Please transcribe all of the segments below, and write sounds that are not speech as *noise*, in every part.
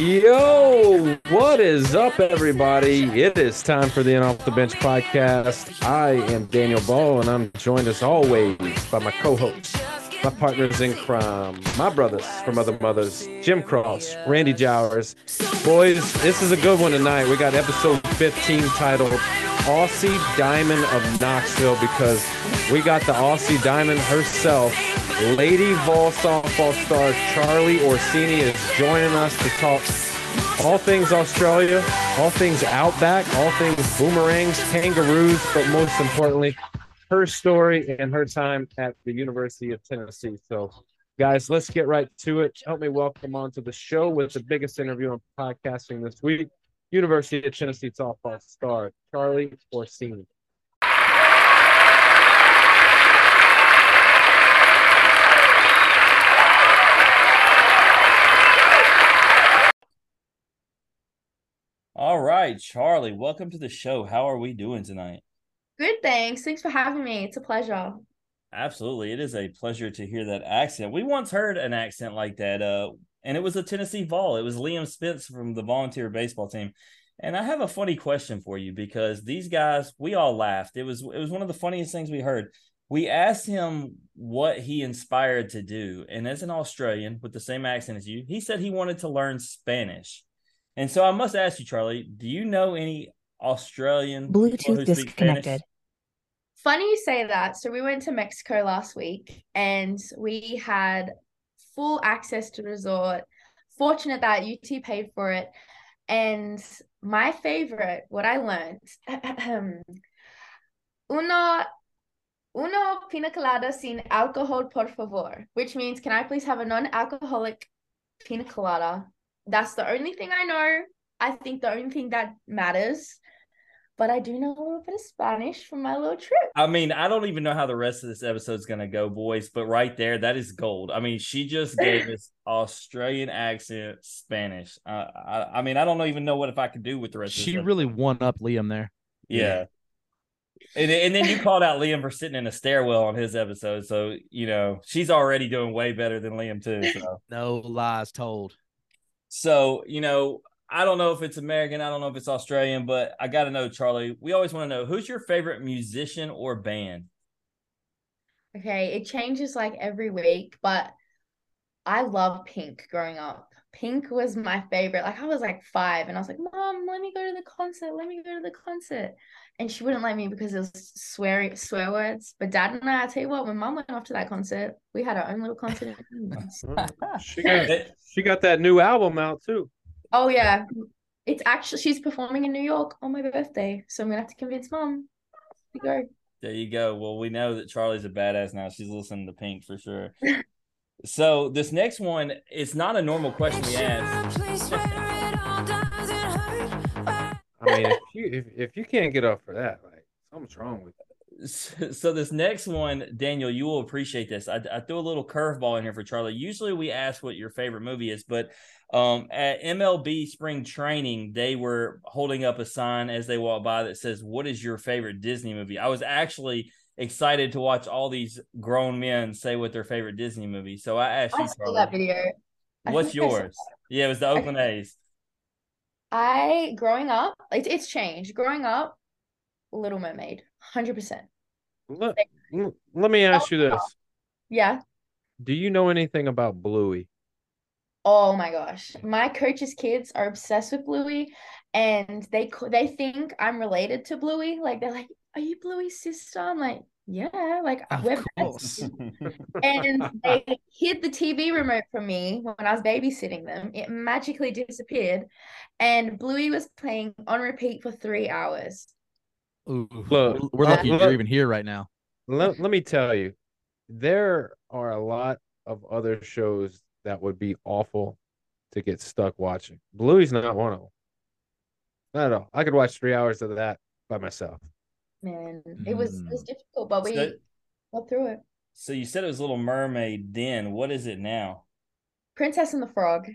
Yo, what is up, everybody? It is time for the In Off the Bench podcast. I am Daniel Ball, and I'm joined as always by my co hosts, my partners in crime, my brothers from other mothers, Jim Cross, Randy Jowers. Boys, this is a good one tonight. We got episode 15 titled Aussie Diamond of Knoxville because we got the Aussie Diamond herself Lady Vol softball star Charlie Orsini is joining us to talk all things Australia, all things outback, all things boomerangs, kangaroos, but most importantly, her story and her time at the University of Tennessee. So, guys, let's get right to it. Help me welcome onto the show with the biggest interview on podcasting this week, University of Tennessee softball star Charlie Orsini. All right, Charlie, welcome to the show. How are we doing tonight? Good, thanks. Thanks for having me. It's a pleasure. Absolutely. It is a pleasure to hear that accent. We once heard an accent like that, uh, and it was a Tennessee Vol. It was Liam Spence from the volunteer baseball team. And I have a funny question for you because these guys, we all laughed. It was it was one of the funniest things we heard. We asked him what he inspired to do, and as an Australian with the same accent as you, he said he wanted to learn Spanish. And so I must ask you, Charlie, do you know any Australian Bluetooth disconnected? Funny you say that. So we went to Mexico last week and we had full access to the resort. Fortunate that UT paid for it. And my favorite, what I learned, *clears throat* uno uno pina colada sin alcohol, por favor, which means can I please have a non-alcoholic pina colada that's the only thing I know. I think the only thing that matters. But I do know a little bit of Spanish from my little trip. I mean, I don't even know how the rest of this episode is going to go, boys, but right there, that is gold. I mean, she just gave *laughs* us Australian accent Spanish. Uh, I, I mean, I don't even know what if I could do with the rest of. She really won up Liam there. Yeah. And, and then you called out Liam for sitting in a stairwell on his episode. So, you know, she's already doing way better than Liam, too. So. *laughs* no lies told. So, you know, I don't know if it's American, I don't know if it's Australian, but I got to know, Charlie. We always want to know who's your favorite musician or band? Okay, it changes like every week, but I love Pink growing up. Pink was my favorite. Like I was like five, and I was like, "Mom, let me go to the concert. Let me go to the concert." And she wouldn't let me because it was swearing swear words. But Dad and I, I tell you what, when Mom went off to that concert, we had our own little concert. *laughs* she got she got that new album out too. Oh yeah, it's actually she's performing in New York on my birthday, so I'm gonna have to convince Mom to go. There you go. Well, we know that Charlie's a badass now. She's listening to Pink for sure. *laughs* So this next one, it's not a normal question we ask. I mean, if you if, if you can't get up for that, like something's wrong with it. So this next one, Daniel, you will appreciate this. I, I threw a little curveball in here for Charlie. Usually we ask what your favorite movie is, but um, at MLB spring training, they were holding up a sign as they walked by that says, "What is your favorite Disney movie?" I was actually excited to watch all these grown men say what their favorite Disney movie. So I asked I you, saw that video. What's yours? Yeah, it was the Oakland A's. I growing up, it's it's changed. Growing up, Little Mermaid, hundred percent. Let, let me ask you this. Yeah. Do you know anything about Bluey? Oh my gosh, my coach's kids are obsessed with Bluey, and they they think I'm related to Bluey. Like they're like, "Are you Bluey's sister?" I'm like, yeah, like of we're course. *laughs* and they hid the TV remote from me when I was babysitting them. It magically disappeared, and Bluey was playing on repeat for three hours. Ooh, Look, we're lucky you're even here right now. Let, let me tell you, there are a lot of other shows that would be awful to get stuck watching. Bluey's not one of them. Not at all. I could watch three hours of that by myself man. It was it was mm. difficult, but we so, got through it. So you said it was Little Mermaid then. What is it now? Princess and the Frog.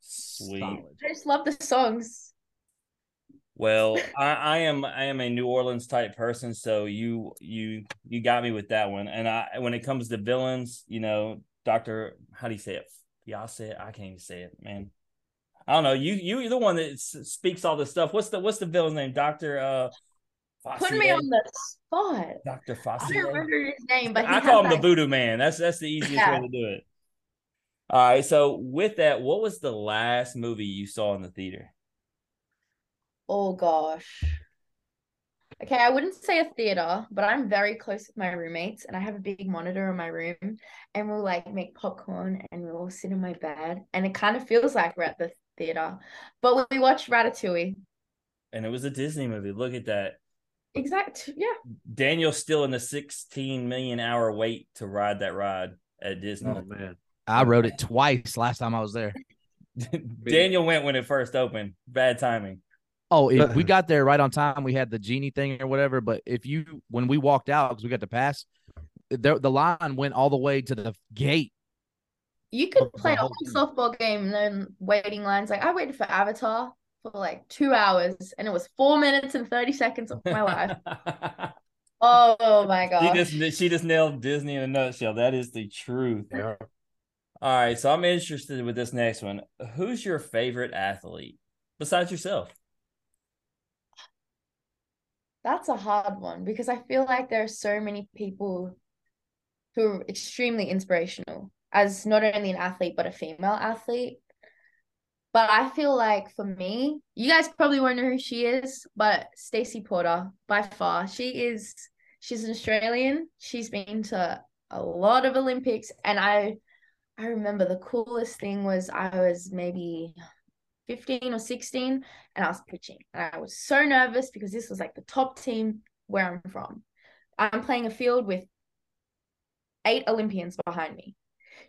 Sweet. I just love the songs. Well, *laughs* I, I am I am a New Orleans type person, so you you you got me with that one. And I when it comes to villains, you know, Doctor, how do you say it? Y'all say it. I can't even say it, man. I don't know. You you're the one that speaks all this stuff. What's the what's the villain's name? Doctor uh Put me on the spot. Doctor Foster. I don't remember his name, but I call him the voodoo man. That's that's the easiest Yeah. way to do it. All right. So with that, what was the last movie you saw in the theater? Oh gosh. Okay, I wouldn't say a theater, but I'm very close with my roommates, and I have a big monitor in my room, and we'll like make popcorn, and we'll all sit in my bed, and it kind of feels like we're at the theater. But we watched Ratatouille. And it was a Disney movie. Look at that. Exact. Yeah. Daniel's still in the 16 million hour wait to ride that ride at Disney. Oh man. I rode it twice last time I was there. *laughs* Daniel went when it first opened. Bad timing. Oh, if we *laughs* got there right on time, we had the genie thing or whatever. But if you, when we walked out, because we got to pass, the, the line went all the way to the gate. You could play a whole whole softball game and then waiting lines. Like I waited for Avatar for like two hours, and it was four minutes and thirty seconds of my life. *laughs* Oh my god. she just she just nailed Disney in a nutshell. That is the truth. Yeah. All right, so I'm interested with this next one. Who's your favorite athlete besides yourself? That's a hard one because I feel like there are so many people who are extremely inspirational as not only an athlete but a female athlete. But I feel like for me, you guys probably won't know who she is, but Stacey Porter by far, she is she's an Australian. She's been to a lot of Olympics and I I remember the coolest thing was I was maybe 15 or 16 and I was pitching. And I was so nervous because this was like the top team where I'm from. I'm playing a field with eight Olympians behind me.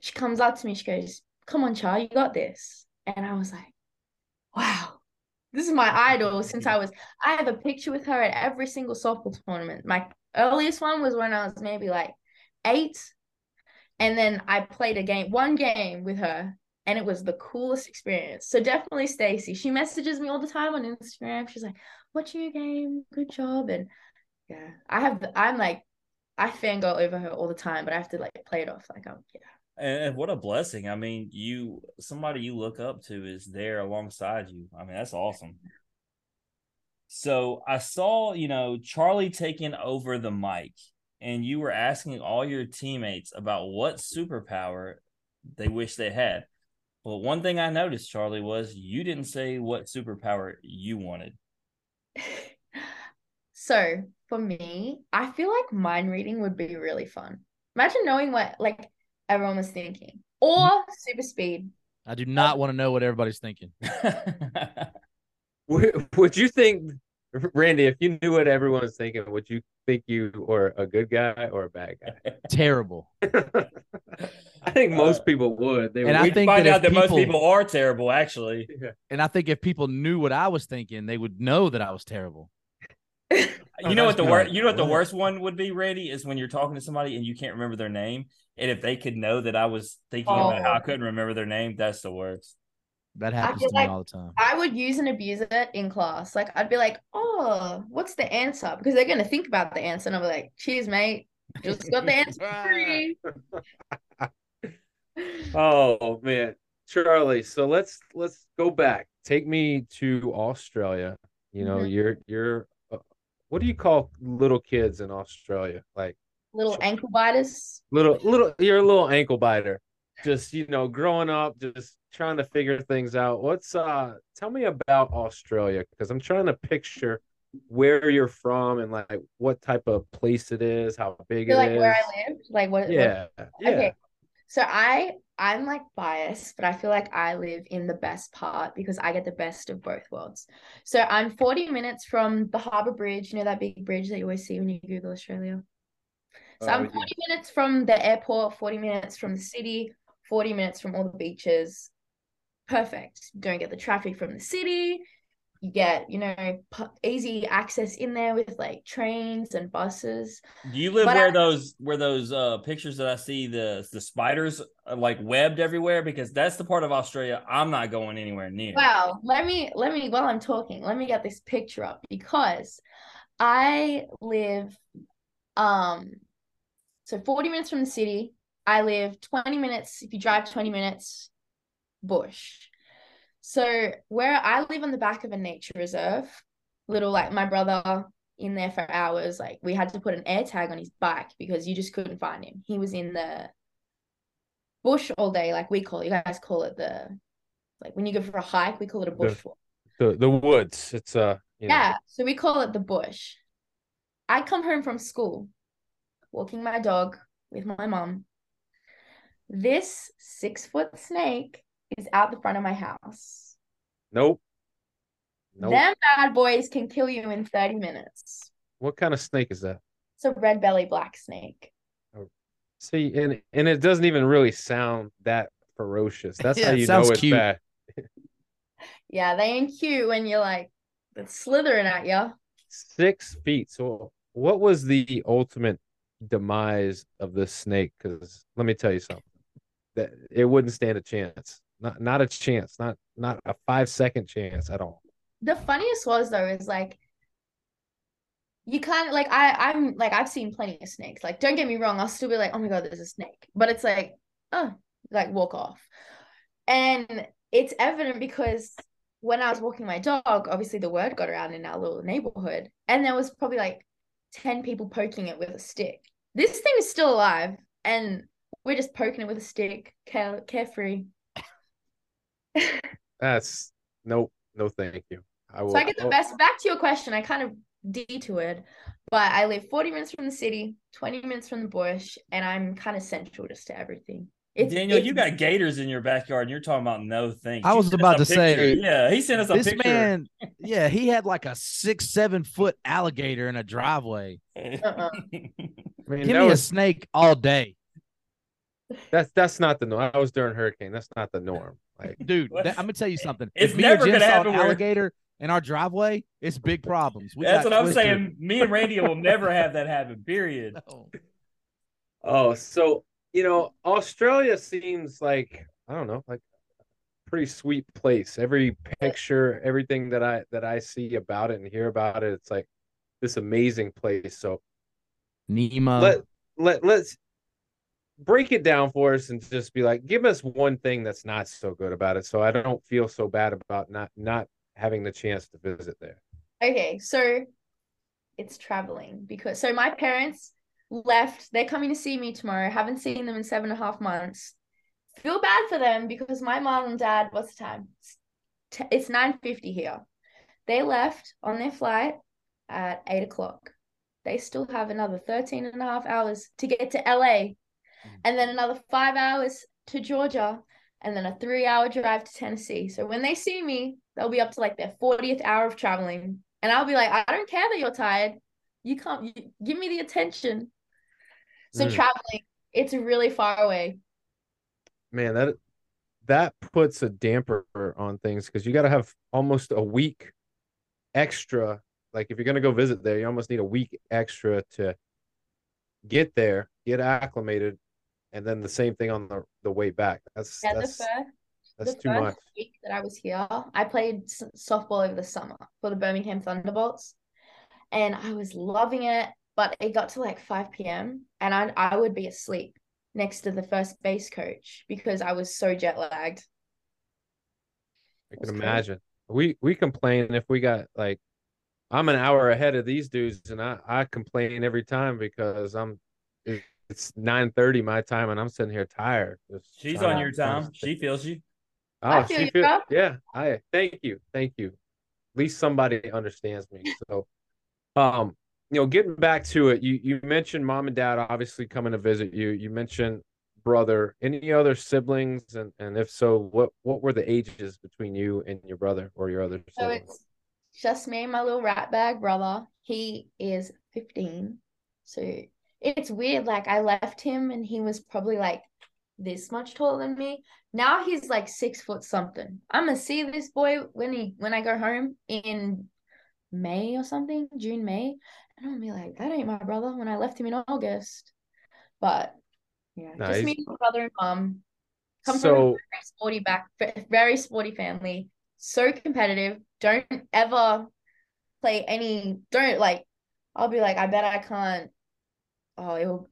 She comes up to me, she goes, Come on, Char, you got this. And I was like, Wow, this is my idol since I was. I have a picture with her at every single softball tournament. My earliest one was when I was maybe like eight. And then I played a game, one game with her and it was the coolest experience. So definitely Stacey. She messages me all the time on Instagram. She's like, "Watching your game, good job." And yeah, I have. I'm like, I fangirl over her all the time, but I have to like play it off. Like, oh yeah, And, what a blessing. I mean, you somebody you look up to is there alongside you. I mean, that's awesome. So I saw, you know, Charlie taking over the mic, and you were asking all your teammates about what superpower they wish they had. Well, one thing I noticed, Charlie, was you didn't say what superpower you wanted. *laughs* so for me, I feel like mind reading would be really fun. Imagine knowing what like everyone was thinking, or super speed. I do not oh. want to know what everybody's thinking. *laughs* Would, would you think, Randy, if you knew what everyone was thinking, would you think you were a good guy or a bad guy? *laughs* Terrible. I think uh, most people would. They And would. I think find that out that most people- people are terrible, actually. And I think if people knew what I was thinking, they would know that I was terrible. You know what the worst? You know what the worst one would be, Randy, is when you're talking to somebody and you can't remember their name, and if they could know that I was thinking about how I Oh. couldn't remember their name, that's the worst. That happens feel to me all the time. I would use and abuse it in class. Like I'd be like, "Oh, what's the answer?" Because they're gonna think about the answer, and I'll be like, "Cheers, mate. Just got the answer for free." *laughs* *laughs* Oh man, Charlie. So let's let's go back. Take me to Australia. You know, Mhm. you're you're. What do you call little kids in Australia? Like Little ankle biters. little little. You're a little ankle biter. Just you know, growing up, just trying to figure things out. What's uh? Tell me about Australia because I'm trying to picture where you're from and like what type of place it is, how big it like is. where I lived, like what? what- Yeah, yeah. Okay. So I I'm like biased, but I feel like I live in the best part because I get the best of both worlds. So I'm 40 minutes from the Harbour Bridge, you know that big bridge that you always see when you Google Australia. So Oh, I'm yeah. 40 minutes from the airport, 40 minutes from the city, 40 minutes from all the beaches. Perfect. Don't get the traffic from the city. You get, you know, easy access in there with like trains and buses. Do you live But where I- those where those uh pictures that I see the the spiders are like webbed everywhere? Because that's the part of Australia I'm not going anywhere near. Wow, let me let me while I'm talking, let me get this picture up because I live um so 40 minutes from the city. I live 20 minutes if you drive 20 minutes bush. So where I live on the back of a nature reserve, little like my brother in there for hours. Like we had to put an air tag on his bike because you just couldn't find him. He was in the bush all day, like we call it. You guys call it the like when you go for a hike, we call it a bush walk. The the woods. It's uh you know, Yeah, so we call it the bush. I come home from school, walking my dog with my mom. This six foot snake is out the front of my house. Nope. Nope. Them bad boys can kill you in 30 minutes. What kind of snake is that? It's a red belly black snake. Oh, see, and and it doesn't even really sound that ferocious. That's *laughs* Yeah, how it you know it's cute. bad. *laughs* Yeah, they ain't cute when you're like it's slithering at you. Six feet. So what was the ultimate demise of this snake? Because let me tell you something. That it wouldn't stand a chance. Not not a chance. Not not a five second chance at all. The funniest was though is like you can't like I I'm like I've seen plenty of snakes. Like don't get me wrong, I'll still be like, oh my god, there's a snake. But it's like, oh, like walk off. And it's evident because when I was walking my dog, obviously the word got around in our little neighborhood, and there was probably like 10 people poking it with a stick. This thing is still alive, and we're just poking it with a stick, care- carefree. *laughs* That's nope. No, thank you. I will. So I get the best. Back to your question, I kind of detoured, but I live 40 minutes from the city, 20 minutes from the bush, and I'm kind of central just to everything. It's, Daniel, it's- you got gators in your backyard, and you're talking about no thanks. I was about a to say- yeah, he sent us a This picture. man, *laughs* yeah, he had like a six, seven foot alligator in a driveway. Uh-uh. I *laughs* mean, Give that me a snake all day, that's that's not the norm. I was during hurricane. That's not the norm. Like dude. That- I'm gonna tell you something. It's if me or never Jen gonna saw happen an where- alligator in our driveway, it's big problems. We That's got what I'm twisted. saying. Me and Randy will never have that happen. Period. *laughs* No. Oh, so you know, Australia seems like I don't know, like a pretty sweet place. Every picture, everything that I that I see about it and hear about it, it's like this amazing place. So Nemo. let let let's break it down for us and just be like, give us one thing that's not so good about it, so I don't feel so bad about not not having the chance to visit there. Okay, so it's traveling because so my parents left. They're coming to see me tomorrow. Haven't seen them in seven and a half months. Feel bad for them because my mom and dad, what's the time? It's It's 9.50 here. They left on their flight at 8 o'clock. They still have another 13 and a half hours to get to LA and then another five hours to Georgia and then a three hour drive to Tennessee. So when they see me, they'll be up to like their 40th hour of traveling. And I'll be like, I don't care that you're tired. You can't you, give me the attention. So Mm. traveling, it's really far away. Man, that that puts a damper on things because you got to have almost a week extra. Like if you're gonna go visit there, you almost need a week extra to get there, get acclimated, and then the same thing on the, the way back. That's Yeah, the that's first that's the too first much. week that I was here, I played softball over the summer for the Birmingham Thunderbolts, and I was loving it. But it got to like 5 p.m. and I I would be asleep next to the first base coach because I was so jet lagged. I can imagine. We we complain if we got like I'm an hour ahead of these dudes, and I I complain every time because I'm it's nine thirty my time, and I'm sitting here tired. just She's trying on your time. She feels you. Oh, I feel she you, feel, yeah. I thank you, thank you. At least somebody understands me. So, um, you know, getting back to it, you you mentioned mom and dad obviously coming to visit you. You mentioned brother. Any other siblings, and and if so, what what were the ages between you and your brother or your other So sibling? it's just me and my little rat bag brother. He is 15. So it's weird. Like I left him and he was probably like this much taller than me. Now he's like six foot something. I'm gonna see this boy when he when I go home in May or something, June, May. And I'll be like, that ain't my brother when I left him in August. But yeah, Nah, just me, my brother and mom. Come from a So very sporty back, very sporty family. So competitive. Don't ever play any. Don't like. I'll be like, I bet I can't. Oh, it'll.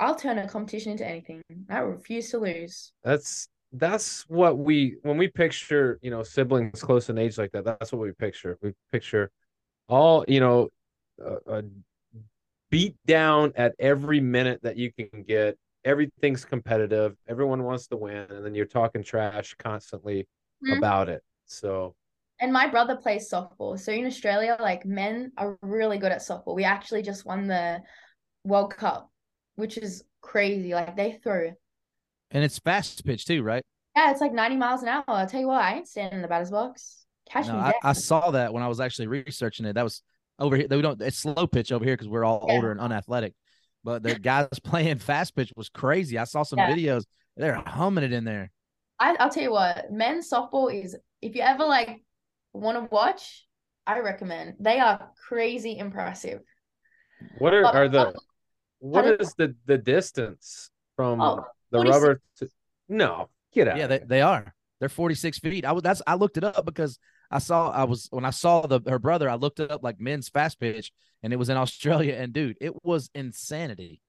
I'll turn a competition into anything. I refuse to lose. that's that's what we when we picture you know siblings close in age like that that's what we picture we picture all you know a, a beat down at every minute that you can get everything's competitive everyone wants to win and then you're talking trash constantly Mhm. about it so And my brother plays softball. So in Australia, like men are really good at softball. We actually just won the World Cup, which is crazy. Like they throw. And it's fast pitch too, right? Yeah, it's like 90 miles an hour. I'll tell you what, I ain't standing in the batter's box. Catch No, me I. I saw that when I was actually researching it. That was over here. We don't. It's slow pitch over here because we're all Yeah. older and unathletic. But the guys *laughs* playing fast pitch was crazy. I saw some Yeah. videos. They're humming it in there. I, I'll tell you what, men's softball is, if you ever like want to watch, I recommend. They are crazy impressive. what are, But- are the what did- is the the distance from Oh, the 46. rubber to no get out Yeah, they, they are. They're 46 feet. I was that's I looked it up because I saw I was when I saw the her brother, I looked it up like men's fast pitch and it was in *laughs* Australia. And dude, it was insanity.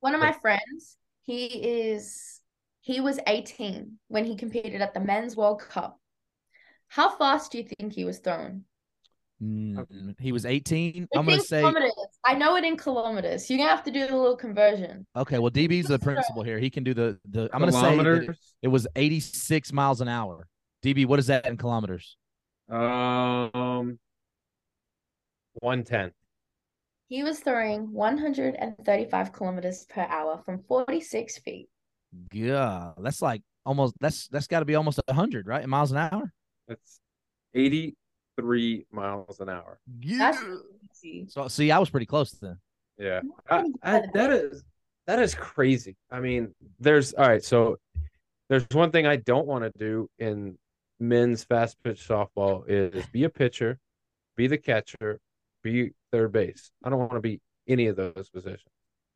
One of my friends, he is, he was 18 when he competed at the men's World Cup. How fast do you think he was thrown? Mm, he was 18. It's I'm gonna say kilometers. I know it in kilometers. You're gonna have to do the little conversion. okay. Well, DB's the principal here. He can do the the. I'm gonna say it, was 86 miles an hour. DB, what is that in kilometers? um 110 He was throwing 135 kilometers per hour from 46 feet. Yeah, that's like almost that's that's got to be almost 100, right? Miles an hour. That's 83 miles an hour. That's Yeah. crazy. So see, I was pretty close then. Yeah. I, I, that is that is crazy. I mean, there's all right, so there's one thing I don't want to do in men's fast pitch softball is be a pitcher, be the catcher, be third base. I don't want to be any of those positions.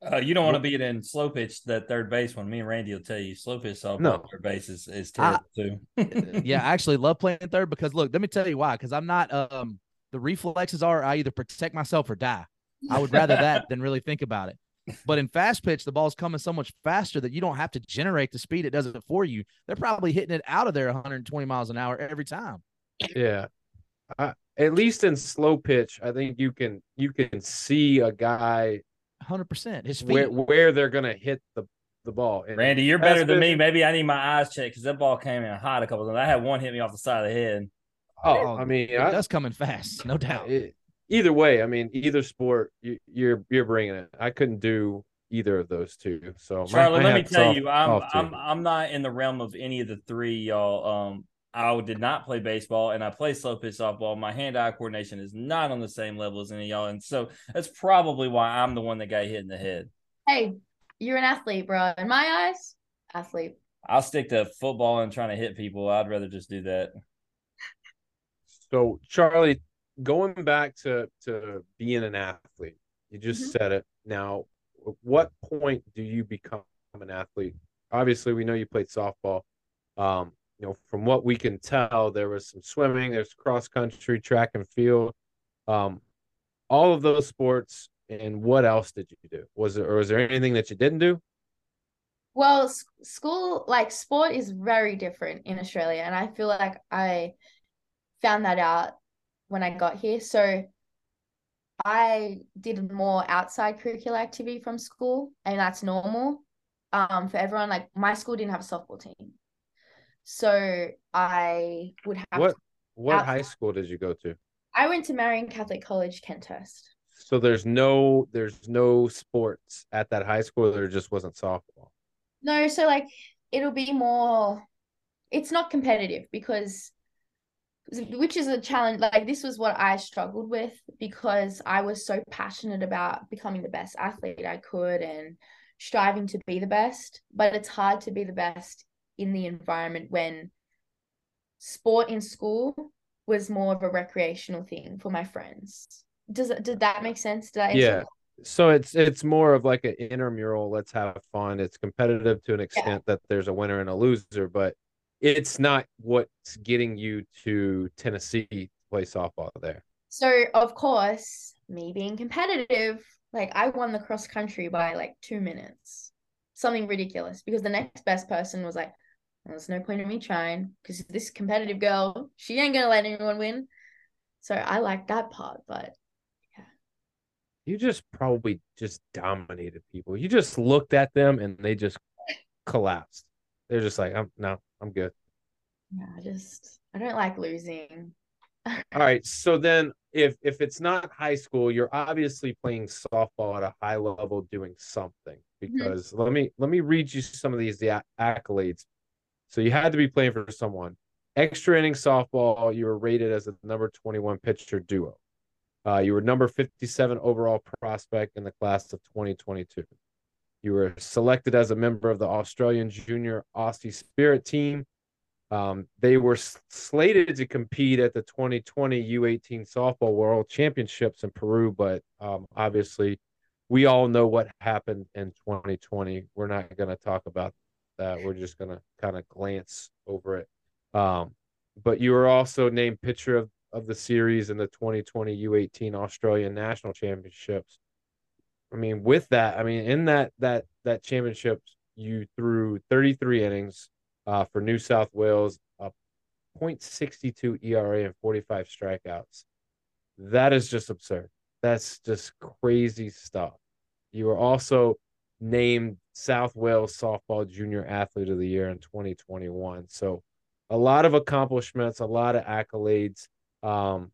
Uh, you don't want to be it in slow pitch that third base one. Me and Randy will tell you slow pitch softball No. third base is, is I- terrible too. yeah, I actually love playing third because look, let me tell you why. Because I'm not um the reflexes are I either protect myself or die. I would rather that than really think about it. But in fast pitch, the ball's coming so much faster that you don't have to generate the speed. It does it for you. They're probably hitting it out of there 120 miles an hour every time. Yeah. I, at least in slow pitch, I think you can you can see a guy 100%. His feet. where where they're gonna hit the the ball. And Randy, you're better than me. Maybe I need my eyes checked because that ball came in hot a couple times. I had one hit me off the side of the head. Oh, I mean, it I, does come in fast, no doubt. it- either way, I mean, either sport, you, you're you're bringing it. I couldn't do either of those two. So, my- my let me tell off- you, I'm I'm. I'm not in the realm of any of the three, y'all. Um, I did not play baseball and I play slow pitch softball. My hand-eye coordination is not on the same level as any of y'all, and so that's probably why I'm the one that got hit in the head. Hey, you're an athlete, bro. In my eyes, athlete. I'll stick to football and trying to hit people. I'd rather just do that. So, Charlie, going back to to being an athlete, you just Mhm. said it. Now, at what point do you become an athlete? Obviously, we know you played softball. Um, you know, from what we can tell, there was some swimming, there's cross country, track and field, um, all of those sports. And what else did you do? Was there or was there anything that you didn't do? Well, school, like sport is very different in Australia. And I feel like I found that out when I got here. So I did more outside curricular activity from school, and that's normal um, for everyone. Like my school didn't have a softball team. So I would have What to, what out- high school did you go to? I went to Marian Catholic College, Kenthurst. So there's no there's no sports at that high school. There just wasn't softball. No, so like it'll be more it's not competitive because which is a challenge like this was what I struggled with because I was so passionate about becoming the best athlete I could and striving to be the best, but it's hard to be the best in the environment when sport in school was more of a recreational thing for my friends. Does did that make sense? Did I Yeah. So it's it's more of like an intramural. Let's have fun. It's competitive to an extent that there's a winner and a loser, but it's not what's getting you to Tennessee to play softball there. So of course, me being competitive, like I won the cross country by like two minutes, something ridiculous because the next best person was like There's no point in me trying because this competitive girl, she ain't gonna let anyone win. So I like that part, but yeah. You just probably just dominated people. You just looked at them and they just collapsed. They're just like, I'm no, I'm good. yeah, I just I don't like losing. *laughs* All right. So then if if it's not high school, you're obviously playing softball at a high level doing something mm-hmm. because let me let me read you some of these the accolades. So you had to be playing for someone. Extra inning softball, you were rated as a number 21 pitcher duo. Uh, you were number 57 overall prospect in the class of 2022. You were selected as a member of the Australian Junior Aussie Spirit team. Um, they were slated to compete at the 2020 U18 Softball World Championships in Peru, but um, obviously, we all know what happened in 2020. We're not going to talk about that. We're just to kind of glance over it. Um, but you were also named pitcher of, of the series in the 2020 U18 Australian National Championships. I mean, with that, I mean, in that that that championship, you threw 33 innings uh, for New South Wales, a .62 ERA and 45 strikeouts. That is just absurd. That's just crazy stuff. You were also named South Wales Softball Junior Athlete of the Year in 2021. So a lot of accomplishments, a lot of accolades. Um,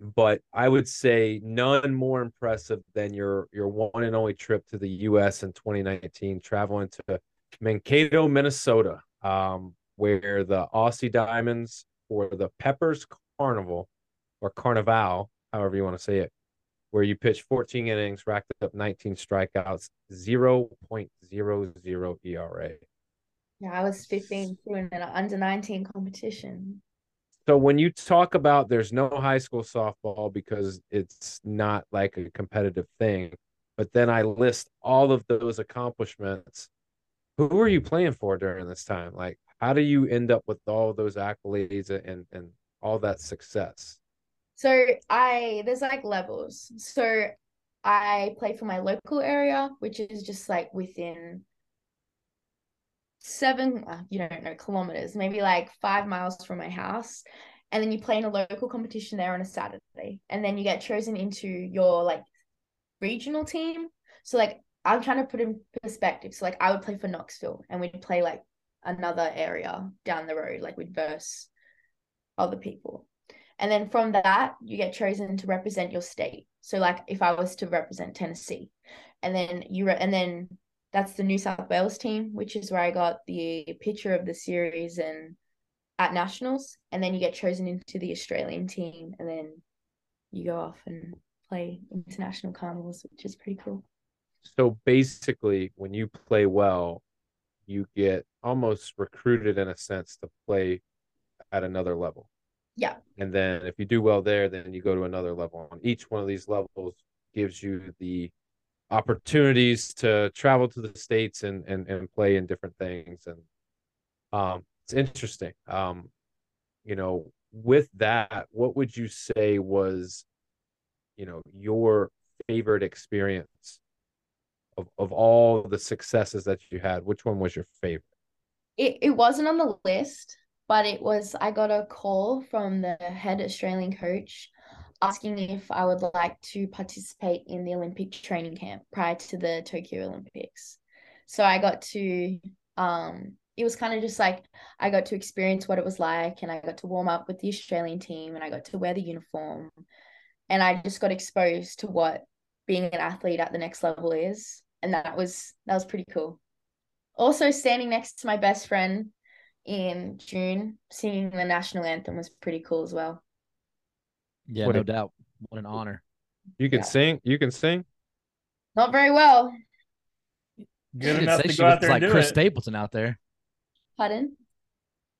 but I would say none more impressive than your your one and only trip to the U.S. in 2019, traveling to Mankato, Minnesota, um, where the Aussie Diamonds or the Peppers Carnival or Carnival, however you want to say it, where you pitched 14 innings, racked up 19 strikeouts, 0.00 ERA. Yeah, I was 15 doing an under 19 competition. So when you talk about there's no high school softball because it's not like a competitive thing, but then I list all of those accomplishments. Who are you playing for during this time? Like, how do you end up with all those accolades and and all that success? So I there's like levels. So I play for my local area, which is just like within seven, uh, you don't know, kilometers, maybe like five miles from my house. And then you play in a local competition there on a Saturday. And then you get chosen into your like regional team. So like I'm trying to put in perspective. So like I would play for Knoxville and we'd play like another area down the road, like we'd verse other people. And then from that, you get chosen to represent your state. So like if I was to represent Tennessee, and then you re- and then that's the New South Wales team, which is where I got the picture of the series and at nationals, and then you get chosen into the Australian team, and then you go off and play international carnivals, which is pretty cool. So basically, when you play well, you get almost recruited in a sense to play at another level. Yeah. And then if you do well there, then you go to another level. And each one of these levels gives you the opportunities to travel to the states and and, and play in different things. And um it's interesting. Um you know with that what would you say was you know your favorite experience of, of all the successes that you had? Which one was your favorite? It, it wasn't on the list but it was i got a call from the head australian coach asking if I would like to participate in the Olympic training camp prior to the Tokyo Olympics. So I got to um it was kind of just like I got to experience what it was like and I got to warm up with the Australian team and I got to wear the uniform and I just got exposed to what being an athlete at the next level is and that was that was pretty cool. Also standing next to my best friend in June singing the national anthem was pretty cool as well. Yeah, what no a, doubt. What an honor. You can yeah. sing. You can sing. Not very well. Good *laughs* enough to go out there like and do Chris it. Stapleton out there. Pardon?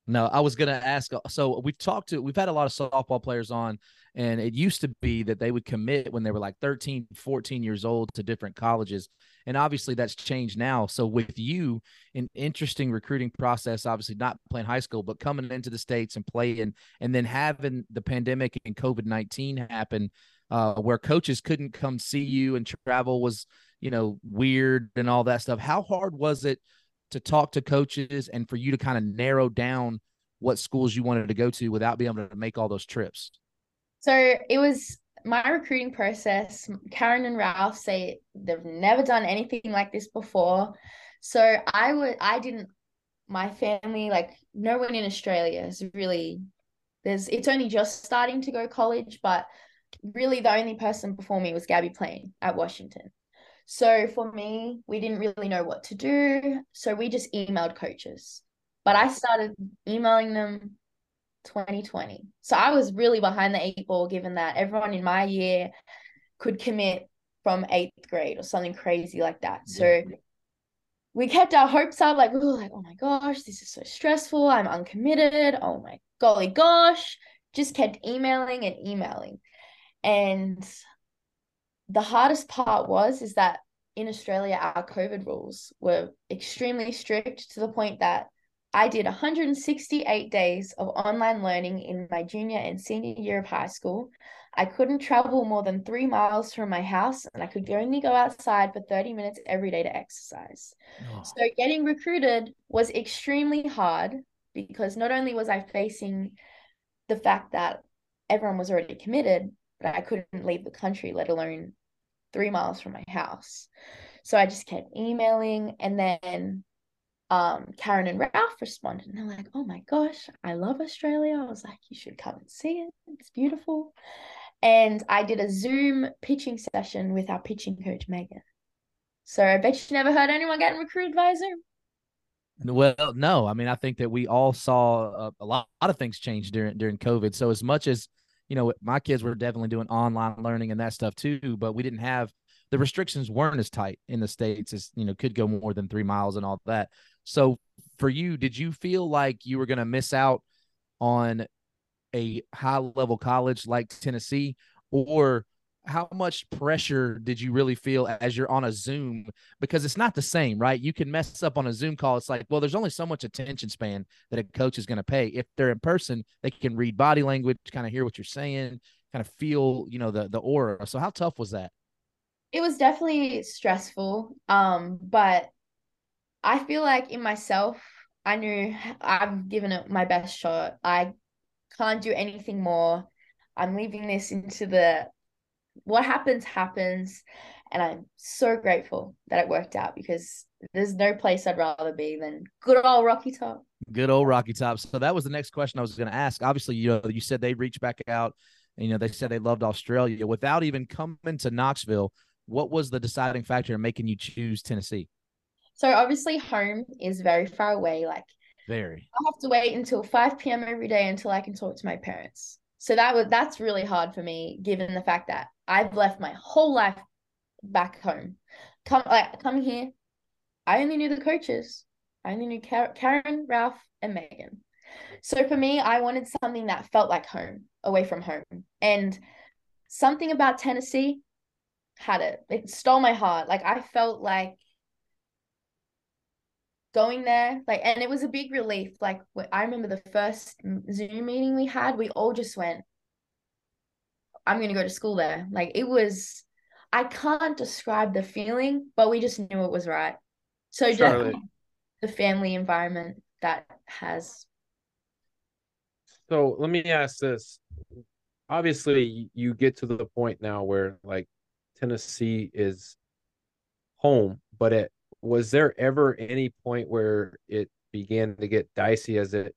No, I was gonna ask. Uh, so we've talked to, we've had a lot of softball players on, and it used to be that they would commit when they were like 13, 14 years old to different colleges, and obviously that's changed now. So with you, an interesting recruiting process. Obviously, not playing high school, but coming into the states and playing, and then having the pandemic and COVID nineteen happen, uh, where coaches couldn't come see you and travel was, you know, weird and all that stuff. How hard was it? to talk to coaches and for you to kind of narrow down what schools you wanted to go to without being able to make all those trips? So it was my recruiting process. Karen and Ralph say they've never done anything like this before. So I would I didn't my family like no one in Australia is really there's it's only just starting to go college, but really the only person before me was Gabbie Plain at Washington. So for me, we didn't really know what to do. So we just emailed coaches. But I started emailing them 2020. So I was really behind the eight ball given that everyone in my year could commit from eighth grade or something crazy like that. So we kept our hopes up, like we were like, oh my gosh, this is so stressful. I'm uncommitted. Oh my golly gosh. Just kept emailing and emailing. And the hardest part was is that in Australia, our COVID rules were extremely strict to the point that I did 168 days of online learning in my junior and senior year of high school. I couldn't travel more than three miles from my house, and I could only go outside for 30 minutes every day to exercise. Oh. So, getting recruited was extremely hard because not only was I facing the fact that everyone was already committed, but I couldn't leave the country, let alone three miles from my house. So I just kept emailing. And then um, Karen and Ralph responded. And they're like, oh my gosh, I love Australia. I was like, you should come and see it. It's beautiful. And I did a Zoom pitching session with our pitching coach, Megan. So I bet you never heard anyone getting recruited via Zoom. Well, no. I mean, I think that we all saw a, a lot, a lot of things change during during COVID. So as much as you know, my kids were definitely doing online learning and that stuff too, but we didn't have the restrictions weren't as tight in the states as you know could go more than three miles and all that. So for you, did you feel like you were going to miss out on a high level college like Tennessee, or how much pressure did you really feel as you're on a Zoom? Because it's not the same, right? You can mess up on a Zoom call. It's like, well, there's only so much attention span that a coach is going to pay. If they're in person, they can read body language, kind of hear what you're saying, kind of feel, you know, the the aura. So how tough was that? It was definitely stressful. Um, but I feel like in myself, I knew I've given it my best shot. I can't do anything more. I'm leaving this into the what happens happens. And i'm so grateful that it worked out because there's no place i'd rather be than good old rocky top. Good old rocky top. So that was the next question i was going to ask. Obviously you know you said they reached back out. And, you know they said they loved australia. Without even coming to knoxville what was the deciding factor in making you choose tennessee so obviously home is very far away like very i have to wait until 5 p.m every day until i can talk to my parents so that was that's really hard for me, given the fact that I've left my whole life back home. Come like coming here, I only knew the coaches. I only knew Karen, Ralph, and Megan. So for me, I wanted something that felt like home, away from home. And something about Tennessee had it. It stole my heart. Like I felt like going there like and it was a big relief like i remember the first zoom meeting we had we all just went i'm going to go to school there. Like it was i can't describe the feeling but we just knew it was right. So just the family environment that has so let me ask this. Obviously you get to the point now where like tennessee is home but at was there ever any point where it began to get dicey as it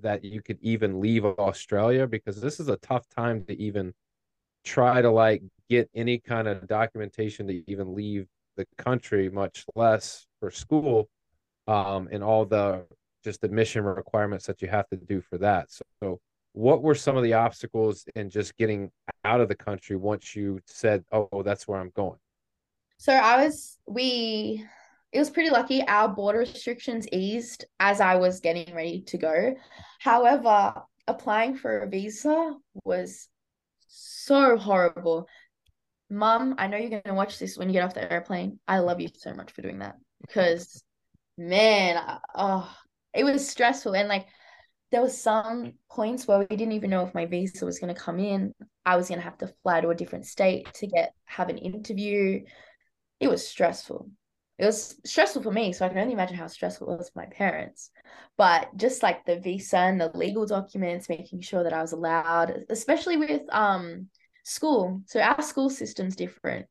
that you could even leave Australia? Because this is a tough time to even try to like get any kind of documentation to even leave the country much less for school um, and all the just admission requirements that you have to do for that. So, so what were some of the obstacles in just getting out of the country once you said oh that's where i'm going so i was we it was pretty lucky. Our border restrictions eased as I was getting ready to go. However, applying for a visa was so horrible. Mum, I know you're going to watch this when you get off the airplane. I love you so much for doing that because, man, oh, it was stressful. And like, there was some points where we didn't even know if my visa was going to come in. I was going to have to fly to a different state to get have an interview. It was stressful. It was stressful for me, so I can only imagine how stressful it was for my parents. But just like the visa and the legal documents, making sure that I was allowed, especially with um school. So our school system's different.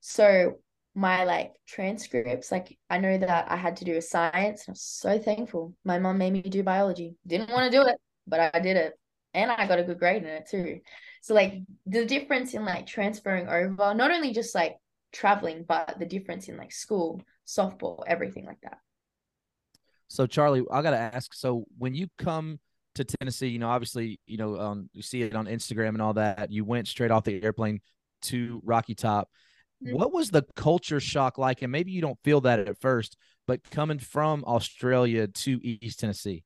So my like transcripts, like I know that I had to do a science, and I'm so thankful. My mom made me do biology. Didn't want to do it, but I did it. And I got a good grade in it too. So like the difference in like transferring over, not only just like traveling, but the difference in like school, softball, everything like that. So Charlie, I gotta ask. So when you come to Tennessee, you know, obviously, you know, um, you see it on Instagram and all that. You went straight off the airplane to Rocky Top. Mm-hmm. What was the culture shock like? And maybe you don't feel that at first, but coming from Australia to East Tennessee.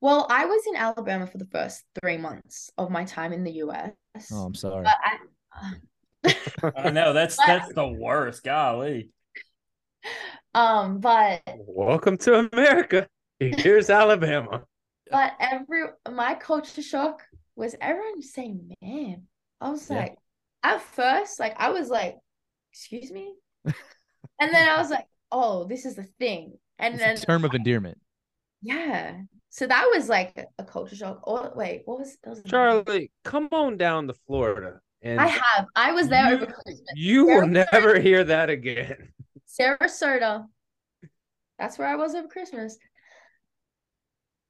Well, I was in Alabama for the first three months of my time in the US. Oh, I'm sorry. I, I know that's but, that's the worst. Golly. Um, but welcome to America. Here's Alabama. But every my culture shock was everyone saying, "Man," I was yeah. like, at first, like I was like, "Excuse me," *laughs* and then I was like, "Oh, this is the thing." And it's then term of endearment. Yeah. So that was like a culture shock. Oh wait, what was, was Charlie? Come on down to Florida. And I have. I was there you, over Christmas. You will never hear that again. Sarasota. That's where I was over Christmas.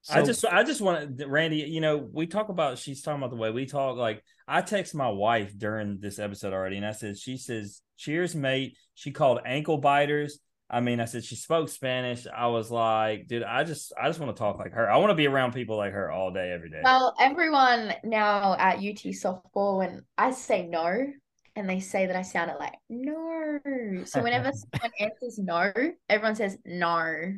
So, I just I just want to Randy, you know, we talk about she's talking about the way we talk. Like I text my wife during this episode already, and I said she says, Cheers, mate. She called ankle biters. I mean, I said she spoke Spanish. I was like, dude, I just I just want to talk like her. I want to be around people like her all day, every day. Well, everyone now at UT softball, when I say no, and they say that I sounded like no. So whenever *laughs* someone answers no, everyone says no.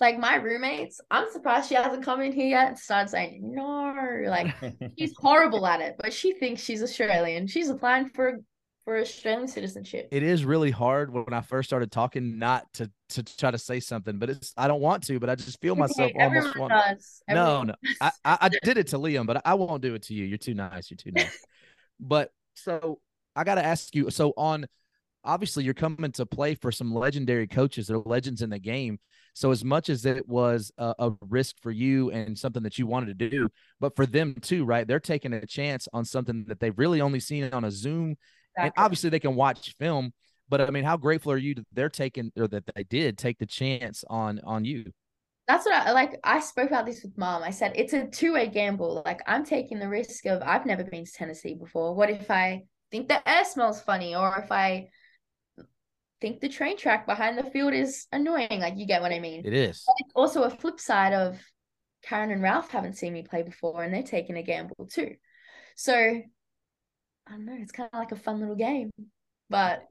Like my roommates, I'm surprised she hasn't come in here yet and started saying no. Like she's *laughs* horrible at it, but she thinks she's Australian. She's applying for for Australian citizenship. It is really hard when I first started talking not to to try to say something, but it's I don't want to, but I just feel myself almost want. Does. no, no, I, I *laughs* did it to Liam, but I won't do it to you. You're too nice. You're too nice. but so I got to ask you. So on, obviously, you're coming to play for some legendary coaches. They're legends in the game. So as much as it was a, a, risk for you and something that you wanted to do, but for them too, right? They're taking a chance on something that they've really only seen on a Zoom, exactly. and obviously they can watch film. But I mean, how grateful are you that they're taking or that they did take the chance on on you? That's what I like. I spoke about this with mom. I said it's a two way gamble. Like I'm taking the risk of I've never been to Tennessee before. What if I think the air smells funny, or if I think the train track behind the field is annoying. Like you get what I mean. It is. But it's also a flip side of Karen and Ralph haven't seen me play before and they're taking a gamble too. So I don't know, it's kind of like a fun little game. But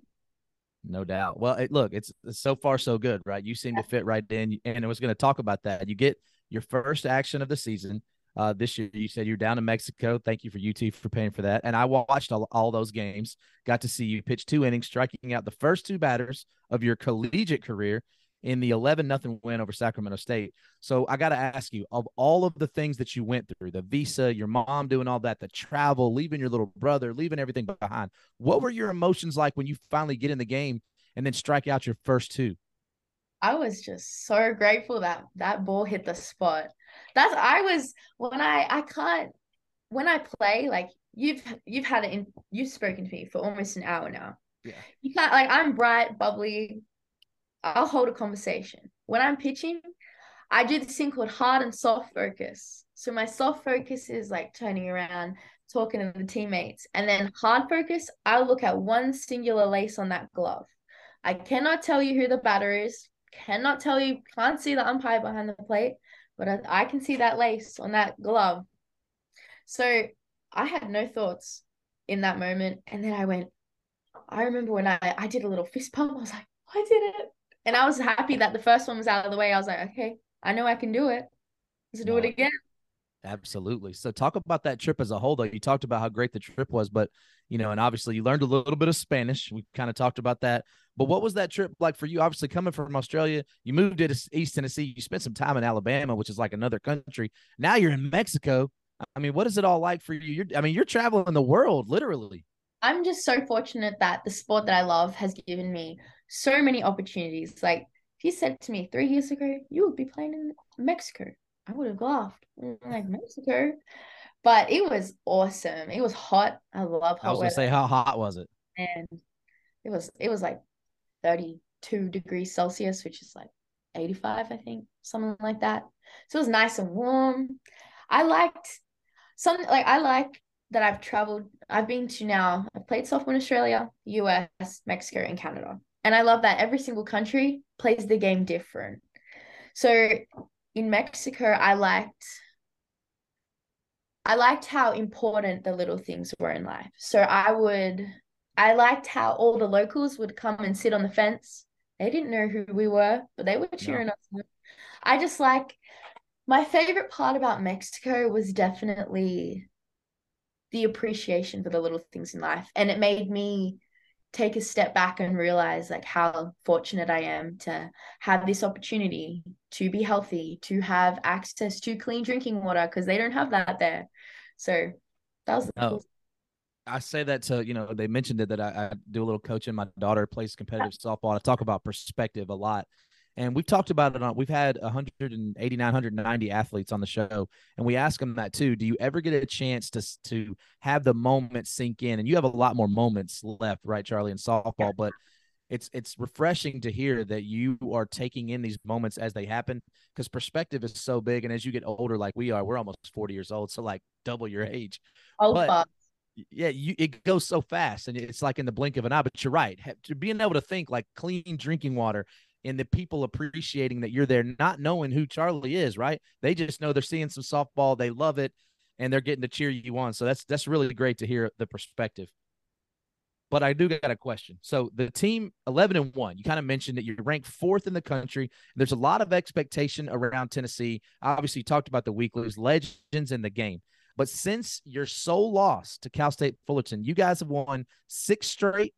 no doubt. Well, it, look, it's, it's, so far so good, right? You seem to fit right in, and I was going to talk about that. You get your first action of the season uh, this year. You said you're down in Mexico. Thank you for UT for paying for that. And I watched all, all those games. Got to see you pitch two innings, striking out the first two batters of your collegiate career in the 11 nothing win over Sacramento State. So I got to ask you, of all of the things that you went through, the visa, your mom doing all that, the travel, leaving your little brother, leaving everything behind, what were your emotions like when you finally get in the game and then strike out your first two? I was just so grateful that that ball hit the spot that's I was when I I can't when I play like you've you've had it in you've spoken to me for almost an hour now. Yeah. You can't like I'm bright, bubbly. I'll hold a conversation. When I'm pitching, I do this thing called hard and soft focus. So my soft focus is like turning around, talking to the teammates, and then hard focus, I'll look at one singular lace on that glove. I cannot tell you who the batter is, cannot tell you, can't see the umpire behind the plate, but I, I can see that lace on that glove. So I had no thoughts in that moment. And then I went, I remember when I, I did a little fist pump, I was like, I did it. And I was happy that the first one was out of the way. I was like, okay, I know I can do it. Let's do it again. Absolutely. So talk about that trip as a whole, though. You talked about how great the trip was, but you know, and obviously you learned a little bit of Spanish. We kind of talked about that. But what was that trip like for you? Obviously, coming from Australia, you moved to East Tennessee. You spent some time in Alabama, which is like another country. Now you're in Mexico. I mean, what is it all like for you? You're, I mean, you're traveling the world, literally. I'm just so fortunate that the sport that I love has given me so many opportunities. Like if you said to me three years ago, you would be playing in Mexico, I would have laughed. Mm. Like Mexico. But it was awesome. It was hot. I love hot I was gonna weather. say, how hot was it? and it was it was like 32 degrees Celsius, which is like 85, I think, something like that. So it was nice and warm. I liked something like I like that I've traveled. I've been to now. I've played softball in Australia, US, Mexico, and Canada. And I love that every single country plays the game different. So in Mexico, I liked I liked how important the little things were in life. So I would I liked how all the locals would come and sit on the fence. They didn't know who we were, but they were cheering us on. I just like my favorite part about Mexico was definitely the appreciation for the little things in life. And it made me take a step back and realize like how fortunate I am to have this opportunity to be healthy, to have access to clean drinking water because they don't have that there. So that was Oh. cool- I say that to you know they mentioned it that I, I do a little coaching. My daughter plays competitive softball. I talk about perspective a lot, and we've talked about it on. We've had 189, 190 athletes on the show, and we ask them that too. Do you ever get a chance to to have the moment sink in? And you have a lot more moments left, right, Charlie, in softball, but. It's it's refreshing to hear that you are taking in these moments as they happen because perspective is so big. And as you get older, like we are, we're almost 40 years old, so like double your age Oh, but- yeah, you it goes so fast, and it's like in the blink of an eye. But you're right. To being able to think like clean drinking water, and the people appreciating that you're there, not knowing who Charlie is, right? They just know they're seeing some softball, they love it, and they're getting to cheer you on. So that's that's really great to hear the perspective. But I do got a question. So the team 11 and 1, you kind of mentioned that you're ranked fourth in the country. There's a lot of expectation around Tennessee. Obviously, you talked about the Weeklys, legends in the game. But since your sole loss to Cal State Fullerton, you guys have won six straight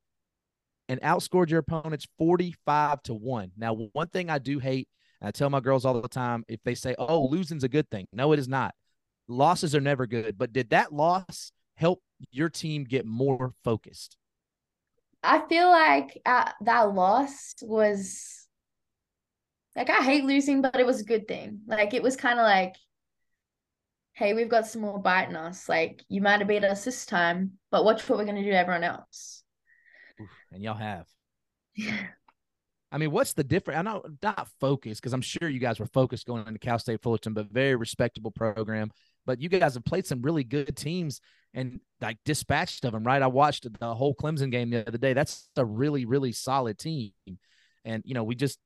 and outscored your opponents 45 to 1. Now, one thing I do hate, I tell my girls all the time, if they say, oh, losing's a good thing. No, it is not. Losses are never good. But did that loss help your team get more focused? I feel like uh, that loss was like I hate losing, but it was a good thing. Like it was kind of like, hey, we've got some more bite in us. Like you might have beat us this time, but watch what we're gonna do to everyone else. Oof, and y'all have. Yeah. I mean, what's the difference? I know not focused because I'm sure you guys were focused going into Cal State Fullerton, but very respectable program. But you guys have played some really good teams and like dispatched of them, right? I watched the whole Clemson game the other day. That's a really, really solid team. And you know, we just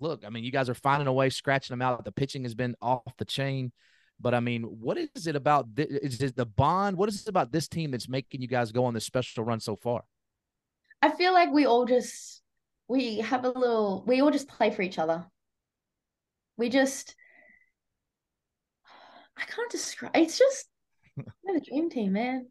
look. I mean, you guys are finding a way, scratching them out. The pitching has been off the chain. But I mean, what is it about? This, is it the bond? What is it about this team that's making you guys go on this special run so far? I feel like we all just we have a little we all just play for each other. We just I can't describe it's just *laughs* we're the dream team, man.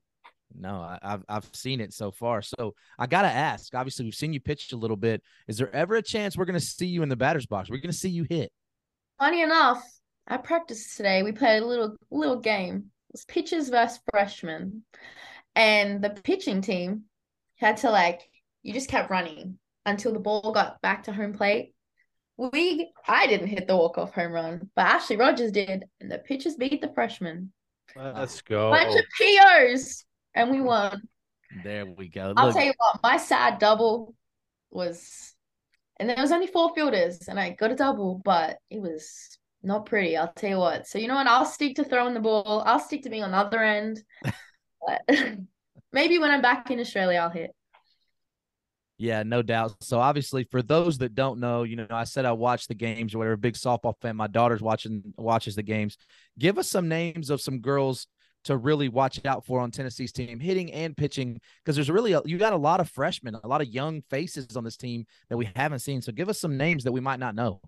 No, I, I've I've seen it so far. So I gotta ask. Obviously, we've seen you pitch a little bit. Is there ever a chance we're gonna see you in the batter's box? We're gonna see you hit. Funny enough, I practiced today. We played a little little game. It was pitchers versus freshmen. And the pitching team had to like you just kept running until the ball got back to home plate. We I didn't hit the walk-off home run, but Ashley Rogers did, and the pitchers beat the freshmen. Let's go. Bunch of POs, and we won. There we go. I'll Look, tell you what, my sad double was, and there was only four fielders, and I got a double, but it was not pretty. I'll tell you what. So you know what? I'll stick to throwing the ball. I'll stick to being on the other end. *laughs* But *laughs* maybe when I'm back in Australia, I'll hit. Yeah, no doubt. So obviously, for those that don't know, you know, I said I watch the games or whatever. Big softball fan. My daughter's watching watches the games. Give us some names of some girls to really watch out for on Tennessee's team, hitting and pitching, because there's really a, you got a lot of freshmen, a lot of young faces on this team that we haven't seen. So give us some names that we might not know.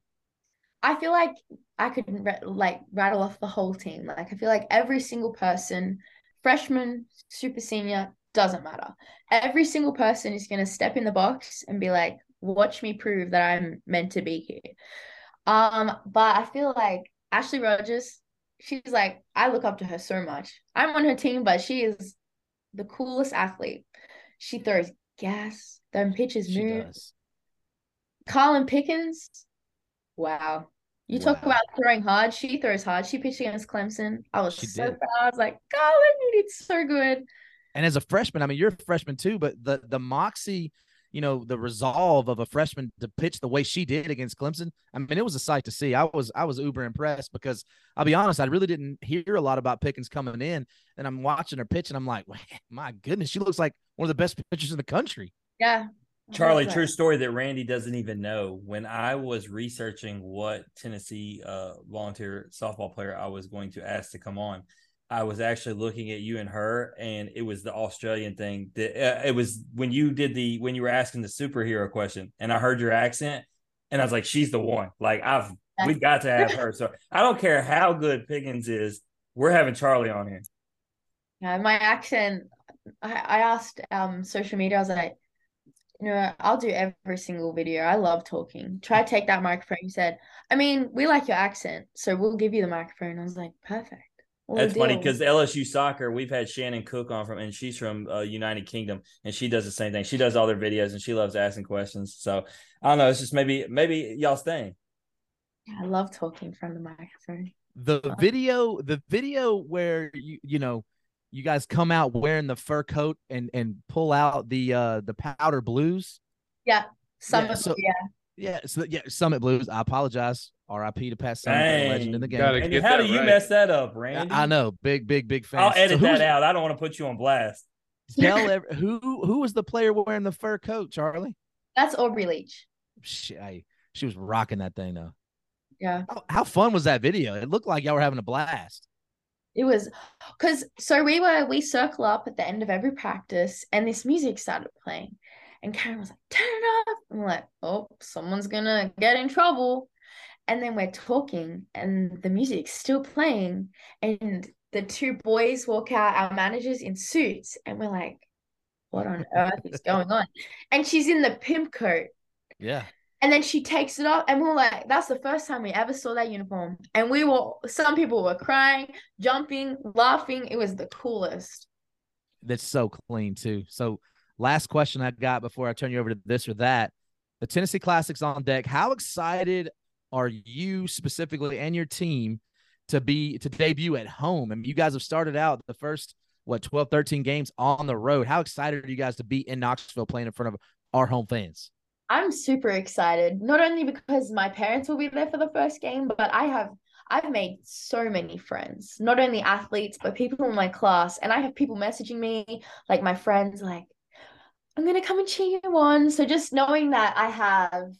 I feel like I could like rattle off the whole team. Like I feel like every single person, freshman, super senior, doesn't matter. Every single person is gonna step in the box and be like, "Watch me prove that I'm meant to be here." Um, but I feel like Ashley Rogers, she's like, I look up to her so much. I'm on her team, but she is the coolest athlete. She throws gas. Them pitches She move. does. Karlyn Pickens, wow. You talk about throwing hard. She throws hard. She pitched against Clemson. I was She so did. proud. I was like, Karlyn, you did so good. And as a freshman, I mean, you're a freshman too, but the the moxie, you know, the resolve of a freshman to pitch the way she did against Clemson, I mean, it was a sight to see. I was I was uber impressed because I'll be honest, I really didn't hear a lot about Pickens coming in, and I'm watching her pitch, and I'm like, my goodness, she looks like one of the best pitchers in the country. Yeah. Charlie, true story that Randy doesn't even know. When I was researching what Tennessee uh, volunteer softball player I was going to ask to come on, I was actually looking at you and her, and it was the Australian thing. That uh, it was when you did the when you were asking the superhero question, and I heard your accent, and I was like, "She's the one." Like I've we got to have her. So I don't care how good Pickens is, we're having Charlie on here. Yeah, my accent. I, I asked um social media. I was like, you know, I'll do every single video. I love talking. Try to take that microphone. He said, I mean, we like your accent, so we'll give you the microphone. I was like, perfect. What a That's funny because LSU soccer, we've had Shannon Cook on from, and she's from uh, United Kingdom, and she does the same thing. She does all their videos, and she loves asking questions. So I don't know. It's just maybe maybe y'all staying. I love talking from the microphone. The video, the video where you you know you guys come out wearing the fur coat and and pull out the uh the powder blues. Some Yeah, of so- yeah, Yeah, so yeah, Summitt Blues. I apologize. R.I.P. to Pat Summitt, a legend in the game. gotta Randy, get how that do you right. mess that up, I- Randy? I know, big, big, big fan. I'll edit So that out. I don't want to put you on blast. *laughs* Tell *laughs* ev- who who was the player wearing the fur coat, Charlie? that's Aubrey Leach. She, I, she was rocking that thing though. Yeah, How, how fun was that video? It looked like y'all were having a blast. it was because so we were we circle up at the end of every practice, and this music started playing, and Karen was like, "Turn it up." I'm like, "Oh, someone's gonna get in trouble." And then we're talking, and the music's still playing, and the two boys walk out, our managers in suits, and we're like, "What on earth is going on?" And she's in the pimp coat. Yeah, And then she takes it off, and we are like, that's the first time we ever saw that uniform. And we were, some people were crying, jumping, laughing. It was the coolest. that's so clean too. So, last question I got before I turn you over to this or that: the Tennessee Classics on deck. How excited are you specifically and your team to be to debut at home? I mean, you guys have started out the first what 12, 13 games on the road. How excited are you guys to be in Knoxville playing in front of our home fans? I'm super excited, not only because my parents will be there for the first game, but I have I've made so many friends, not only athletes, but people in my class. And I have people messaging me, like my friends, like, I'm gonna come and cheer you on. So just knowing that I have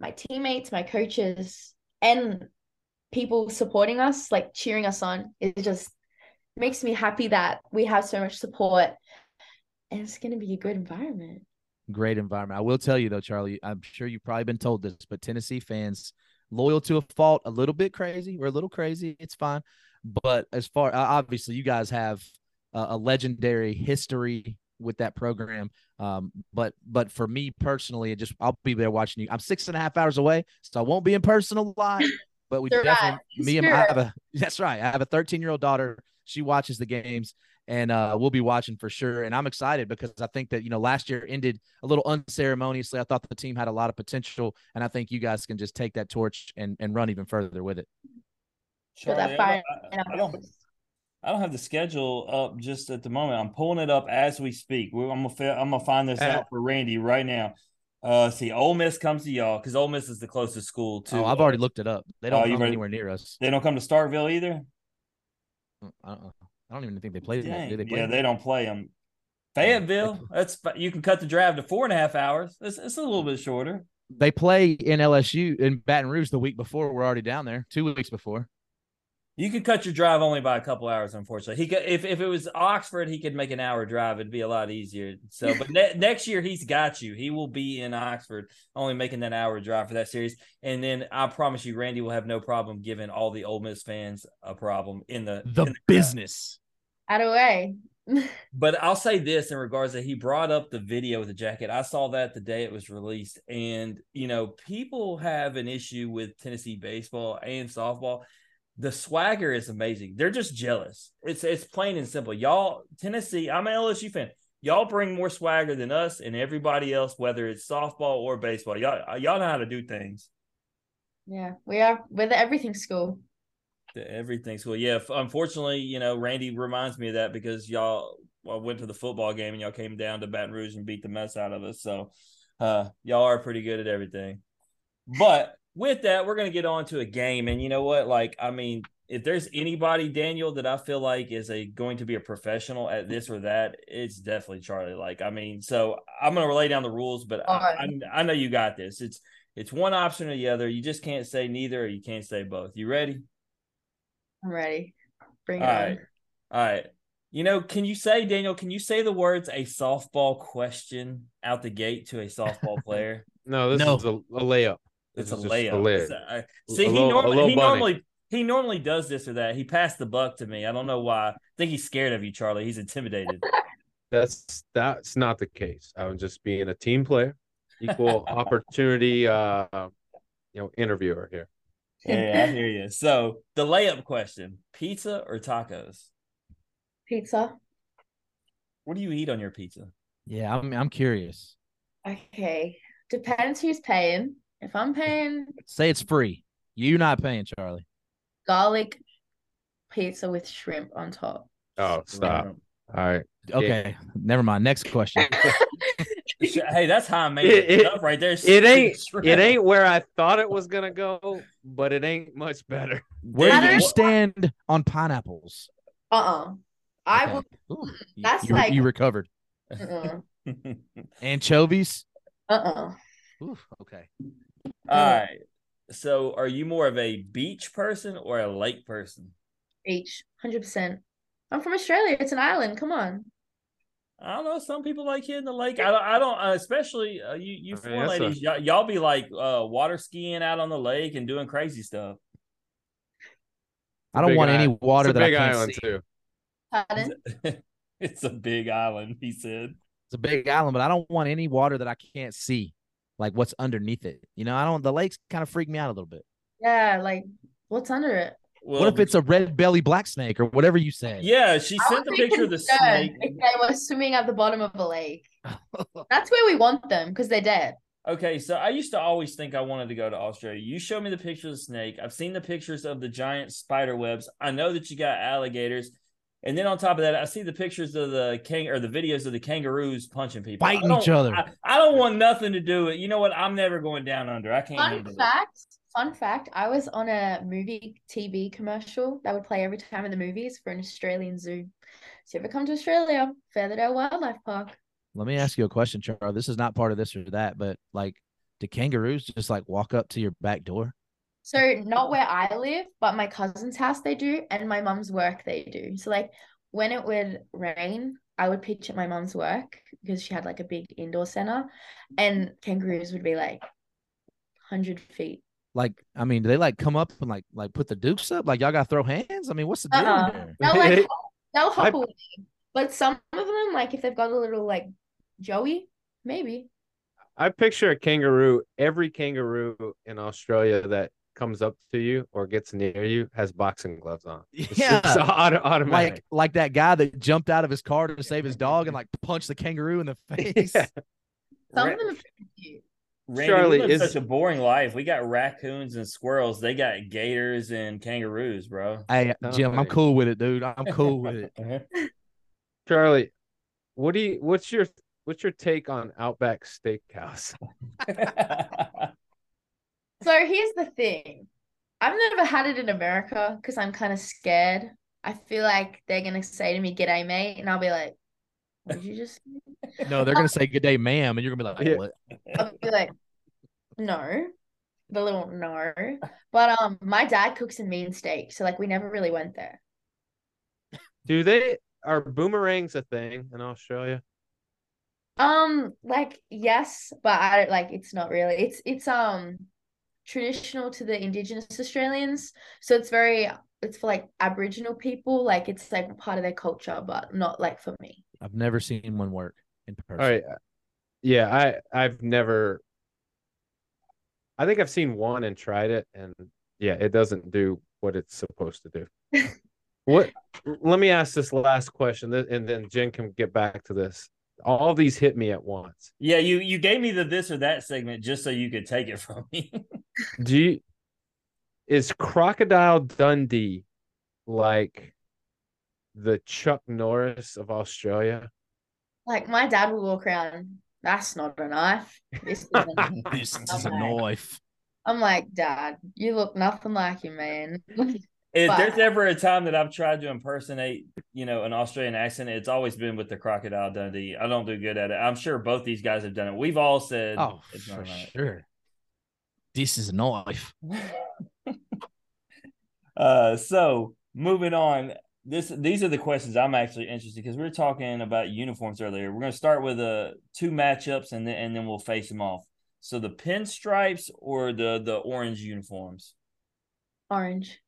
my teammates, my coaches, and people supporting us, like cheering us on, it just makes me happy that we have so much support. And it's gonna be a good environment. Great environment. I will tell you though, Charlie. I'm sure you've probably been told this, but Tennessee fans loyal to a fault, a little bit crazy. We're a little crazy. It's fine, but as far obviously you guys have a legendary history with that program. Um, but but for me personally, it just I'll be there watching you. I'm six and a half hours away, so I won't be in person a lot. *laughs* But we definitely right. me and I have a *laughs* that's right. I have a 13 year old daughter. She watches the games and uh, we'll be watching for sure. And I'm excited because I think that you know last year ended a little unceremoniously. I thought the team had a lot of potential, and I think you guys can just take that torch and and run even further with it. Put that Charlie, I don't- I, I don't bodies. I don't have the schedule up just at the moment. I'm pulling it up as we speak. We- I'm gonna I'm gonna find this Uh, out for Randy right now. Uh, see, Ole Miss comes to y'all because Ole Miss is the closest school to. oh, I've uh, already looked it up. They Oh, don't you come anywhere near us. They don't come to Starkville either. I don't, I don't even think they. Dang. Do they play? yeah, that? they don't play them. Fayetteville. That's you can cut the drive to four and a half hours. It's, it's a little bit shorter. They play in LSU in Baton Rouge the week before. We're already down there. Two weeks before. You could cut your drive only by a couple hours. Unfortunately, he could if if it was Oxford, he could make an hour drive. It'd be a lot easier. So, but ne- *laughs* next year he's got you. He will be in Oxford, only making that hour drive for that series. And then I promise you, Randy will have no problem giving all the Ole Miss fans a problem in the The in crowd. business. Out of way. *laughs* But I'll say this in regards that he brought up the video with the jacket. I saw that the day it was released, and you know, people have an issue with Tennessee baseball and softball. The swagger is amazing. They're just jealous. It's it's plain and simple. Y'all, Tennessee, I'm an LSU fan. y'all bring more swagger than us and everybody else, whether it's softball or baseball. Y'all y'all know how to do things. Yeah, we are. We're the everything school. The everything school. Yeah, unfortunately, you know, Randy reminds me of that because y'all well, went to the football game and y'all came down to Baton Rouge and beat the mess out of us. So uh y'all are pretty good at everything. But with that, we're gonna get on to a game. And you know what? Like, I mean, if there's anybody, Daniel, that I feel like is a going to be a professional at this or that, it's definitely Charlie. Like, I mean, so I'm gonna lay down the rules, but I, I, I know you got this. It's it's one option or the other. You just can't say neither, or you can't say both. You ready? I'm ready. Bring it All on. right. All right. You know, can you say, Daniel, can you say the words a softball question out the gate to a softball *laughs* player? No, this No. is a, a layup. It's This a is just layup. It's lay- a- I- A see, he, little- a normally, he normally he normally does this or that. He passed the buck to me. I don't know why. I think he's scared of you, Charlie. He's intimidated. *laughs* That's that's not the case. I'm just being a team player, equal *laughs* opportunity, uh, you know, interviewer here. yeah, I hear you. So the layup question: pizza or tacos? Pizza. What do you eat on your pizza? Yeah, I'm I'm curious. Okay. Depends who's paying. If I'm paying Say it's free. You not paying, Charlie. garlic pizza with shrimp on top. Oh, stop! All right, Okay, never mind. Next question. *laughs* Hey, that's how I made it- up right there. it ain't *laughs* Shrimp. it ain't where I thought it was gonna go, but it ain't much better. Where do you stand on pineapples? Uh-uh. I Okay. will Ooh, *laughs* That's you, like- you recovered. uh-uh. Anchovies. Uh-uh. Ooh, okay. All right. So, are you more of a beach person or a lake person? Beach. Hundred percent. I'm from Australia. It's an island. Come on. I don't know. Some people like hitting the lake. I don't. I don't. Uh, especially uh, you. You I mean, foreign that's a- ladies. Y'all, y'all be like uh, water skiing out on the lake and doing crazy stuff. I don't Big want any water It's a that I big can't island see. too. Pardon? *laughs* it's a big island. He said. It's a big island, but I don't want any water that I can't see, like what's underneath it. You know, I don't. The lakes kind of freak me out a little bit. Yeah, like what's under it? Well, what if it's a red belly black snake or whatever you said? Yeah, she I sent the picture of the concerned snake. *laughs* If they were swimming at the bottom of a lake. *laughs* That's where we want them because they're dead. Okay, so I used to always think I wanted to go to Australia. You showed me the picture of the snake. I've seen the pictures of the giant spider webs. I know that you got alligators. And then on top of that, I see the pictures of the king or the videos of the kangaroos punching people. I Biting each other. I, I don't want nothing to do with You know what? I'm never going down under. I can't Fun handle it. fact, fun fact, I was on a movie TV commercial that would play every time in the movies for an Australian zoo. So if you ever come to Australia, Featherdale Wildlife Park. Let me ask you a question, Charles. This is not part of this or that, but like, do kangaroos just like walk up to your back door? So not where I live, but my cousin's house they do, and my mum's work they do. So like when it would rain, I would pitch at my mum's work because she had like a big indoor center, and kangaroos would be like hundred feet. Like, I mean, do they like come up and like like put the dukes up? Like y'all gotta throw hands? I mean, what's the deal Uh-uh. They'll like *laughs* they'll I- hop away. But some of them, like if they've got a little like Joey, maybe. I picture a kangaroo. Every kangaroo in Australia that comes up to you or gets near you has boxing gloves on. *laughs* It's Yeah. just auto- automatic. Like like that guy that jumped out of his car to save his dog and like punched the kangaroo in the *laughs* face. Yeah. Some of them are cute. Randy, Charlie, is- such a boring life. We got raccoons and squirrels. They got gators and kangaroos, bro. Hey, Jim, I'm cool with it, dude. I'm cool with it. *laughs* Uh-huh. Charlie, what do you? What's your what's your take on Outback Steakhouse? So here's the thing. I've never had it in America because I'm kind of scared. I feel like they're gonna say to me, "G'day, mate," and I'll be like, "What did you just?" No, they're gonna *laughs* say good day, ma'am, and you're gonna be like, what? I'll be like, "No," the little no. But um, my dad cooks a mean steak, so like we never really went there. Do they are boomerangs a thing in Australia? Um, like yes, but I don't like it's not really. It's it's um traditional to the indigenous Australians. So it's very it's for like Aboriginal people, like it's like part of their culture, but not like for me. I've never seen one work in person. All right. Uh, yeah, I I've never. I think I've seen one and tried it, and yeah, it doesn't do what it's supposed to do. *laughs* what? Let me ask this last question, and then Jen can get back to this. All these hit me at once. Yeah, you you gave me the this or that segment just so you could take it from me. *laughs* Do you is Crocodile Dundee like the Chuck Norris of Australia? Like my dad will walk around. That's not a knife. This is a *laughs* This is I'm a like- knife. I'm like, Dad, you look nothing like him, man. *laughs* if But- there's ever a time that I've tried to impersonate, you know, an Australian accent, it's always been with the Crocodile Dundee. I don't do good at it. I'm sure both these guys have done it. We've all said, Oh, it's for not right. sure. This is a knife. *laughs* uh, so moving on. This these are the questions I'm actually interested because we are talking about uniforms earlier. We're going to start with uh two matchups and then and then we'll face them off. So the pinstripes or the the orange uniforms. Orange.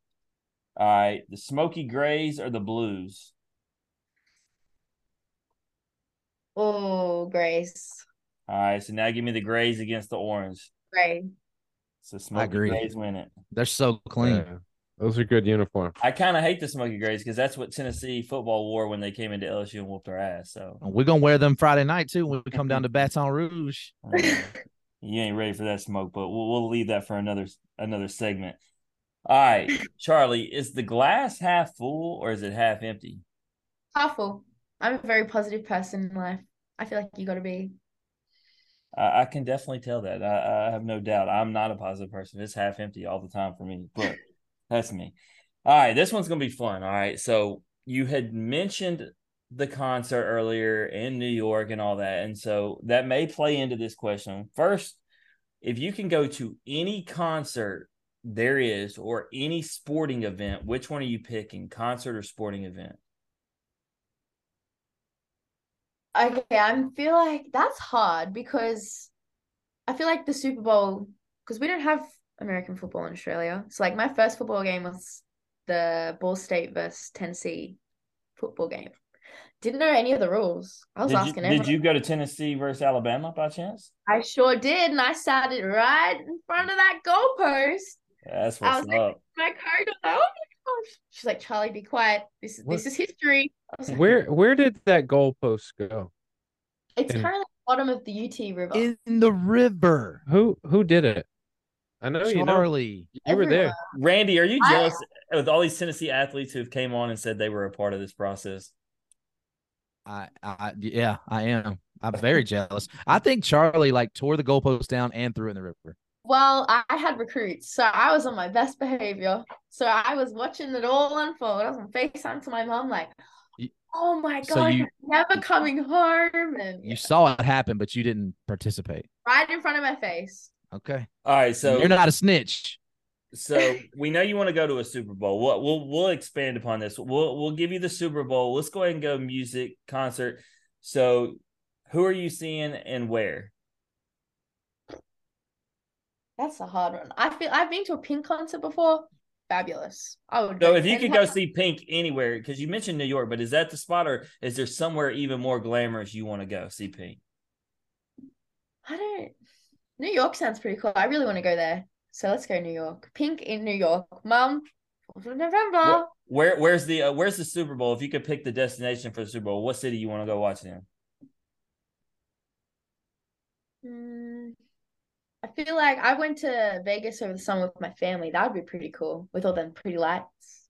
All right, the smoky grays or the blues. Oh, Grace. All right, so now give me the grays against the orange. Gray. So smoky agree. grays win it. They're so clean. Yeah, those are good uniforms. I kind of hate the smoky grays because that's what Tennessee football wore when they came into LSU and whooped our ass. So We're gonna wear them Friday night too when we come down to Baton Rouge. *laughs* you ain't ready for that smoke, but we'll we'll leave that for another another segment. All right, Charlie, is the glass half full or is it half empty? Half full. I'm a very positive person in life. I feel like you got to be. I, I can definitely tell that. I, I have no doubt. I'm not a positive person. It's half empty all the time for me, but that's me. All right, this one's gonna be fun. All right, so you had mentioned the concert earlier in New York and all that, and so that may play into this question. First, if you can go to any concert there is or any sporting event, which one are you picking, concert or sporting event? Okay, I feel like that's hard because I feel like the Super Bowl, because we don't have American football in Australia. So, like, my first football game was the Ball State versus Tennessee football game. Didn't know any of the rules. I was Did you, asking did everyone. you go to Tennessee versus Alabama by chance? I sure did, and I sat it right in front of that goalpost. That's I what's was like- up. My coach was like, "Oh my gosh!" She's like, "Charlie, be quiet. This is What- this is history." Like, Where where did that goalpost go? It's and- currently at the bottom of the UT River. In the river. Who who did it? I know you know. Charlie. You were there. Randy, are you I- jealous with all these Tennessee athletes who've came on and said they were a part of this process? I, I yeah, I am. I'm very jealous. I think Charlie like tore the goalpost down and threw it in the river. Well, I I had recruits, so I was on my best behavior. So I was watching it all unfold. I was on FaceTime to my mom, like, "Oh my so god, you- you're never coming home!" And You yeah, saw it happen, but you didn't participate. right in front of my face. Okay. All right, so You're not a snitch. so we know you want to go to a Super Bowl. We'll we'll we'll expand upon this. We'll we'll give you the Super Bowl. Let's go ahead and go music concert. So, who are you seeing and where? That's a hard one. I feel I've been to a Pink concert before. Fabulous. I would. So, go if you could go see Pink anywhere, because you mentioned New York, but is that the spot, or is there somewhere even more glamorous you want to go see Pink? I don't. New York sounds pretty cool. I really want to go there. So let's go New York. Pink in New York. Mom, 4th of November. Where where's the uh, where's the Super Bowl? If you could pick the destination for the Super Bowl, what city you want to go watch it in? Mm, I feel like I went to Vegas over the summer with my family. That would be pretty cool with all them pretty lights.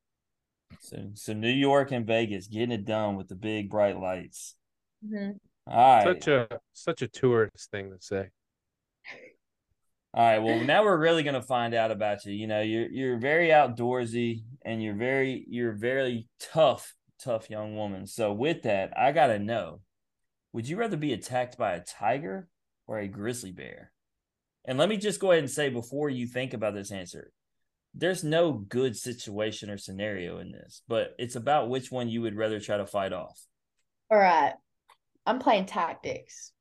So so New York and Vegas, getting it done with the big bright lights. hmm All right. Such a such a tourist thing to say. All right. Well, now we're really gonna find out about you. You know, you're you're very outdoorsy and you're very you're very tough, tough young woman. So with that, I gotta know: Would you rather be attacked by a tiger or a grizzly bear? And let me just go ahead and say before you think about this answer, there's no good situation or scenario in this, but it's about which one you would rather try to fight off. All right. I'm playing tactics.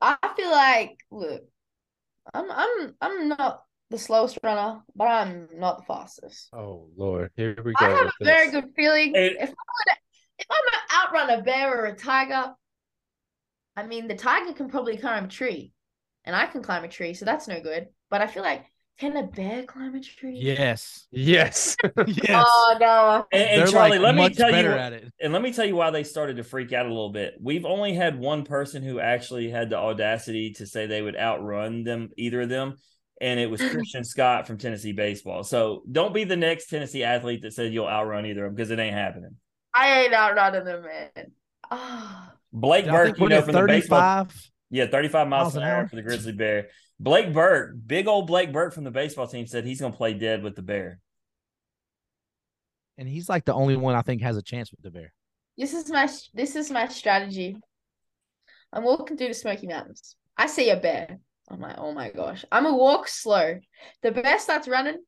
I feel like, look, I'm I'm I'm not the slowest runner, but I'm not the fastest. Oh Lord, here we go. I have with a very this. good feeling Hey. if I'm gonna if I'm gonna outrun a bear or a tiger, I mean the tiger can probably climb a tree, and I can climb a tree, so that's no good. But I feel like Can a bear climb a tree? Yes. Yes. *laughs* Yes. Oh no. And, and Charlie, like let me tell you, better at it. and let me tell you why they started to freak out a little bit. We've only had one person who actually had the audacity to say they would outrun them, either of them, and it was *laughs* Christian Scott from Tennessee baseball. So don't be the next Tennessee athlete that says you'll outrun either of them because it ain't happening. I ain't outrunning them, man. Oh. Blake Burke, you know, you're from the baseball 35, Yeah, 35 miles, Miles an an hour hour. for the Grizzly Bear. Blake Burke, big old Blake Burke from the baseball team said he's going to play dead with the Bear. and he's like the only one I think has a chance with the bear. This is my this is my strategy. I'm walking through the Smoky Mountains. I see a bear. I'm like, oh my gosh. I'm gonna walk slow. The bear starts running.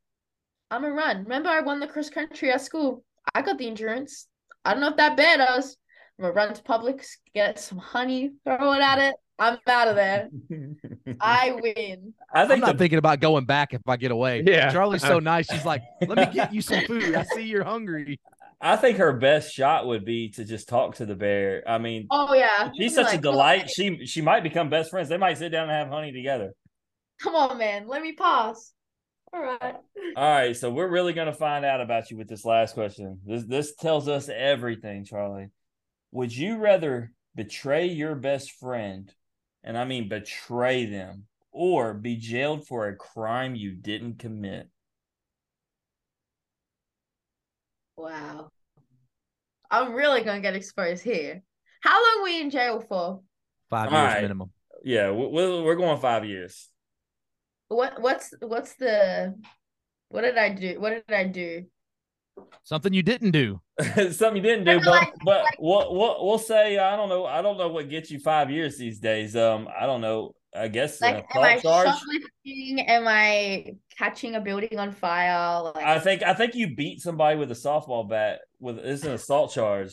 I'm gonna run. Remember, I won the cross country at school. I got the endurance. I don't know if that bear does. I'm gonna run to Publix, get some honey, throw it at it. I'm out of there. *laughs* I win. I I'm not the, thinking about going back if I get away. Yeah. Charlie's so *laughs* nice. She's like, let me get you some food. I see you're hungry. I think her best shot would be to just talk to the bear. I mean, Oh yeah. she's I'm such a like, delight. She she might become best friends. They might sit down and have honey together. Come on, man. Let me pass. All right. All right, so we're really going to find out about you with this last question. This this tells us everything, Charlie. Would you rather betray your best friend, and I mean betray them, or be jailed for a crime you didn't commit? Wow. I'm really gonna get exposed here. How long we in jail for? Five All years right. minimum. Yeah, we're we're going five years. What what's what's the what did I do? What did I do? Something you didn't do. *laughs* Something you didn't do, But but like- but we'll, we'll we'll say I don't know. I don't know what gets you five years these days. Um, I don't know. I guess an Like am I assault charge. shoplifting? Am I catching a building on fire? Like I think I think you beat somebody with a softball bat with it's an assault charge.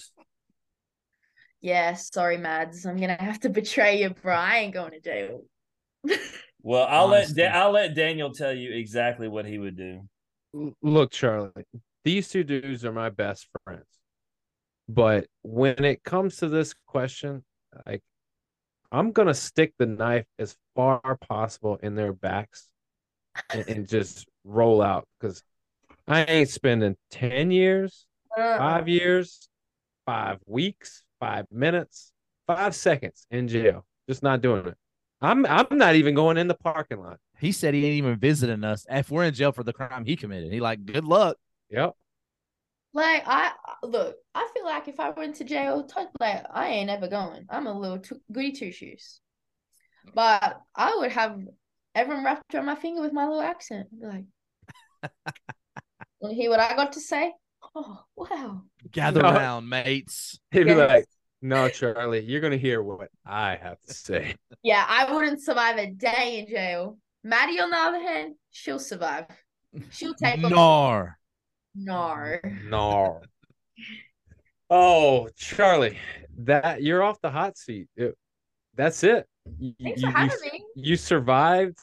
yeah, sorry, Mads. I'm gonna have to betray you, bro. I ain't going to jail. *laughs* Well, I'll let da- I'll let Daniel tell you exactly what he would do. Look, Charlie, these two dudes are my best friends. But when it comes to this question, like I'm gonna stick the knife as far possible in their backs and, and just roll out because I ain't spending 10 years, Uh, five years, five weeks, five minutes, five seconds in jail. Just not doing it. I'm I'm not even going in the parking lot. He said he ain't even visiting us. If we're in jail for the crime he committed, he like, good luck. Yep. Like I look, I feel like if I went to jail, t- like I ain't ever going. I'm a little too, goody two shoes, but I would have everyone wrapped around my finger with my little accent. Be like, *laughs* want to hear what I got to say? Oh wow! Gather No. around, mates. He'd be like, "No, Charlie, you're gonna hear what I have to say." Yeah, I wouldn't survive a day in jail. Maddie, on the other hand, she'll survive. She'll take on Nar. No. No. Oh, Charlie, that you're off the hot seat. It- that's it. You, Thanks you- for you- having me. you survived.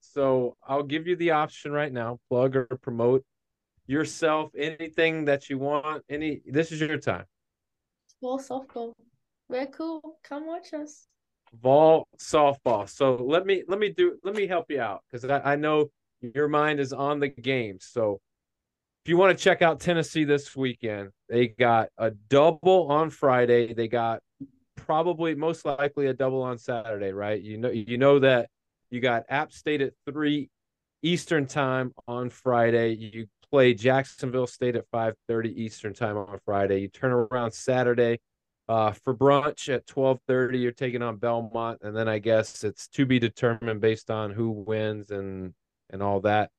So I'll give you the option right now. Plug or promote yourself. Anything that you want. Any. This is your time. Ball softball. We're cool. Come watch us. Vol softball. So let me let me do let me help you out because I, I know your mind is on the game. So if you want to check out Tennessee this weekend, they got a double on Friday. They got probably most likely a double on Saturday, right? You know you know that you got App State at three Eastern time on Friday. You play Jacksonville State at 5:30 Eastern time on Friday. You turn around Saturday uh, for brunch at 12:30 you're taking on Belmont and then I guess it's to be determined based on who wins and and all that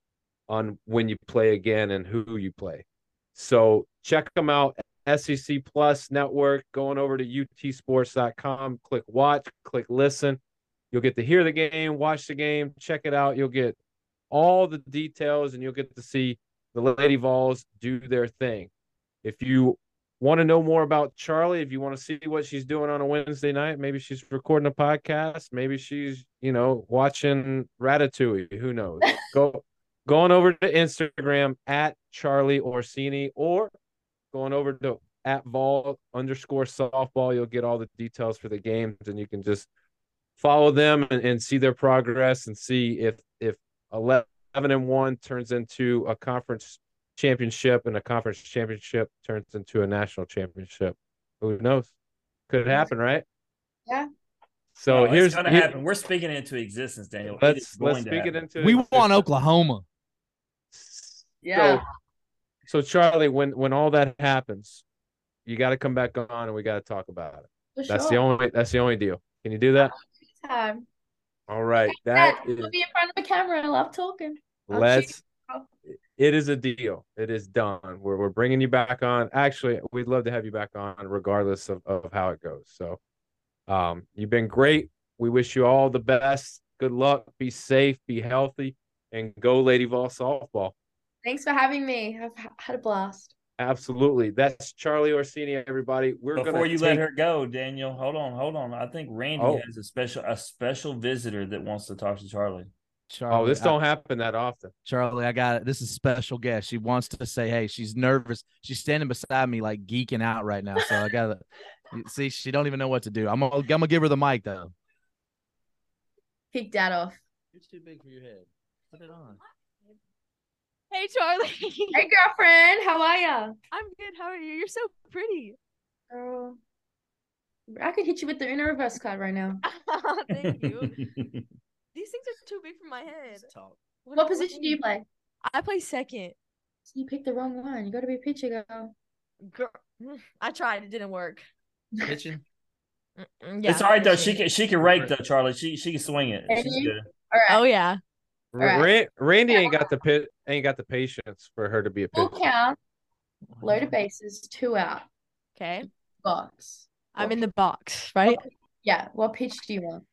on when you play again and who you play. So check them out SEC Plus Network going over to utsports.com click watch click listen you'll get to hear the game watch the game check it out you'll get all the details and you'll get to see the Lady Vols do their thing. If you want to know more about Charlie, if you want to see what she's doing on a Wednesday night, maybe she's recording a podcast, maybe she's, you know, watching Ratatouille, who knows. *laughs* Go going over to Instagram at Charlie Orsini or going over to at Vol underscore softball. You'll get all the details for the games and you can just follow them and, and see their progress and see if if eleven and one turns into a conference championship, and a conference championship turns into a national championship. Who knows? Could happen, right? Yeah. So No, it's here's gonna here- happen. We're speaking into existence, Daniel. Let's is let's to speak it into We want. Oklahoma. Yeah. So Charlie, when when all that happens, you got to come back on and we got to talk about it. For That's sure. the only that's the only deal. Can you do that? time. All right. That That is be in front of a camera. I love talking. Let's it is a deal. It is done. We're we're bringing you back on. Actually, we'd love to have you back on regardless of, of how it goes. So um you've been great. We wish you all the best. Good luck. Be safe, be healthy, and go Lady Vol softball. Thanks for having me. I've had a blast. Absolutely. That's Charlie Orsini, everybody. We're Before you take- let her go, Daniel, hold on, hold on. I think Randy Oh. has a special a special visitor that wants to talk to Charlie. Charlie, Oh, this I- don't happen that often. Charlie, I got it. This is special guest. She wants to say, hey, she's nervous. She's standing beside me, like geeking out right now. So I gotta see. She don't even know what to do. I'm gonna, I'm gonna give her the mic though. Kick dad off. It's too big for your head. Put it on. Hey Charlie. Hey, girlfriend. How are ya? I'm good. How are you? You're so pretty. Girl. I could hit you with the inner reverse card right now. *laughs* Thank you. *laughs* These things are too big for my head. What position do you play? I play second. You picked the wrong one. You got to be a pitcher, girl. Girl, I tried. It didn't work. Pitching. Mm, Yeah. it's all right though. She can she can rake though, Charlie. She she can swing it. She's good. All right. Oh yeah. Ra- right. Randy ain't got the pit ain't got the patience for her to be a Full pitcher. count. Loaded bases. Two out. Okay. Box. I'm in the box, right? Yeah. What pitch do you want?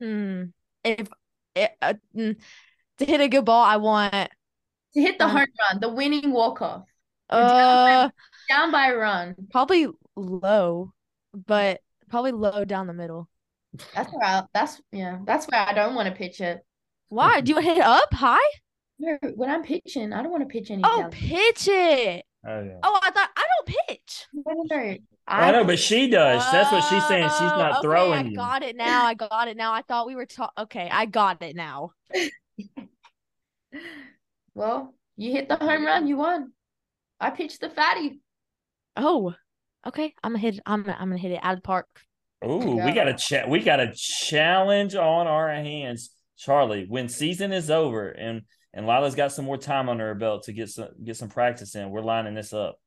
Hmm. If it, uh, mm, to hit a good ball, I want To hit the Um, home run, the winning walk off. uh Down by a run. probably low, but probably low down the middle. That's where I, that's yeah. That's where I don't want to pitch it. Why? Do you want to hit up high? No, when I'm pitching, I don't want to pitch any Oh, down. pitch it. Oh yeah. Oh, I thought I don't pitch. No, no, no. I know, but she does. That's what she's saying. She's Oh, not okay, throwing I you. got it now. I got it now. I thought we were talking. Okay, I got it now. *laughs* Well, you hit the home run, you won. I pitched the fatty. Oh, okay. I'm gonna hit. It. I'm gonna, I'm gonna hit it out of the park. Ooh, Yeah. we got a cha- we got a challenge on our hands, Charlie. When season is over and and Lila's got some more time on her belt to get some get some practice in, we're lining this up.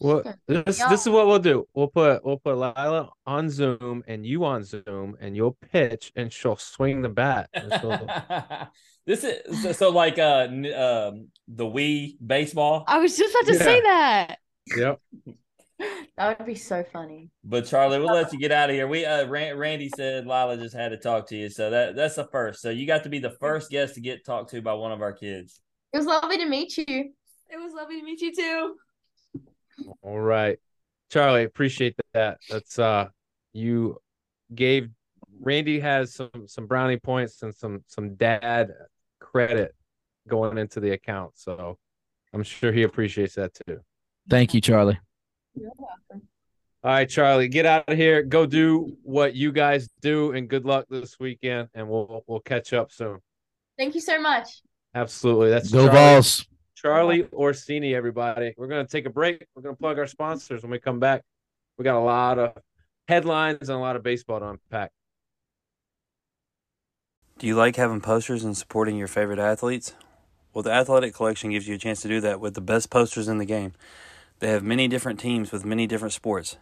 Well, this this is what we'll do. We'll put we'll put Lila on Zoom and you on Zoom, and you'll pitch, and she'll swing the bat. *laughs* this is so, so like uh n- um the Wii baseball, I was just about to say that. yep. *laughs* That would be so funny. but Charlie, we'll let you get out of here. We uh Ran- Randy said Lila just had to talk to you, so that that's the first. So you got to be the first guest to get talked to by one of our kids. It was lovely to meet you. It was lovely to meet you too. All right, Charlie, appreciate that. That's uh, you gave Randy has some some brownie points and some some dad credit going into the account, so I'm sure he appreciates that too. Thank you, Charlie. You're welcome. All right, Charlie, get out of here. Go do what you guys do, and good luck this weekend. And we'll we'll catch up soon. Thank you so much. Absolutely. That's Go Charlie, balls. Charlie Orsini, everybody. We're gonna take a break. We're gonna plug our sponsors when we come back. We got a lot of headlines and a lot of baseball to unpack. Do you like having posters and supporting your favorite athletes? Well, the Athletic Collection gives you a chance to do that with the best posters in the game. They have many different teams with many different sports.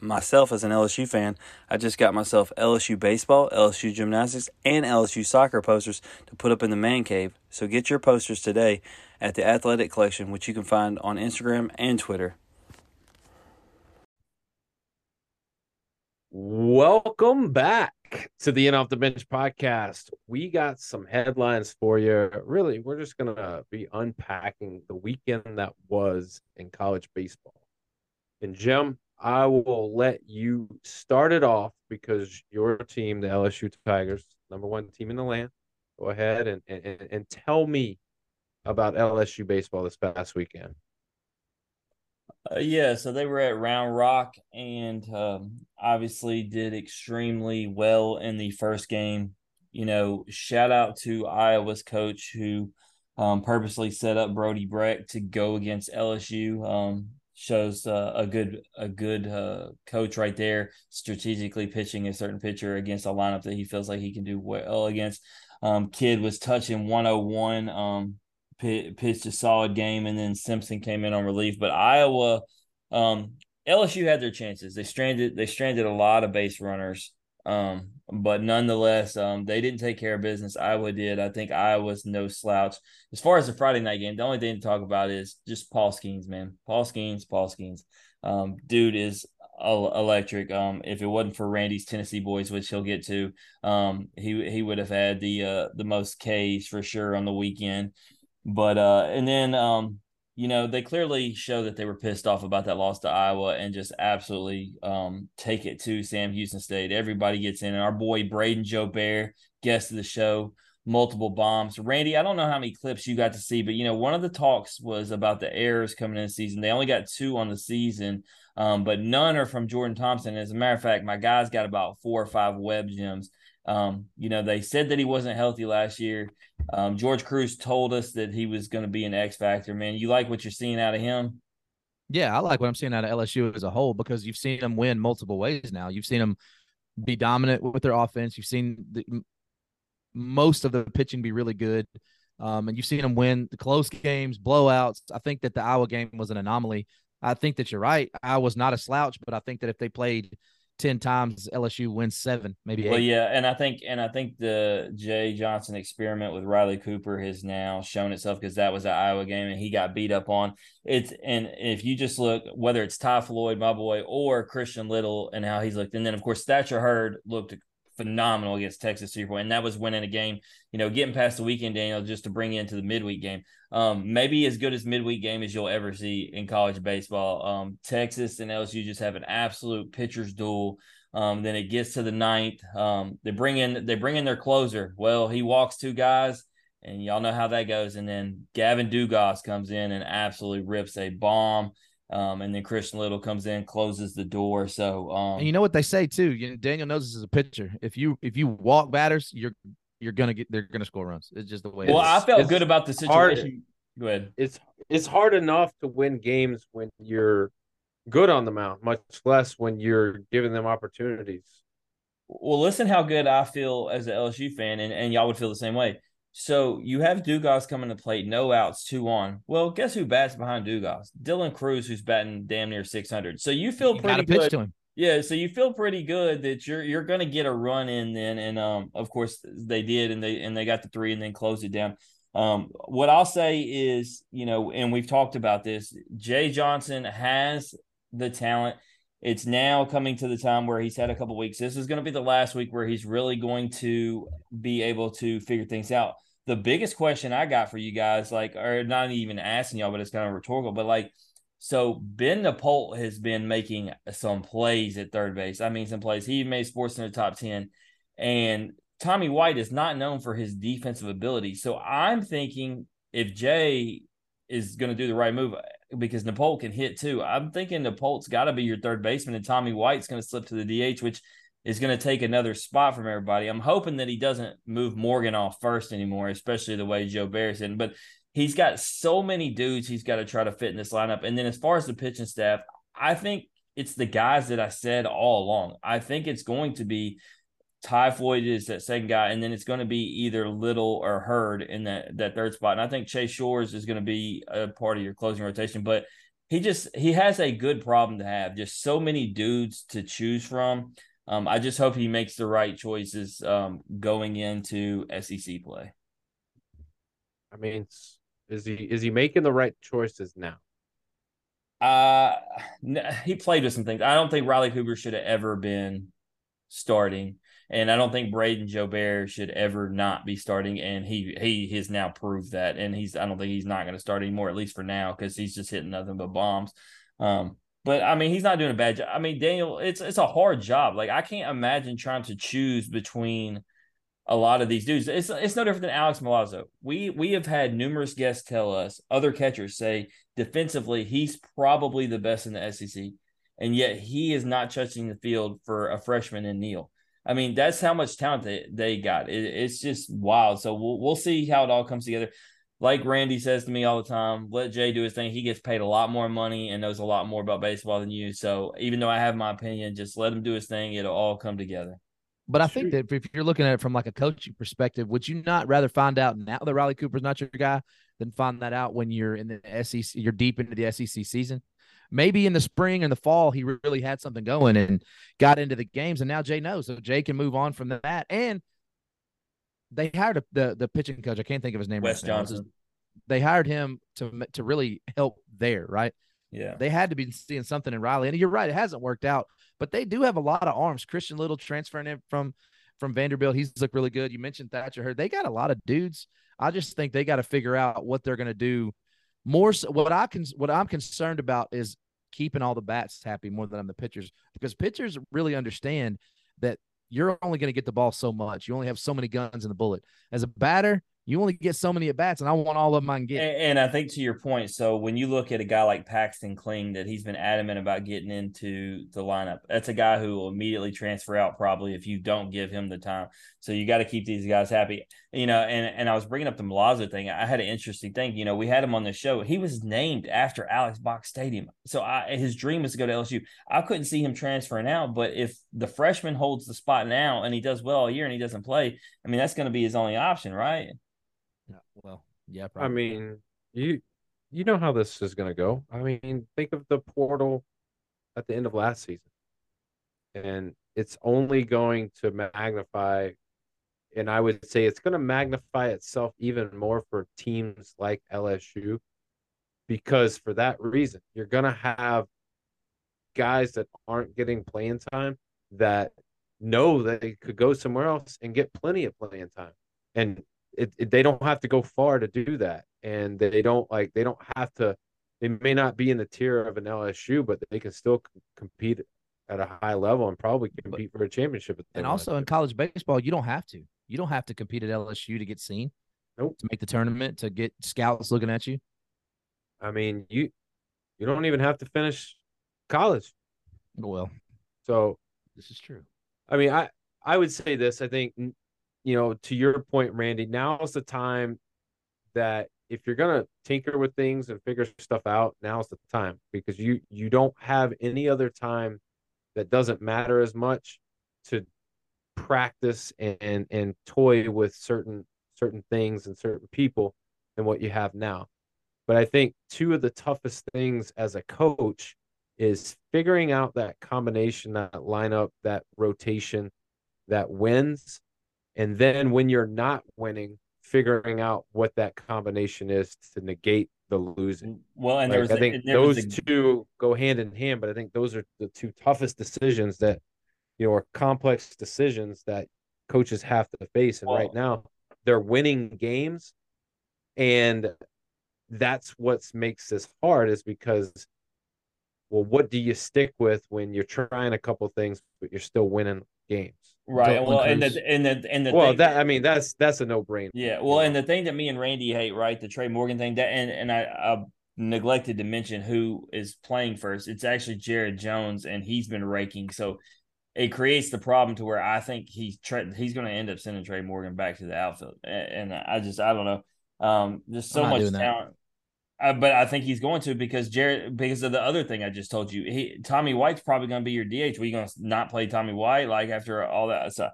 Myself, as an LSU fan, I just got myself LSU baseball, LSU gymnastics, and LSU soccer posters to put up in the man cave. So get your posters today at the Athletic Collection, which you can find on Instagram and Twitter. Welcome back to the In Off the Bench podcast. We got some headlines for you. Really, we're just gonna be unpacking the weekend that was in college baseball. And Jim, I will let you start it off because your team, the LSU Tigers, number one team in the land. Go ahead and and, and tell me about LSU baseball this past weekend. Uh, yeah, so they were at Round Rock and um, obviously did extremely well in the first game. you know, shout out to Iowa's coach who um, purposely set up Brody Brecht to go against LSU. Um, shows uh, a good a good uh, coach right there, strategically pitching a certain pitcher against a lineup that he feels like he can do well against. Um, Kidd was touching 101, um, pitched a solid game, and then Simpson came in on relief. But Iowa, um, LSU had their chances. They stranded they stranded a lot of base runners. Um, but nonetheless, um, they didn't take care of business. Iowa did. I think Iowa's no slouch. As far as the Friday night game, the only thing to talk about is just Paul Skenes, man. Paul Skenes, Paul Skenes. Um, dude is electric. Um, if it wasn't for Randy's Tennessee boys, which he'll get to, um, he he would have had the uh the most K's for sure on the weekend. But uh, and then um, you know, they clearly show that they were pissed off about that loss to Iowa and just absolutely um, take it to Sam Houston State. Everybody gets in. And our boy Brayden Jobert, guest of the show, multiple bombs. Randy, I don't know how many clips you got to see, but you know, one of the talks was about the errors coming in the season. They only got two on the season, um, but none are from Jordan Thompson. As a matter of fact, my guy's got about four or five web gems. Um, you know, they said that he wasn't healthy last year. Um, George Cruz told us that he was going to be an X factor. Man, you like what you're seeing out of him? Yeah, I like what I'm seeing out of LSU as a whole because you've seen them win multiple ways now. You've seen them be dominant with their offense. You've seen the, most of the pitching be really good. Um, and you've seen them win the close games, blowouts. I think that the Iowa game was an anomaly. I think that you're right. I was not a slouch, but I think that if they played 10 times LSU wins seven, maybe eight. Well, yeah, and I think and I think the Jay Johnson experiment with Riley Cooper has now shown itself because that was an Iowa game and he got beat up on. It's and if you just look whether it's Ty Floyd, my boy, or Christian Little and how he's looked, and then of course Thatcher Hurd looked phenomenal against Texas to and that was winning a game. You know, getting past the weekend, Daniel, just to bring into the midweek game. Um, maybe as good as midweek game as you'll ever see in college baseball. Um, Texas and LSU just have an absolute pitcher's duel. Um, then it gets to the ninth. Um, they bring in they bring in their closer. Well, he walks two guys, and y'all know how that goes. And then Gavin Dugas comes in and absolutely rips a bomb. Um, and then Christian Little comes in, closes the door. So, um, and you know what they say too. You know, Daniel knows this is a pitcher. If you if you walk batters, you're you're gonna get they're gonna score runs. It's just the way. Well, I felt it's good about the situation. Hard. Go ahead. It's it's hard enough to win games when you're good on the mound, much less when you're giving them opportunities. Well, listen how good I feel as an LSU fan, and, and y'all would feel the same way. So you have Dugas coming to plate, no outs, two on. Well, guess who bats behind Dugas? Dylan Crews, who's batting damn near 600. So you feel you pretty good. Yeah, so you feel pretty good that you're you're to get a run in then, and um, of course they did, and they and they got the three, and then closed it down. Um, what I'll say is, you know, and we've talked about this. Jay Johnson has the talent. It's now coming to the time where he's had a couple weeks. This is going to be the last week where he's really going to be able to figure things out. The biggest question I got for you guys, like, or not even asking y'all, but it's kind of rhetorical, but like, so Ben Napolt has been making some plays at third base. I mean, some plays. He made sports in the top 10. And Tommy White is not known for his defensive ability. So I'm thinking if Jay is going to do the right move, because Napolt can hit too. I'm thinking Napolt's got to be your third baseman, and Tommy White's going to slip to the DH, which is going to take another spot from everybody. I'm hoping that he doesn't move Morgan off first anymore, especially the way Joe Jobert said. But he's got so many dudes he's got to try to fit in this lineup. And then as far as the pitching staff, I think it's the guys that I said all along. I think it's going to be Ty Floyd is that second guy, and then it's going to be either Little or Hurd in that that third spot. And I think Chase Shores is going to be a part of your closing rotation, but he just he has a good problem to have. Just so many dudes to choose from. Um, I just hope he makes the right choices um, going into SEC play. I mean, is he is he making the right choices now? Uh he played with some things. I don't think Riley Cooper should have ever been starting. And I don't think Brayden Jobert should ever not be starting. And he he has now proved that. And he's I don't think he's not going to start anymore, at least for now, because he's just hitting nothing but bombs. Um, but I mean, he's not doing a bad job. I mean, Daniel, it's it's a hard job. Like I can't imagine trying to choose between a lot of these dudes. It's it's no different than Alex Milazzo. We we have had numerous guests tell us, other catchers say defensively he's probably the best in the SEC, and yet he is not touching the field for a freshman in Neal. I mean, that's how much talent they, they got. It, it's just wild. So we'll we'll see how it all comes together. Like Randy says to me all the time, let Jay do his thing. He gets paid a lot more money and knows a lot more about baseball than you. So even though I have my opinion, just let him do his thing. It'll all come together. But I think that if you're looking at it from like a coaching perspective, would you not rather find out now that Riley Cooper's not your guy than find that out when you're in the SEC, you're deep into the SEC season? Maybe in the spring and the fall, he really had something going and got into the games, and now Jay knows, so Jay can move on from that. And they hired a, the the pitching coach. I can't think of his name. Wes right now. Johnson. They hired him to to really help there, right? Yeah. They had to be seeing something in Riley, and you're right, it hasn't worked out. But they do have a lot of arms. Christian Little transferring in from from Vanderbilt, he's looked really good. You mentioned Thatcher Hurd. They got a lot of dudes. I just think they got to figure out what they're going to do. More so, what I can what I'm concerned about is keeping all the bats happy more than I'm the pitchers because pitchers really understand that you're only going to get the ball so much. You only have so many guns in the bullet. As a batter, you only get so many at bats, and I want all of mine get. And, and I think to your point, so when you look at a guy like Paxton Kling, that he's been adamant about getting into the lineup, that's a guy who will immediately transfer out probably if you don't give him the time. So you got to keep these guys happy, you know. And and I was bringing up the Milazzo thing. I had an interesting thing. You know, we had him on the show. He was named after Alex Box Stadium, so I, his dream is to go to LSU. I couldn't see him transferring out, but if the freshman holds the spot now and he does well all year and he doesn't play, I mean that's going to be his only option, right? Yeah, well, yeah, I mean, you you know how this is going to go. I mean, think of the portal at the end of last season, and it's only going to magnify. And I would say it's going to magnify itself even more for teams like LSU, because for that reason, you're going to have guys that aren't getting playing time that know that they could go somewhere else and get plenty of playing time. And it, it, they don't have to go far to do that and they don't like they don't have to they may not be in the tier of an LSU but they can still c- compete at a high level and probably compete for a championship and also in college baseball, you don't have to. You don't have to compete at LSU to get seen. Nope. To make the tournament, to get scouts looking at you. I mean you you don't even have to finish college Well, so this is true. I mean I I would say this I think you know to your point Randy now's the time that if you're gonna tinker with things and figure stuff out, now's the time because you you don't have any other time that doesn't matter as much to practice and and, and toy with certain certain things and certain people than what you have now. But I think two of the toughest things as a coach is figuring out that combination, that lineup, that rotation that wins. And then when you're not winning, figuring out what that combination is to negate the losing. Well, and Like, I think was those a- two go hand in hand, but I think those are the two toughest decisions that you know are complex decisions that coaches have to face. And right now, they're winning games, and that's what makes this hard is because, well, what do you stick with when you're trying a couple things but you're still winning games? right. Dylan Well, and Crews. the and the and the Well, thing that I mean that's that's a no brainer. Yeah, well, and the thing that me and Randy hate, right, the Tre' Morgan thing, that and and I, I neglected to mention who is playing first. It's actually Jared Jones, and he's been raking, so it creates the problem to where I think he's tra- he's going to end up sending Tre' Morgan back to the outfield, and, and I just I don't know. Um, there's so much talent. Uh, but I think he's going to because Jared because of the other thing I just told you. He Tommy White's probably going to be your DH. Were you going to not play Tommy White like after all that? So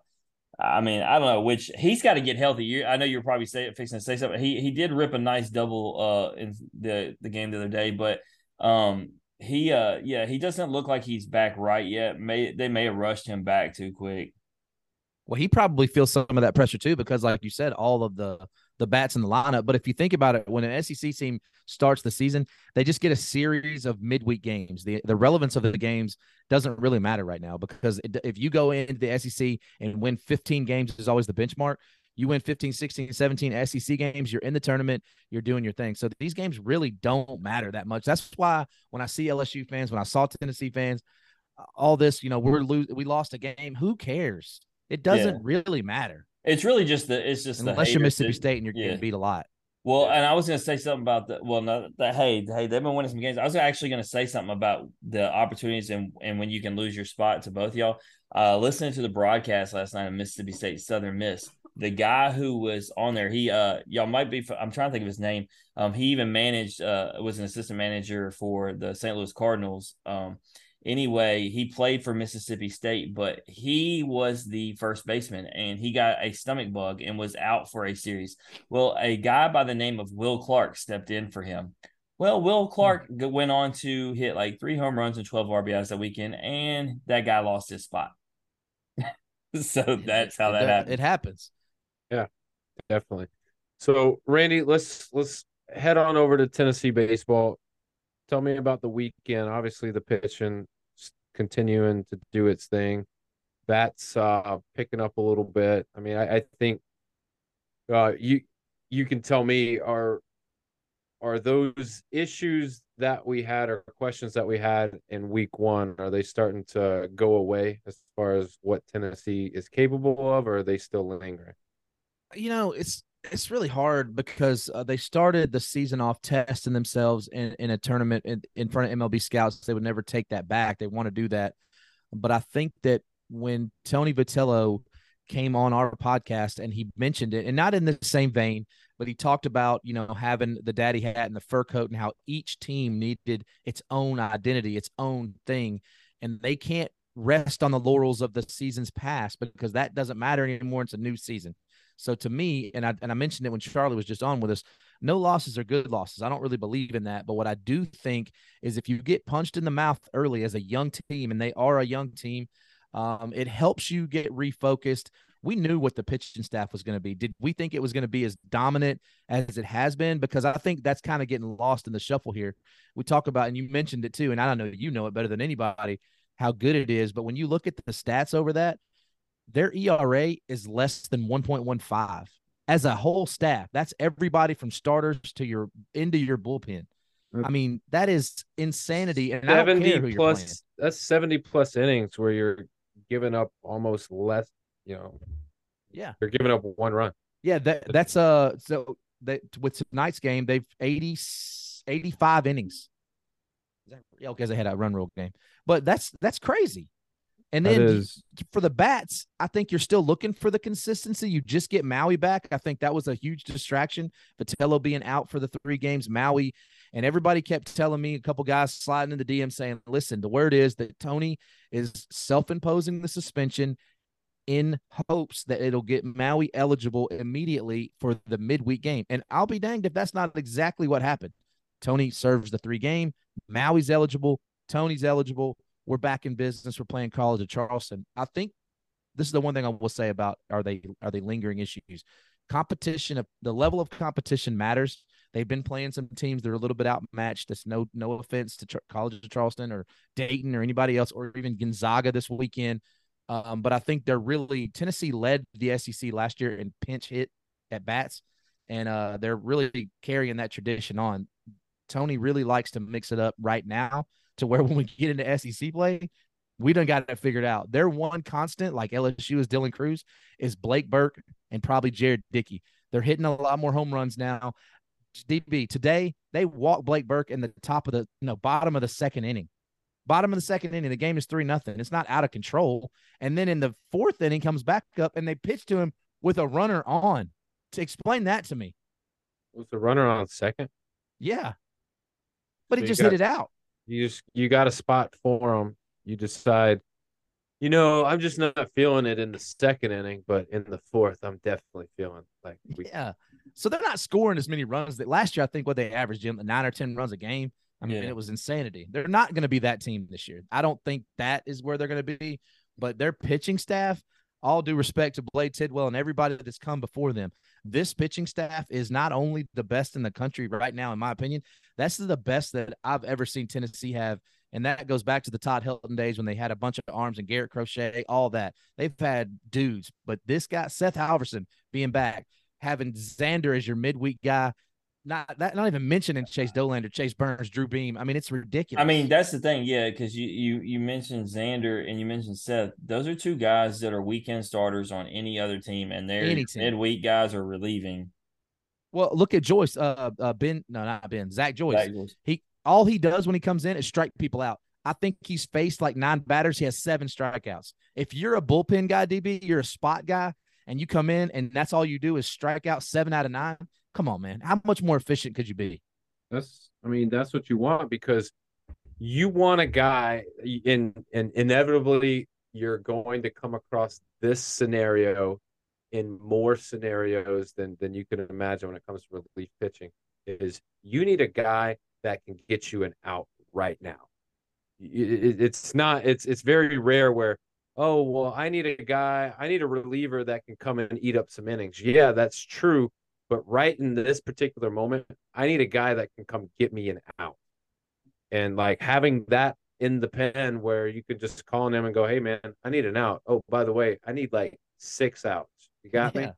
I mean, I don't know. Which he's got to get healthy. You, I know you're probably say, fixing to say something. He he did rip a nice double uh in the the game the other day, but um he uh yeah he doesn't look like he's back right yet. May they may have rushed him back too quick. Well, he probably feels some of that pressure too, because like you said, all of the the bats in the lineup. But if you think about it, when an SEC team starts the season, they just get a series of midweek games. The the relevance of the games doesn't really matter right now because it, if you go into the SEC and win 15 games is always the benchmark. You win 15, 16, 17 SEC games, you're in the tournament, you're doing your thing. So these games really don't matter that much. That's why when I see LSU fans, when I saw Tennessee fans, all this, you know, we're lose, we lost a game. Who cares? It doesn't really matter It's really just the it's just the unless you're Mississippi that- State and you're yeah. getting beat a lot. Well, and I was going to say something about the well, no, hey, hey, they've been winning some games. I was actually going to say something about the opportunities and and when you can lose your spot to both y'all. uh, listening to the broadcast last night of Mississippi State Southern Miss, the guy who was on there, he uh y'all might be I'm trying to think of his name. Um, he even managed uh was an assistant manager for the St. Louis Cardinals. Um, anyway, he played for Mississippi State, but he was the first baseman and he got a stomach bug and was out for a series. Well, a guy by the name of Will Clark stepped in for him. Well, Will Clark went on to hit like three home runs and 12 RBIs that weekend, and that guy lost his spot. *laughs* so that's how that it, happened. It happens. Definitely. So, Randy, let's let's head on over to Tennessee baseball. Tell me about the weekend. Obviously, the pitching continuing to do its thing. Bats uh, picking up a little bit. I mean, I, I think uh, you you can tell me are are those issues that we had or questions that we had in week one are they starting to go away as far as what Tennessee is capable of, or are they still lingering? You know it's it's really hard because uh, they started the season off testing themselves in, in a tournament in, in front of MLB scouts. They would never take that back. They want to do that. But I think that when Tony Vitello came on our podcast and he mentioned it, and not in the same vein, but he talked about, you know, having the daddy hat and the fur coat and how each team needed its own identity, its own thing. And they can't rest on the laurels of the seasons past because that doesn't matter anymore. It's a new season. So to me, and I and I mentioned it when Charlie was just on with us, no losses are good losses. I don't really believe in that. But what I do think is if you get punched in the mouth early as a young team, and they are a young team, um, it helps you get refocused. We knew what the pitching staff was going to be. Did we think it was going to be as dominant as it has been? Because I think that's kind of getting lost in the shuffle here. We talk about, and you mentioned it too, and I don't know, you know it better than anybody how good it is. But when you look at the stats over that, their ERA is less than 1.15 as a whole staff. That's everybody from starters to your into your bullpen. I mean, that is insanity. And I don't care who 70 you're plus that's 70 plus innings where you're giving up almost less, you know, Yeah. you're giving up one run. Yeah, that that's uh so that with tonight's game, they've 80 85 innings. Is that- Yeah, because they had a run rule game. But that's that's crazy. And then is for the bats, I think you're still looking for the consistency. You just get Maui back. I think that was a huge distraction. Vitello being out for the three games, Maui, and everybody kept telling me a couple guys sliding in the DM saying, "Listen, the word is that Tony is self-imposing the suspension in hopes that it'll get Maui eligible immediately for the midweek game." And I'll be danged if that's not exactly what happened. Tony serves the three game. Maui's eligible. Tony's eligible we're back in business. We're playing College of Charleston. I think this is the one thing I will say about are they are they lingering issues? Competition the level of competition matters. They've been playing some teams that are a little bit outmatched. That's no no offense to College of Charleston or Dayton or anybody else or even Gonzaga this weekend. Um, but I think they're really Tennessee led the SEC last year in pinch hit at bats, and uh, they're really carrying that tradition on. Tony really likes to mix it up right now to where *laughs* when we get into SEC play, we done got it figured out. Their one constant, like LSU is Dylan Crews, is Blake Burke and probably Jared Dickey. They're hitting a lot more home runs now. DB today they walk Blake Burke in the top of the no bottom of the second inning. Bottom of the second inning, the game is three nothing. It's not out of control. And then in the fourth inning, comes back up and they pitch to him with a runner on. To explain that to me, with the runner on second. yeah. But So he just got- hit it out. You just you got a spot for him. You decide, you know, I'm just not feeling it in the second inning, but in the fourth, I'm definitely feeling like we Yeah. So they're not scoring as many runs that last year. I think what they averaged Jim nine or ten runs a game. I mean, Yeah. it was insanity. They're not going to be that team this year. I don't think that is where they're going to be. But their pitching staff, all due respect to Blade Tidwell and everybody that's come before them, this pitching staff is not only the best in the country right now, in my opinion. That's the best that I've ever seen Tennessee have. And that goes back to the Todd Helton days when they had a bunch of arms and Garrett Crochet, all that. They've had dudes, but this guy, Seth Halvorsen, being back, having Zander as your midweek guy, not that not even mentioning Chase Dolander, Chase Burns, Drew Beam. I mean, it's ridiculous. I mean, that's the thing, yeah, because you you you mentioned Zander and you mentioned Seth. Those are two guys that are weekend starters on any other team, and their midweek guys are relieving. well, look at Joyce, uh, uh, Ben, no, not Ben, Zach Joyce. Zach Joyce. He all he does when he comes in is strike people out. I think he's faced like nine batters. He has seven strikeouts. If you're a bullpen guy, DB, you're a spot guy, and you come in and that's all you do is strike out seven out of nine. Come on, man. How much more efficient could you be? That's I mean, that's what you want because you want a guy in and inevitably you're going to come across this scenario in more scenarios than than you can imagine when it comes to relief pitching is you need a guy that can get you an out right now it, it's not it's it's very rare where oh well i need a guy i need a reliever that can come and eat up some innings yeah that's true but right in this particular moment i need a guy that can come get me an out and like having that in the pen where you could just call on him and go hey man i need an out oh by the way i need like six outs you got yeah. me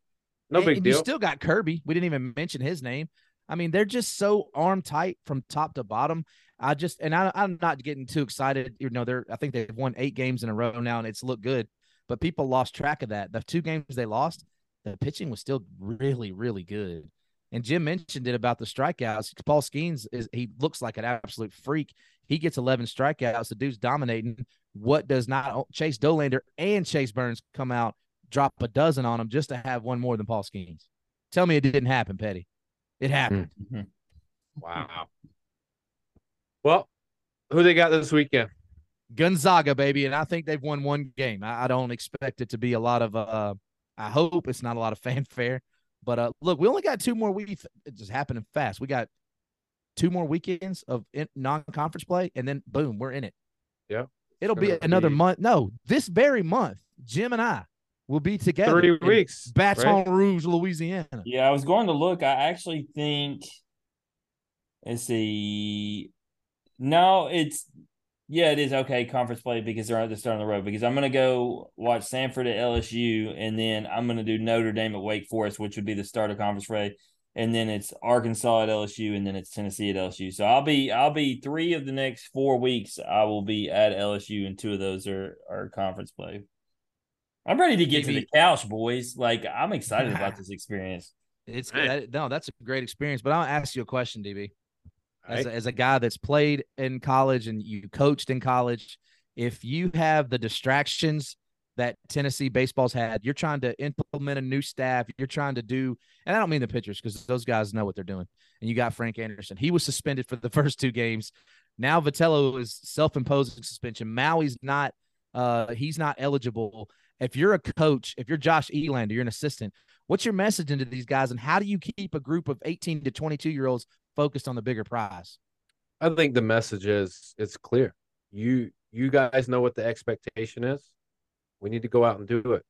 no and, big and deal you still got kirby we didn't even mention his name i mean they're just so arm tight from top to bottom I just and I, am not getting too excited. You know, they're I think they've won eight games in a row now, and it's looked good. But people lost track of that. The two games they lost, the pitching was still really, really good. And Jim mentioned it about the strikeouts. Paul Skenes is he looks like an absolute freak. He gets 11 strikeouts. The dude's dominating. What does not Chase Dolander and Chase Burns come out drop a dozen on him just to have one more than Paul Skenes? Tell me it didn't happen, Petty. It happened. Mm-hmm. Wow. Well, who they got this weekend? Gonzaga, baby, and I think they've won one game. I, I don't expect it to be a lot of. uh I hope it's not a lot of *laughs* fanfare, but uh look, we only got two more weeks. It's just happening fast. We got two more weekends of non-conference play, and then boom, we're in it. Yeah, it'll be another be... month. No, this very month, Jim and I will be together. Thirty weeks, Baton right? Rouge, Louisiana. Yeah, I was going to look. I actually think. Let's see. No, it's yeah, it is okay conference play because they're at the start on the road. Because I'm gonna go watch Sanford at LSU, and then I'm gonna do Notre Dame at Wake Forest, which would be the start of conference play, and then it's Arkansas at LSU, and then it's Tennessee at LSU. So I'll be I'll be three of the next four weeks. I will be at LSU, and two of those are are conference play. I'm ready to get Maybe. to the couch, boys. Like I'm excited about *laughs* this experience. It's that, no, that's a great experience. But I'll ask you a question, DB as a, as a guy that's played in college and you coached in college, if you have the distractions that Tennessee baseball's had, you're trying to implement a new staff, you're trying to do, and I don't mean the pitchers because those guys know what they're doing. And you got Frank Anderson. He was suspended for the *laughs* first two games. Now Vitello is self-imposing suspension. Maui's not uh he's not eligible. If you're a coach, if you're Josh Elander, you're an assistant, what's your message into these guys and how do you keep a group of 18 to 22 year olds focused on the bigger prize? I think the message is it's clear. You you guys know what the expectation is. We need to go out and do it.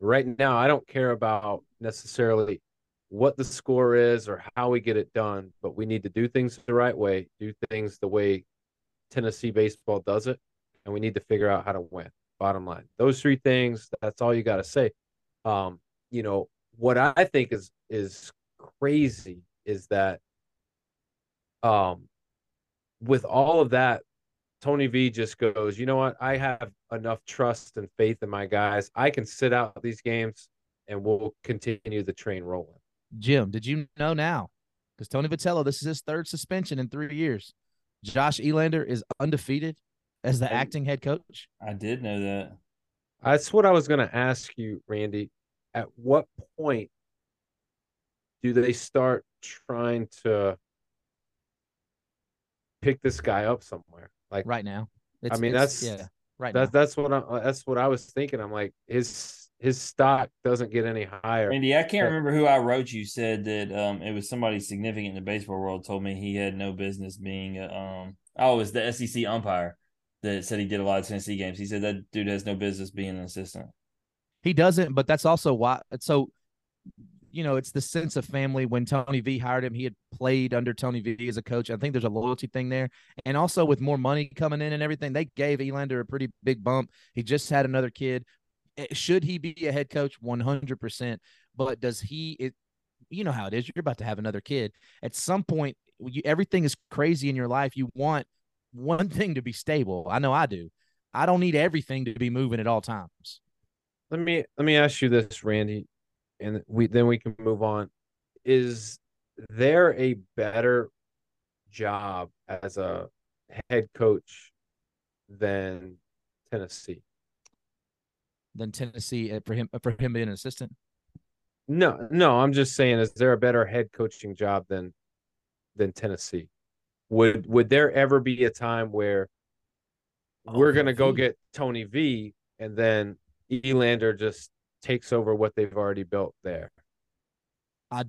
Right now, I don't care about necessarily what the score is or how we get it done, but we need to do things the right way, do things the way Tennessee baseball does it, and we need to figure out how to win. Bottom line, those three things. That's all you got to say. Um, you know what I think is is crazy is that um, with all of that, Tony V just goes, you know what? I have enough trust and faith in my guys. I can sit out these games and we'll continue the train rolling. Jim, did you know now? Because Tony Vitello, this is his third suspension in three years. Josh Elander is undefeated as the I, acting head coach. I did know that. That's what I was going to ask you, Randy. At what point do they start trying to pick this guy up somewhere. Like right now. I mean, that's yeah, right. That's now. that's what I that's what I was thinking. I'm like his his stock doesn't get any higher. Andy, I can't but, remember who I wrote you said that um it was somebody significant in the baseball world told me he had no business being a, um oh it was the SEC umpire that said he did a lot of Tennessee games. He said that dude has no business being an assistant. He doesn't, but that's also why. So you know, it's the sense of family. When Tony V hired him, he had played under Tony V as a coach. I think there's a loyalty thing there. And also with more money coming in and everything, they gave Elander a pretty big bump. He just had another kid. Eh, should he be a head coach? 100%. But does he, it, you know how it is. You're about to have another kid. At some point, you, everything is crazy in your life. You want one *laughs* thing to be stable. I know I do. I don't need everything to be moving at all times. Let me let me ask you this, Randy and we then we can move on. Is there a better job as a head coach than Tennessee. Than Tennessee uh, for him for him being an assistant. No, no, I'm just saying, is there a better head coaching job than than Tennessee? Would would there ever be a time where Oh, we're gonna go V. get Tony V and then Elander just takes over what they've already built there? I,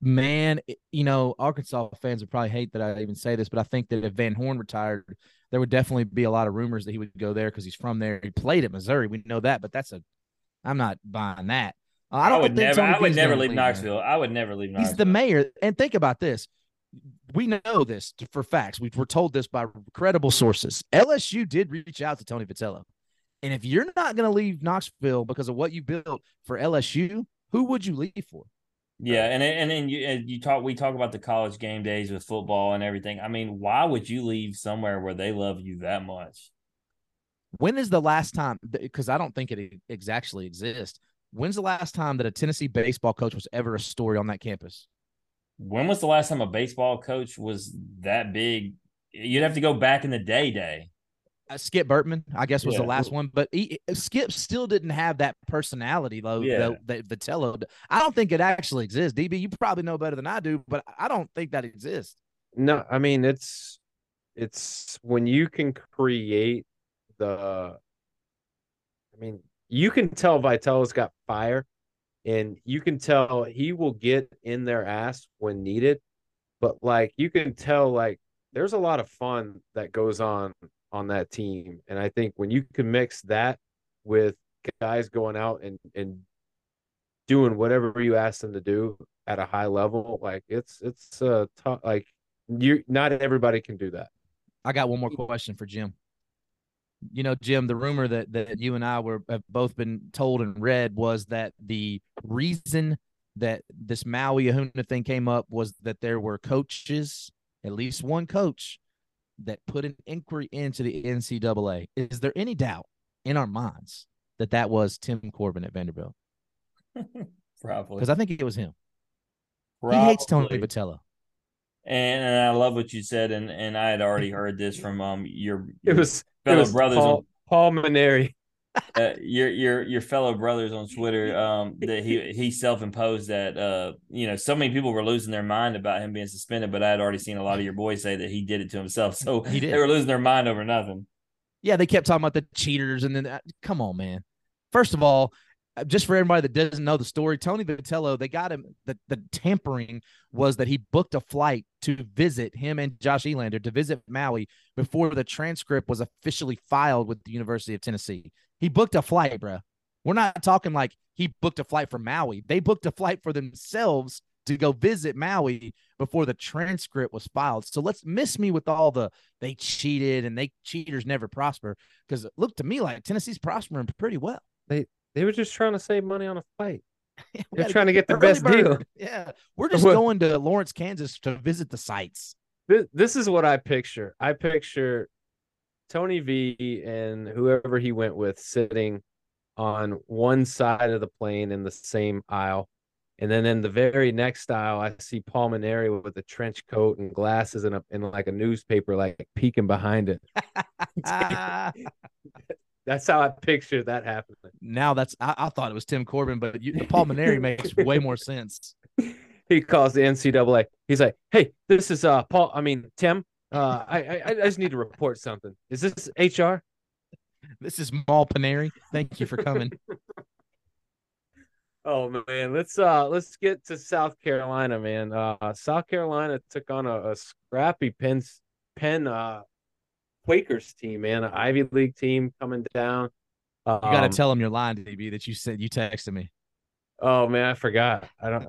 man, you know, Arkansas fans would probably hate that I even say this, but I think that if Van Horn retired, there would definitely be a lot of rumors that he would go there because he's from there. He played at Missouri. We know that, but that's a, I'm not buying that. Uh, I I, don't would think never. Tony I would V's never gonna leave there. Knoxville. I would never leave Knoxville. He's the mayor. And think about this. We know this for facts. We were told this by credible sources. LSU did reach out to Tony Vitello. And if you're not going to leave Knoxville because of what you built for LSU, who would you leave for? Yeah, and and then you and you talk. We talk about the college game days with football and everything. I mean, why would you leave somewhere where they love you that much? When is the last time? Because I don't think it exactly exists. When's the last time that a Tennessee baseball coach was ever a story on that campus? When was the last time a baseball coach was that big? You'd have to go back in the day, day. Uh, Skip Bertman, I guess, was the last one, but he, Skip still didn't have that personality though. Yeah. That Vitello, I don't think it actually exists. DB, you probably know better than I do, but I don't think that exists. No, I mean it's it's when you can create the I mean, you can tell Vitello's got fire and you can tell he will get in their ass when needed, but like you can tell like there's a lot of fun that goes on on that team. And I think when you can mix that with guys going out and and doing whatever you ask them to do at a high level, like it's it's uh tough like you not everybody can do that. I got one more question for Jim. You know, Jim, the rumor that that you and I were have both been told and read was that the reason that this Maui Ahuna thing came up was that there were coaches, at least one coach, that put an inquiry into the NCAA. Is there any doubt in our minds that that was Tim Corbin at Vanderbilt? *laughs* Probably. Because I think it was him. He hates Tony Probably. Vitello. And, and I love what you said, and, and I had already heard this from um your, It your was it was brothers Paul, Paul Mainieri. Uh, your your your fellow brothers on Twitter *laughs* um that he he self imposed that uh you know so many people were losing their mind about him being suspended, but I had already seen a lot of your boys say that he did it to himself, so *laughs* He did. they were losing their mind over nothing. Yeah, they kept talking about the cheaters, and then uh, come on, man. First of all, uh, just for everybody that doesn't know the story, Tony Vitello, they got him. The, the tampering was that he booked a flight to visit him and Josh Elander to visit Maui before the transcript was officially filed with the University of Tennessee. He booked a flight, bro. We're not talking like he booked a flight for Maui. They booked a flight for themselves to go visit Maui before the transcript was filed. So let's miss me with all the they cheated and they cheaters never prosper because it looked to me like Tennessee's prospering pretty well. They they were just trying to save money on a flight. *laughs* They're trying to get the best deal. *laughs* Yeah, we're just going to Lawrence, Kansas to visit the sites. This, this is what I picture. I picture Tony V and whoever he went with sitting on one side of the plane in the same aisle. And then in the very next aisle, I see Paul Mainieri with a trench coat and glasses and a and like a newspaper like peeking behind it. *laughs* That's how I picture that happening. now that's I, I thought it was Tim Corbin, but you, Paul Mainieri *laughs* makes way more sense. He calls the NCAA. He's like, "Hey, this is uh Paul. I mean Tim. Uh, I I, I just need to report something. Is this HR? This is Maul Paneri. Thank you for coming. *laughs* Oh man, let's uh let's get to South Carolina, man. Uh South Carolina took on a, a scrappy Penn Penn uh Quakers team, man, an Ivy League team coming down. Um, You got to tell him you're lying, DB, that you said you texted me. Oh man, I forgot. I don't.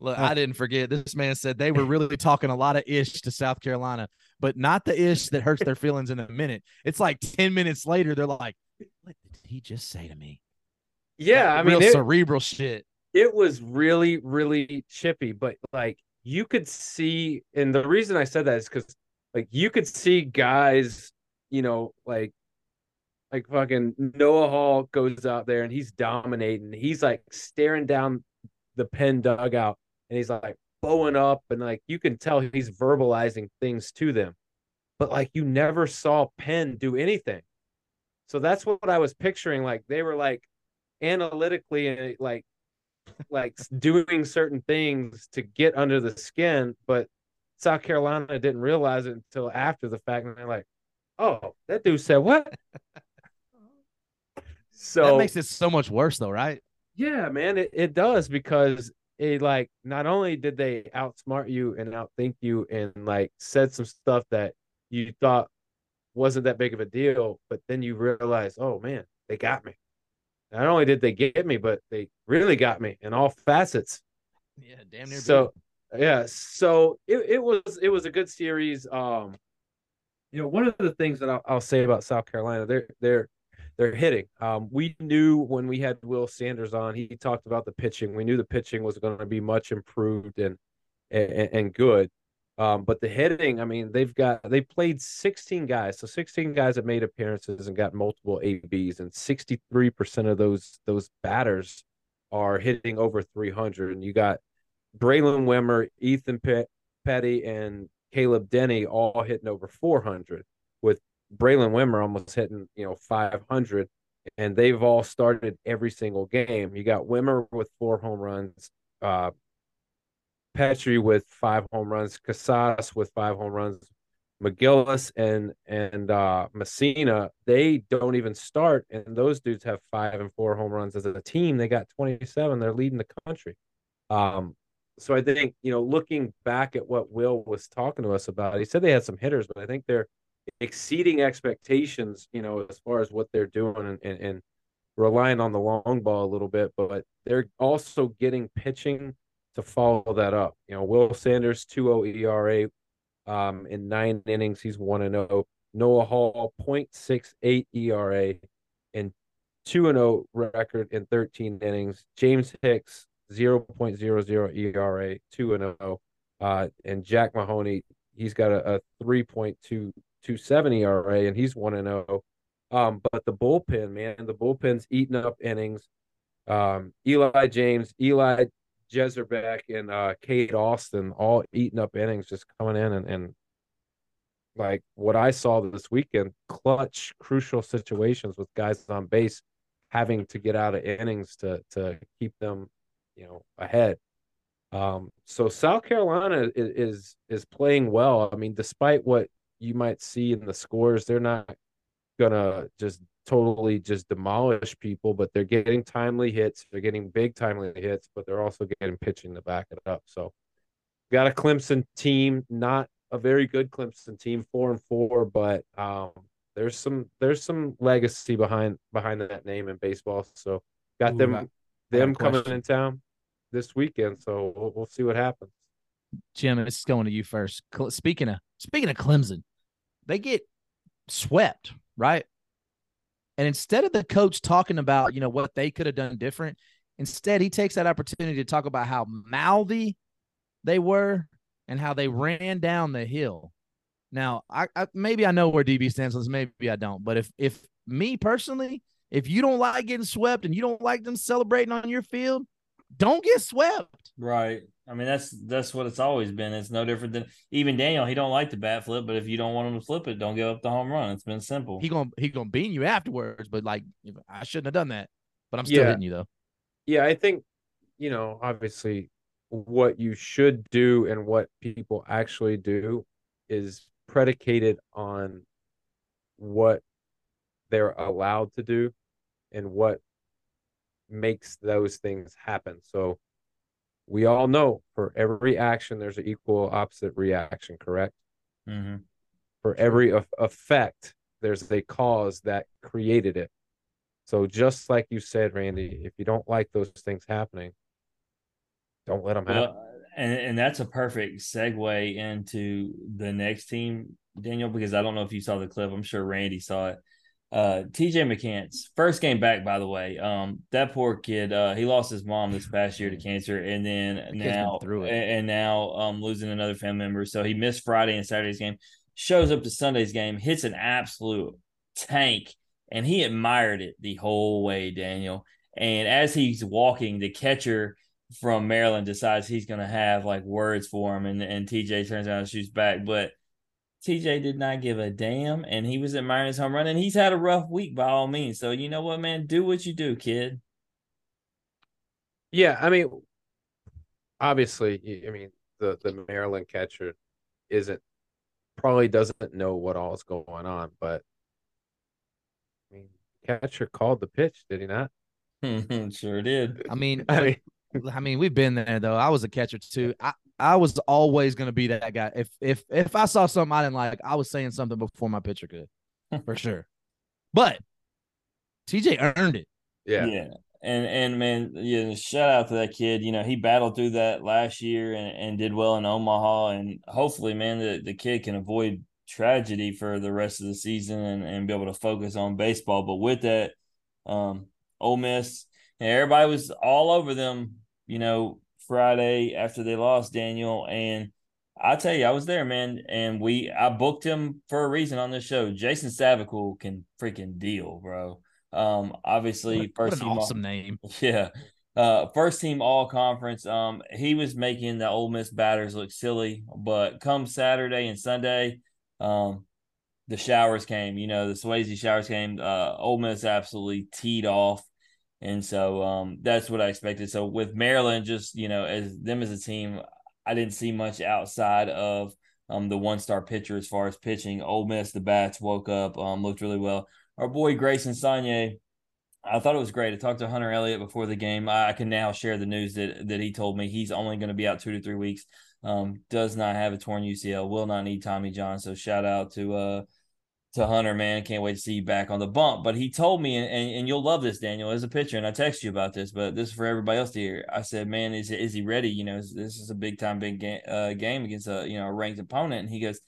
Look, Oh. I didn't forget. This man said they were really talking a lot of ish to South Carolina, but not the ish that hurts their feelings in a minute. It's like 10 minutes later, they're like, what did he just say to me? Yeah, I mean, real it, cerebral shit. it was really, really chippy, but like you could see, and the reason I said that is because like you could see guys, you know, like like fucking Noah Hall goes out there and he's dominating. He's like staring down the pen dugout and he's like bowing up and like you can tell he's verbalizing things to them. but like you never saw Penn do anything. So that's what I was picturing. Like they were like analytically eh, like like doing certain things to get under the skin, but South Carolina didn't realize it until after the fact, and they're like, "Oh, that dude said what?" so that makes it so much worse, though, right? Yeah, man, it, it does because it like not only did they outsmart you and outthink you and like said some stuff that you thought wasn't that big of a deal, but then you realize, oh man, they got me. Not only did they get me, but they really got me in all facets. Yeah, damn near. So yeah, so it, it was it was a good series. Um, you know, one of the things that I'll, I'll say about South Carolina, they're they're they're hitting. Um, we knew when we had Will Sanders on, he talked about the pitching. We knew the pitching was going to be much improved and and, and good. Um, but the hitting, I mean, they've got they played 16 guys, so 16 guys have made appearances and got multiple ABs, and 63% of those those batters are hitting over 300. And you got Braylen Wimmer, Ethan Petry, and Caleb Denny all hitting over 400, with Braylen Wimmer almost hitting you know 500, and they've all started every single game. You got Wimmer with four home runs, uh, Petry with five home runs, Casas with five home runs, McGillis and and uh, Messina, they don't even start, and those dudes have five and four home runs as a team. They got 27. They're leading the country. Um, so I think you know, looking back at what Will was talking to us about, he said they had some hitters, but I think they're exceeding expectations. You know, as far as what they're doing and, and, and relying on the long ball a little bit, but they're also getting pitching to follow that up. You know, Will Sanders 2.0 ERA um, in nine innings. He's one and zero. Oh. Noah Hall 0.68 ERA and 2 and 0 record in 13 innings. James Hicks 0.00 ERA, 2 and 0. Uh, and Jack Mahoney, he's got a, a 3.227 ERA and he's 1 and 0. Um, but the bullpen, man, the bullpen's eating up innings. Um, Eli James, Eli Jerzembeck and uh, Cade Austin all eating up innings, just coming in and, and like what I saw this weekend, clutch, crucial situations with guys on base having to get out of innings to to keep them, you know, ahead. Um, so South Carolina is is playing well. I mean, despite what you might see in the scores, they're not gonna just totally just demolish people, but they're getting timely hits. They're getting big timely hits, but they're also getting pitching to back it up. So, got a Clemson team, not a very good Clemson team, four and four, but um, there's some there's some legacy behind behind that name in baseball. So, got Ooh, them them coming in town this weekend. So we'll, we'll see what happens. Jim, this is going to you first. Speaking of speaking of Clemson, they get swept, right? And instead of the coach talking about, you know, what they could have done different, instead he takes that opportunity to talk about how mouthy they were and how they ran down the hill. Now, I, I maybe I know where DB stands on maybe I don't. But if if me personally, if you don't like getting swept and you don't like them celebrating on your field, don't get swept. Right. I mean, that's that's what it's always been. It's no different than even Daniel. He don't like the bat flip, but if you don't want him to flip it, don't give up the home run. It's been simple. He gonna he gonna bean you afterwards, but like I shouldn't have done that. But I'm still yeah. hitting you though. Yeah, I think you know obviously what you should do and what people actually do is predicated on what they're allowed to do and what makes those things happen. So we all know for every action there's an equal opposite reaction correct? Mm-hmm. for every effect there's a cause that created it. So just like you said randy if you don't like those things happening don't let them well, happen. and, and that's a perfect segue into the next team daniel because i don't know if you saw the clip. I'm sure randy saw it uh, TJ McCants, first game back, by the way. Um, that poor kid, uh, he lost his mom this past year to cancer, and then now through it. and now um losing another family member. So he missed Friday and Saturday's game, shows up to Sunday's game, hits an absolute tank, and he admired it the whole way, Daniel. And as he's walking, the catcher from Maryland decides he's gonna have like words for him, and, and TJ turns around and shoots back. But TJ did not give a damn, and he was admiring his home run, and he's had a rough week by all means. So you know what, man, do what you do, kid. Yeah, I mean, obviously, I mean the the Maryland catcher isn't probably doesn't know what all is going on, but I mean, catcher called the pitch, did he not? *laughs* sure did. I mean, *laughs* I mean, I mean, we've been there though. I was a catcher too. I, I was always gonna be that guy. If if if I saw something I didn't like, I was saying something before my pitcher could, *laughs* for sure. But TJ earned it. yeah. yeah. And and man, yeah, shout out to that kid. You know, he battled through that last year and, and did well in Omaha. And hopefully, man, the, the kid can avoid tragedy for the rest of the season and, and be able to focus on baseball. But with that, um, Ole Miss, and everybody was all over them, you know, Friday after they lost Daniel. And I tell you, I was there, man. And we I booked him for a reason on this show. Jason Savacool can freaking deal, bro. Um, obviously, What, first what an team all- awesome name. *laughs* yeah. Uh, first team all conference. Um, he was making the Ole Miss batters look silly, but come Saturday and Sunday, um, the showers came. You know, the Swayze showers came. Uh, Ole Miss absolutely teed off, and so um, that's what I expected. So with Maryland, just you know, as them as a team, I didn't see much outside of um the one star pitcher as far as pitching. Ole Miss, the bats woke up, um, looked really well. Our boy Grayson Saunier, I thought it was great. I talked to Hunter Elliott before the game. I, I can now share the news that that he told me he's only going to be out two to three weeks. Um, does not have a torn UCL. Will not need Tommy John. So shout out to uh to Hunter, man. Can't wait to see you back on the bump. But he told me, and, and, you'll love this, Daniel, as a pitcher. And I text you about this, but this is for everybody else to hear. I said, man, is is he ready? You know, is- this is a big time big game, uh, game against a you know a ranked opponent. And he goes,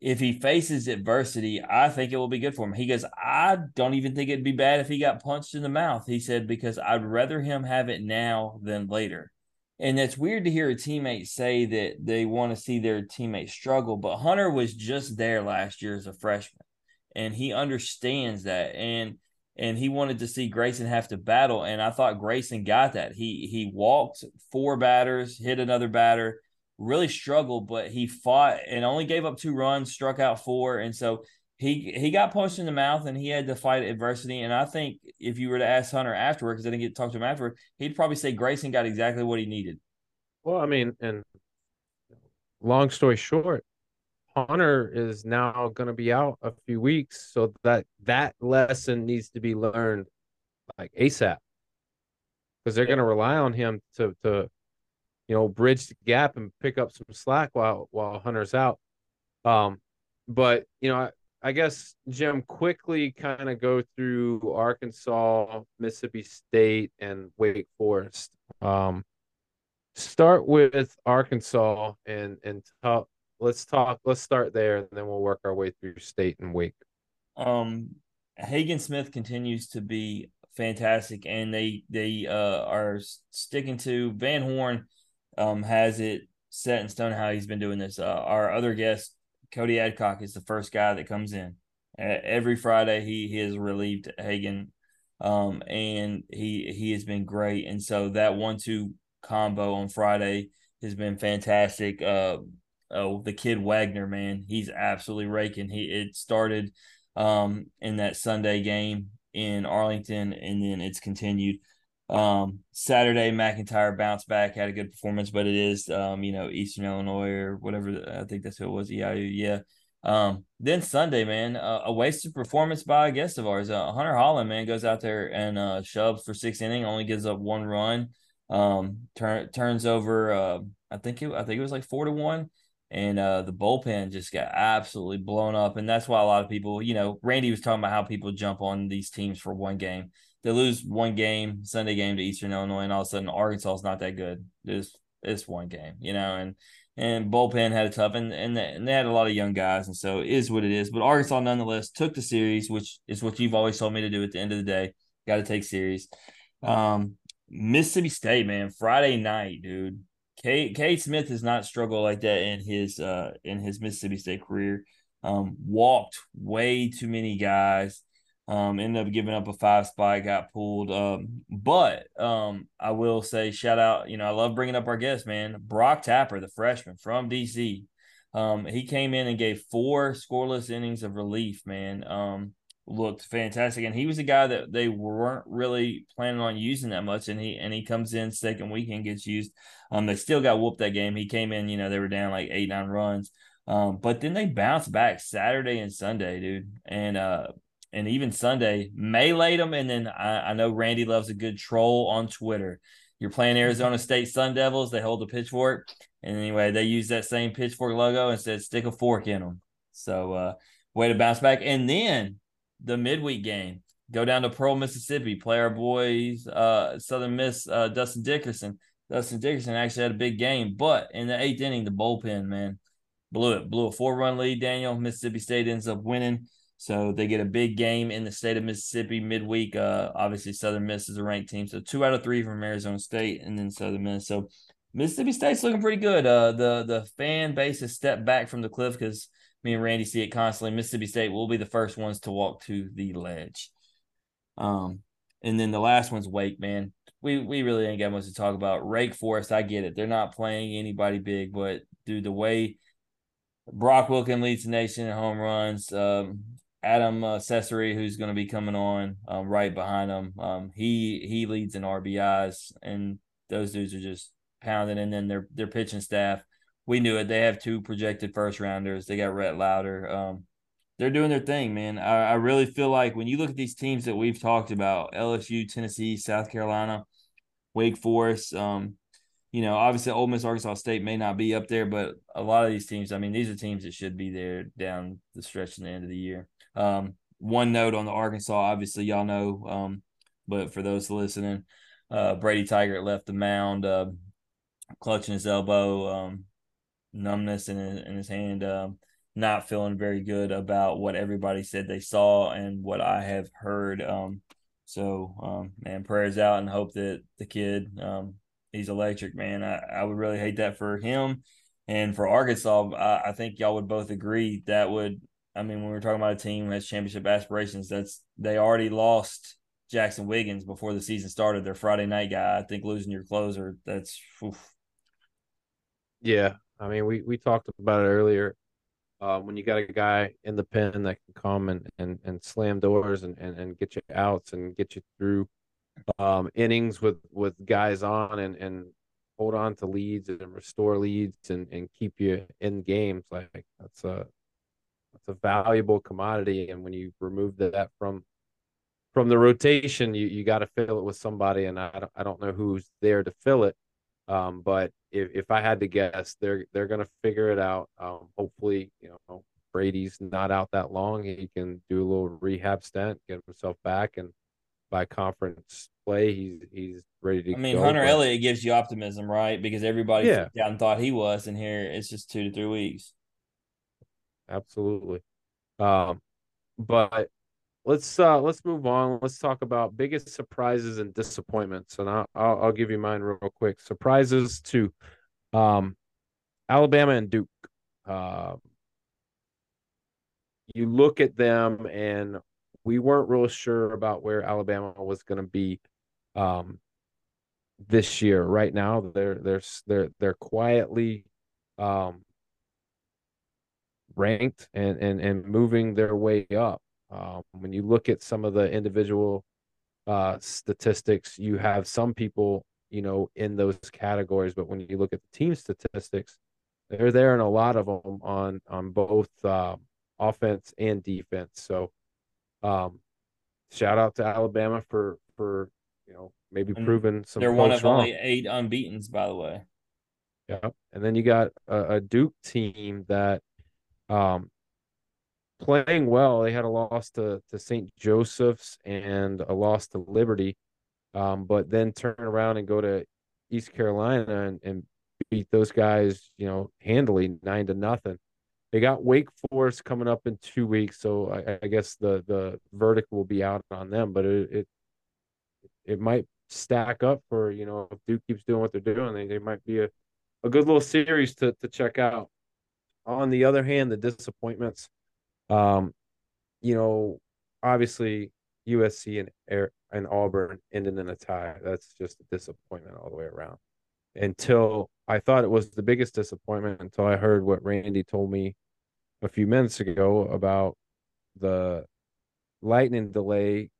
if he faces adversity, I think it will be good for him. He goes, I don't even think it'd be bad if he got punched in the mouth. He said, because I'd rather him have it now than later. And it's weird to hear a teammate say that they want to see their teammate struggle, but Hunter was just there last year as a freshman and he understands that. And and he wanted to see Grayson have to battle. And I thought Grayson got that. He he walked four batters, hit another batter, really struggled, but he fought and only gave up two runs, struck out four, and so he he got punched in the mouth and he had to fight adversity. And I think if you were to ask Hunter afterward, because I didn't get to talk to him afterward, he'd probably say Grayson got exactly what he needed. Well, I mean, and long story short, Hunter is now going to be out a few weeks, so that that lesson needs to be learned like ASAP, because they're going to rely on him to to you know bridge the gap and pick up some slack while while Hunter's out. Um, but you know, I, I guess Jim quickly kind of go through Arkansas, Mississippi State, and Wake Forest. Um, start with Arkansas and and talk. Let's talk. Let's start there, and then we'll work our way through State and Wake. Um, Hagen Smith continues to be fantastic, and they they uh, are sticking to Van Horn. Um, has it set in stone how he's been doing this. Uh, our other guest, Cody Adcock, is the first guy that comes in uh, every Friday. He, he has relieved Hagen, um, and he he has been great. And so that one-two combo on Friday has been fantastic. Uh, oh, the kid Wegner, man, he's absolutely raking. He it started um in that Sunday game in Arlington, and then it's continued. Um, Saturday, McEntire bounced back, had a good performance, but it is, um, you know, Eastern Illinois or whatever. I think that's who it was. EIU, yeah. Um, then Sunday, man, uh, a wasted performance by a guest of ours. Uh, Hunter Hollan, man, goes out there and uh, shoves for six inning, only gives up one run. Um, turn turns over. Uh, I think it. I think it was like four to one, and uh, the bullpen just got absolutely blown up. And that's why a lot of people, you know, Randy was talking about how people jump on these teams for one game they lose one game, Sunday game to Eastern Illinois, and all of a sudden Arkansas is not that good. It's it's one game, you know, and and bullpen had a tough, and and they, and they had a lot of young guys, and so it is what it is. But Arkansas nonetheless took the series, which is what you've always told me to do at the end of the day. Got to take series. Um, Mississippi State, man, Friday night, dude. Cade Cade Smith has not struggled like that in his uh in his Mississippi State career. Um, walked way too many guys um, ended up giving up a five spot, got pulled. Um, but um, I will say, shout out, you know, I love bringing up our guest, man, Brock Tapper, the freshman from DC. Um, he came in and gave four scoreless innings of relief. Man, um, looked fantastic, and he was a guy that they weren't really planning on using that much, and he and he comes in second weekend gets used. Um, they still got whooped that game. He came in, you know, they were down like eight nine runs. Um, but then they bounced back Saturday and Sunday, dude, and uh, and even Sunday meleeed them. And then I, I know Randy loves a good troll on Twitter. You're playing Arizona State Sun Devils. They hold the pitchfork. And anyway, they use that same pitchfork logo and said stick a fork in them. So uh, way to bounce back. And then the midweek game, go down to Pearl, Mississippi, play our boys, uh, Southern Miss, uh, Dustin Dickerson. Dustin Dickerson actually had a big game, but in the eighth inning, the bullpen man blew it, blew a four run lead. Daniel Mississippi State ends up winning. So they get a big game in the state of Mississippi midweek. Uh, obviously, Southern Miss is a ranked team, so two out of three from Arizona State, and then Southern Miss. So Mississippi State's looking pretty good. Uh, the the fan base has stepped back from the cliff because me and Randy see it constantly. Mississippi State will be the first ones to walk to the ledge. Um, and then the last one's Wake, man. We we really ain't got much to talk about. Wake Forest, I get it. They're not playing anybody big, but dude, the way Brock Wilken leads the nation in home runs. Um, Adam uh, Cesare, who's going to be coming on um, right behind him, um, he he leads in RBIs, and those dudes are just pounding. And then their their pitching staff, we knew it. They have two projected first rounders. They got Rhett Lowder. Um, they're doing their thing, man. I, I really feel like when you look at these teams that we've talked about, LSU, Tennessee, South Carolina, Wake Forest, um, you know, obviously Ole Miss, Arkansas State may not be up there, but a lot of these teams, I mean, these are teams that should be there down the stretch in the end of the year. Um, one note on the Arkansas, obviously y'all know, um, but for those listening, uh, Brady Tygart left the mound, uh, clutching his elbow, um, numbness in his, in his hand, um, not feeling very good about what everybody said they saw and what I have heard. Um, so, um, man, prayers out and hope that the kid, um, he's electric, man. I, I would really hate that for him. And for Arkansas, I, I think y'all would both agree that would, I mean, when we're talking about a team that has championship aspirations, that's they already lost Jaxon Wiggins before the season started. Their Friday night guy. I think losing your closer, that's oof. Yeah. I mean, we, we talked about it earlier. Uh, when you got a guy in the pen that can come and, and, and slam doors and, and, and get you outs and get you through um, innings with with guys on and and hold on to leads and restore leads and and keep you in games like that's a that's a valuable commodity and when you remove that from from the rotation you you got to fill it with somebody and I don't, I don't know who's there to fill it um, but if, if I had to guess they're they're going to figure it out um, hopefully you know Brady's not out that long he can do a little rehab stint get himself back and by conference play, he's he's ready to. Go. I mean, go, Hunter but... Elliott gives you optimism, right? Because everybody yeah. and thought he was, and here it's just two to three weeks. Absolutely, um, but let's uh let's move on. Let's talk about biggest surprises and disappointments, and I'll I'll, I'll give you mine real quick. Surprises to, um, Alabama and Duke. Uh, you look at them and we weren't real sure about where Alabama was going to be um, this year. Right now, they're they're they're they're quietly um, ranked and and and moving their way up. Um, when you look at some of the individual uh, statistics, you have some people you know in those categories, but when you look at the team statistics, they're there in a lot of them on on both uh, offense and defense. So um, shout out to Alabama for for you know maybe and proving some. They're one of wrong. only eight unbeaten's, by the way. Yeah, and then you got a, a Duke team that, um, playing well. They had a loss to to St. Joseph's and a loss to Liberty, um, but then turn around and go to East Carolina and, and beat those guys, you know, handily nine to nothing. They got Wake Forest coming up in two weeks, so I, I guess the the verdict will be out on them. But it, it it might stack up for you know if Duke keeps doing what they're doing, they, they might be a, a good little series to to check out. On the other hand, the disappointments, um, you know, obviously USC and Air and Auburn ended in a tie. That's just a disappointment all the way around. until I thought it was the biggest disappointment until I heard what Randy told me a few minutes ago about the lightning delay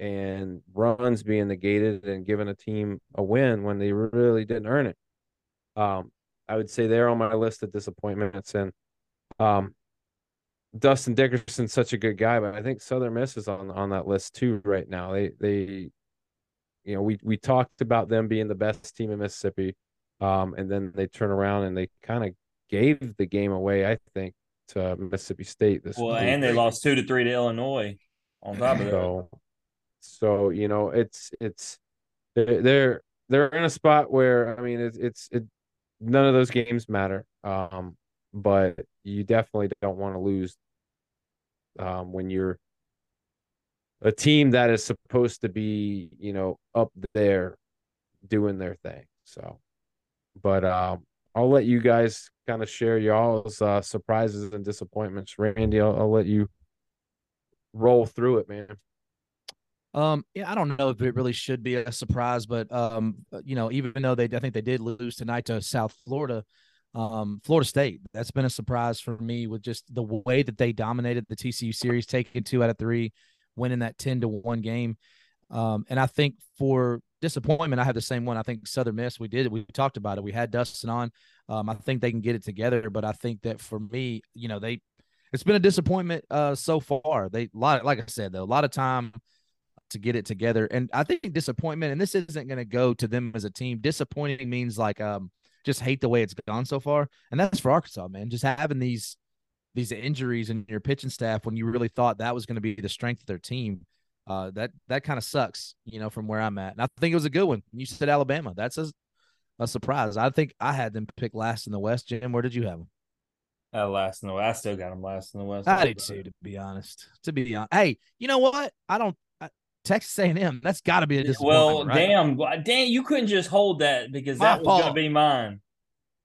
and runs being negated and giving a team a win when they really didn't earn it. Um, I would say they're on my list of disappointments. And um, Dustin Dickerson's such a good guy, but I think Southern Miss is on on that list too right now. They they, you know, we we talked about them being the best team in Mississippi, um, and then they turn around and they kind of gave the game away. I think to Mississippi State this. Well, week. and they lost two to three to Illinois. On top of that, So, so you know, it's it's they're they're in a spot where I mean, it's it's it, none of those games matter. Um, but you definitely don't want to lose um, when you're a team that is supposed to be, you know, up there doing their thing. So, but um, I'll let you guys kind of share y'all's uh, surprises and disappointments. Randy, I'll, I'll let you roll through it, man. Um, yeah, I don't know if it really should be a surprise, but um, you know, even though they, I think they did lose tonight to South Florida, um, Florida State. That's been a surprise for me with just the way that they dominated the TCU series, taking two out of three, winning that ten to one game. Um, and I think for disappointment, I have the same one. I think Southern Miss, we did it. We talked about it. We had Dustin on. Um, I think they can get it together, but I think that for me, you know, they it's been a disappointment uh so far. They lot like I said though, a lot of time to get it together. And I think disappointment, and this isn't going to go to them as a team. Disappointing means like um just hate the way it's gone so far, and that's for Arkansas, man. Just having these these injuries in your pitching staff when you really thought that was going to be the strength of their team. Uh, that that kind of sucks, you know, from where I'm at. And I think it was a good one. You said Alabama. That's a, a surprise. I think I had them pick last in the West. Jim, where did you have them? Uh, last in the West. I still got them last in the West. I did too, to be honest. To be honest, hey, you know what? I don't. Texas A&M. That's got to be a disappointment. Well, right? damn, damn, you couldn't just hold that because My that was going to be mine.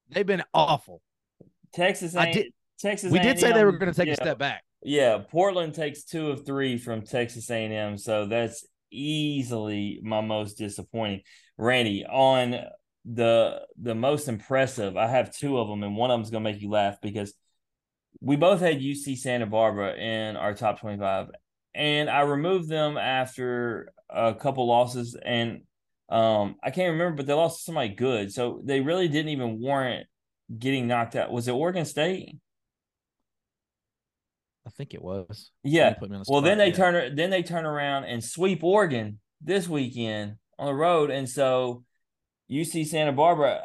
They've been awful. Texas, I did- Texas. We did say they were going to take yeah, a step back. Yeah, Portland takes two of three from Texas A&M, so that's easily my most disappointing. Randy, on the the most impressive, I have two of them, and one of them's gonna make you laugh because we both had UC Santa Barbara in our top twenty-five, and I removed them after a couple losses, and um, I can't remember, but they lost to somebody good, so they really didn't even warrant getting knocked out. Was it Oregon State? I think it was. Yeah. Put me on the Well, then they yeah. turn then they turn around and sweep Oregon this weekend on the road, and so UC Santa Barbara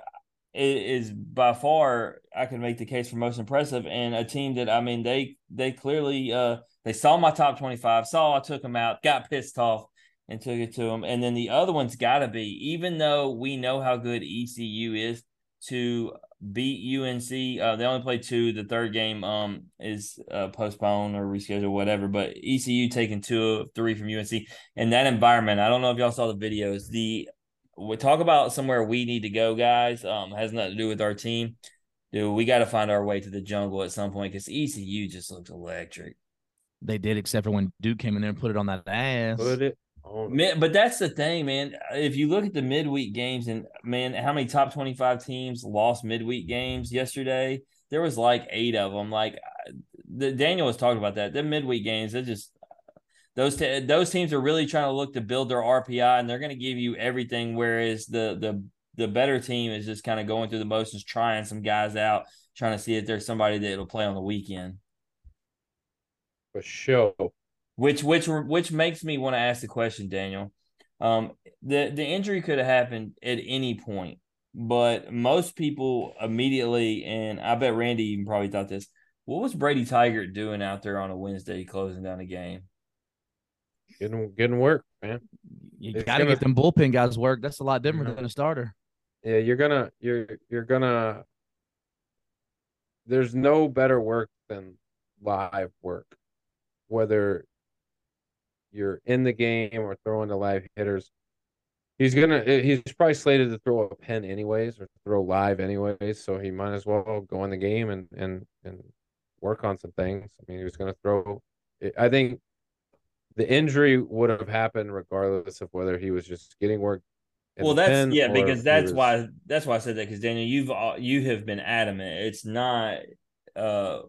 is, by far I can make the case for most impressive, and a team that I mean they they clearly uh they saw my top twenty five, saw I took them out, got pissed off, and took it to them, and then the other one's got to be even though we know how good ECU is to beat UNC. Uh, they only played two. The third game um is uh, postponed or rescheduled, whatever. But ECU taking two of three from UNC in that environment. I don't know if y'all saw the videos. The we talk about somewhere we need to go, guys. Um, has nothing to do with our team. Dude, we got to find our way to the jungle at some point because ECU just looks electric. They did, except for when Duke came in there and put it on that ass. Put it on. Man, but that's the thing, man. If you look at the midweek games and man, how many top 25 teams lost midweek games yesterday? There was like eight of them. Like the, Daniel was talking about that. The midweek games, they just those te- those teams are really trying to look to build their RPI and they're going to give you everything whereas the the the better team is just kind of going through the motions trying some guys out, trying to see if there's somebody that'll play on the weekend. For sure. which which which makes me want to ask the question, Daniel. Um, the the injury could have happened at any point, but most people immediately, and I bet Randy even probably thought this. What was Brady Tiger doing out there on a Wednesday closing down a game? Getting getting work, man. You It's got to gonna- get them bullpen guys work. That's a lot different Mhm. than a starter. Yeah, you're gonna you're you're gonna there's no better work than live work. Whether you're in the game or throwing the live hitters. He's gonna eh, he's probably slated to throw a pen anyways or throw live anyways, so he might as well go in the game and and and work on some things. I mean, he was gonna throw eh, I think the injury would have happened regardless of whether he was just getting work in Well, that's yeah, because that's was- why that's why I said that because Daniel, you've al- you have been adamant. It's not uh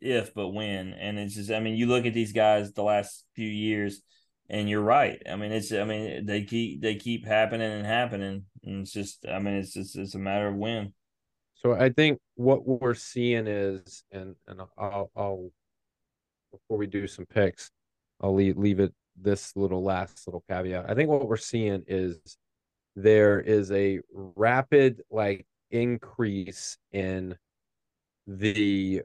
if but when, and it's just I mean you look at these guys the last few years, and you're right. I mean it's I mean they keep they keep happening and happening, and it's just I mean it's just it's a matter of when. So I think what we're seeing is, and and I'll, I'll before we do some picks, I'll leave leave it this little last little caveat. I think what we're seeing is there is a rapid like increase in the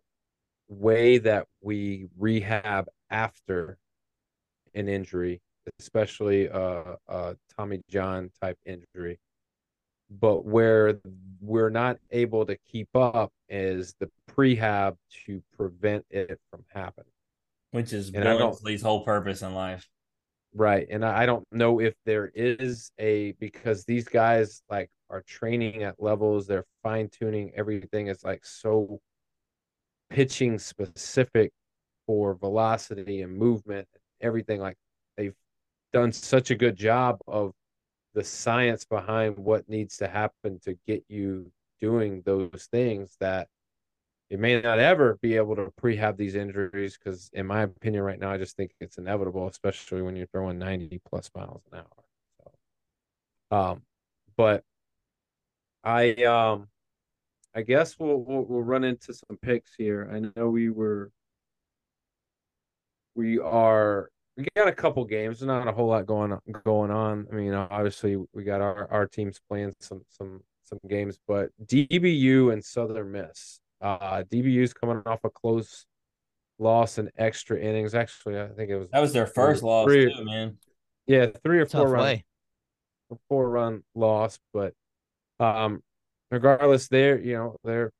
way that we rehab after an injury, especially a, a Tommy John type injury but where we're not able to keep up is the prehab to prevent it from happening. Which is Billingsley's whole purpose in life. Right. And I don't know if there is a because these guys like are training at levels, they're fine tuning everything is like so pitching specific for velocity and movement, everything like they've done such a good job of the science behind what needs to happen to get you doing those things that you may not ever be able to prehab these injuries because in my opinion right now i just think it's inevitable especially when you're throwing 90 plus miles an hour. So um but i um i guess we'll we'll, we'll run into some picks here i know we were we are we got a couple games not a whole lot going on going on i mean obviously we got our our teams playing some some some games but dbu and southern miss uh dbu's coming off a close loss in extra innings actually i think it was That was their first loss Three- too, man. yeah three or Tough four run way. four run loss, but um regardless, they're you know, they're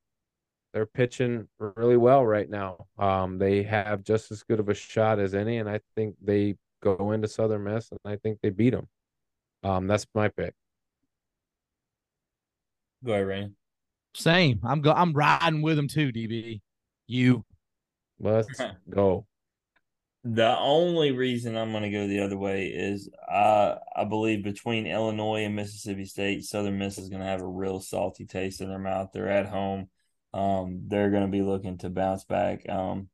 they're pitching really well right now. Um they have just as good of a shot as any, and I think they go into Southern Miss and I think they beat them. Um that's my pick. Go ahead, Rain. Same. I'm go. I'm riding with them too. DB. You. Let's *laughs* go. The only reason I'm going to go the other way is I I believe between Illinois and Mississippi State, Southern Miss is going to have a real salty taste in their mouth. They're at home. Um, they're going to be looking to bounce back. Um,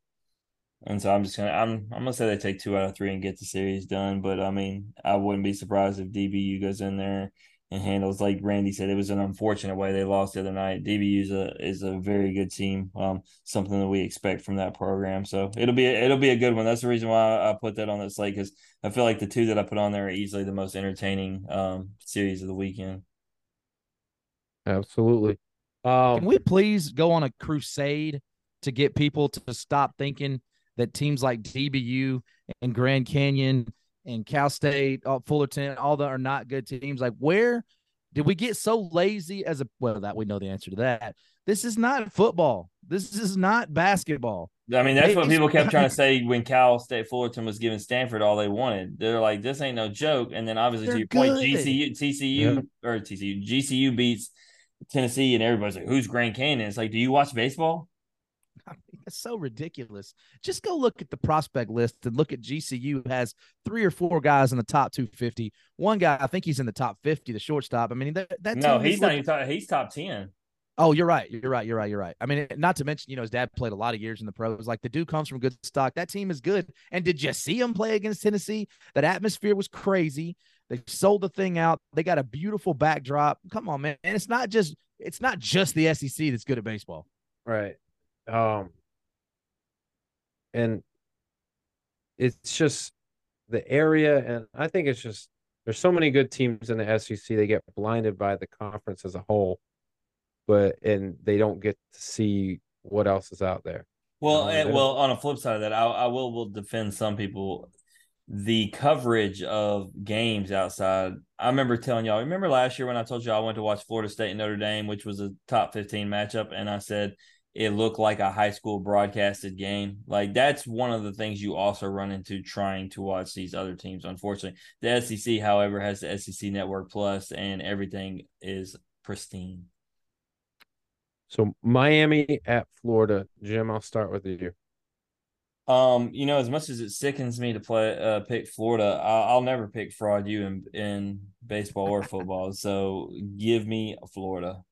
and so I'm just gonna I'm I'm gonna say they take two out of three and get the series done. But I mean, I wouldn't be surprised if DBU goes in there and handles like Randy said. It was an unfortunate way they lost the other night. DBU is a is a very good team. Um, something that we expect from that program. So it'll be it'll be a good one. That's the reason why I put that on that slate because I feel like the two that I put on there are easily the most entertaining um series of the weekend. Absolutely. Um Can we please go on a crusade to get people to stop thinking that teams like DBU and Grand Canyon and Cal State, uh, Fullerton, all that are not good teams? Like, where did we get so lazy as a well? That we know the answer to that. This is not football. This is not basketball. I mean, that's what people kept trying to *laughs* say when Cal State Fullerton was giving Stanford all they wanted. They're like, this ain't no joke. And then obviously to They're your point. GCU, TCU or TCU, GCU beats Tennessee, and everybody's like, who's Grand Canyon? It's like, do you watch baseball? *laughs* I mean, that's so ridiculous. Just go look at the prospect list and look at GCU has three or four guys in the top 250. One guy, I think he's in the top 50, the shortstop. I mean, that, that No, he's not look- even top, he's top 10. Oh, you're right. You're right. You're right. You're right. I mean, not to mention, you know, his dad played a lot of years in the pros. Like the dude comes from good stock. That team is good. And did you see him play against Tennessee? That atmosphere was crazy. They sold the thing out. They got a beautiful backdrop. Come on, man. And it's not just it's not just the SEC that's good at baseball. Right. Um and it's just the area and I think it's just there's so many good teams in the SEC they get blinded by the conference as a whole but and they don't get to see what else is out there. Well, and, well, on a flip side of that, I, I will will defend some people. The coverage of games outside. I remember telling y'all. Remember last year when I told you I went to watch Florida State and Notre Dame, which was a top fifteen matchup, and I said it looked like a high school broadcasted game. Like that's one of the things you also run into trying to watch these other teams. Unfortunately, the SEC, however, has the SEC Network Plus, and everything is pristine. So Miami at Florida. Jim, I'll start with you. Um, you know, as much as it sickens me to play uh pick Florida, I'll, I'll never pick fraud you in in baseball or football. so give me Florida.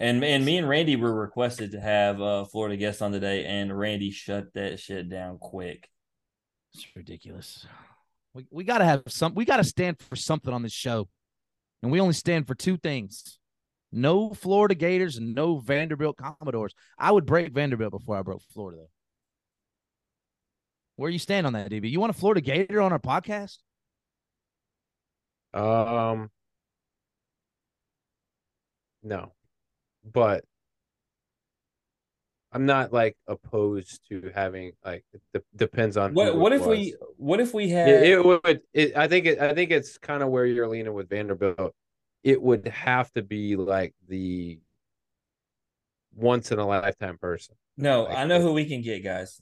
And and me and Randy were requested to have a Florida guest on today, and Randy shut that shit down quick. It's ridiculous. We we gotta have some. We gotta stand for something on this show, and we only stand for two things: no Florida Gators and no Vanderbilt Commodores. I would break Vanderbilt before I broke Florida, though. Where you stand on that, DB? You want a Florida Gator on our podcast? Um, no, but I'm not like opposed to having like it de- depends on What what if we what if we had It, it would. It, I think. It, I think it's kind of where you're leaning with Vanderbilt. It would have to be like the once in a lifetime person. No, Like I know who we can get, guys.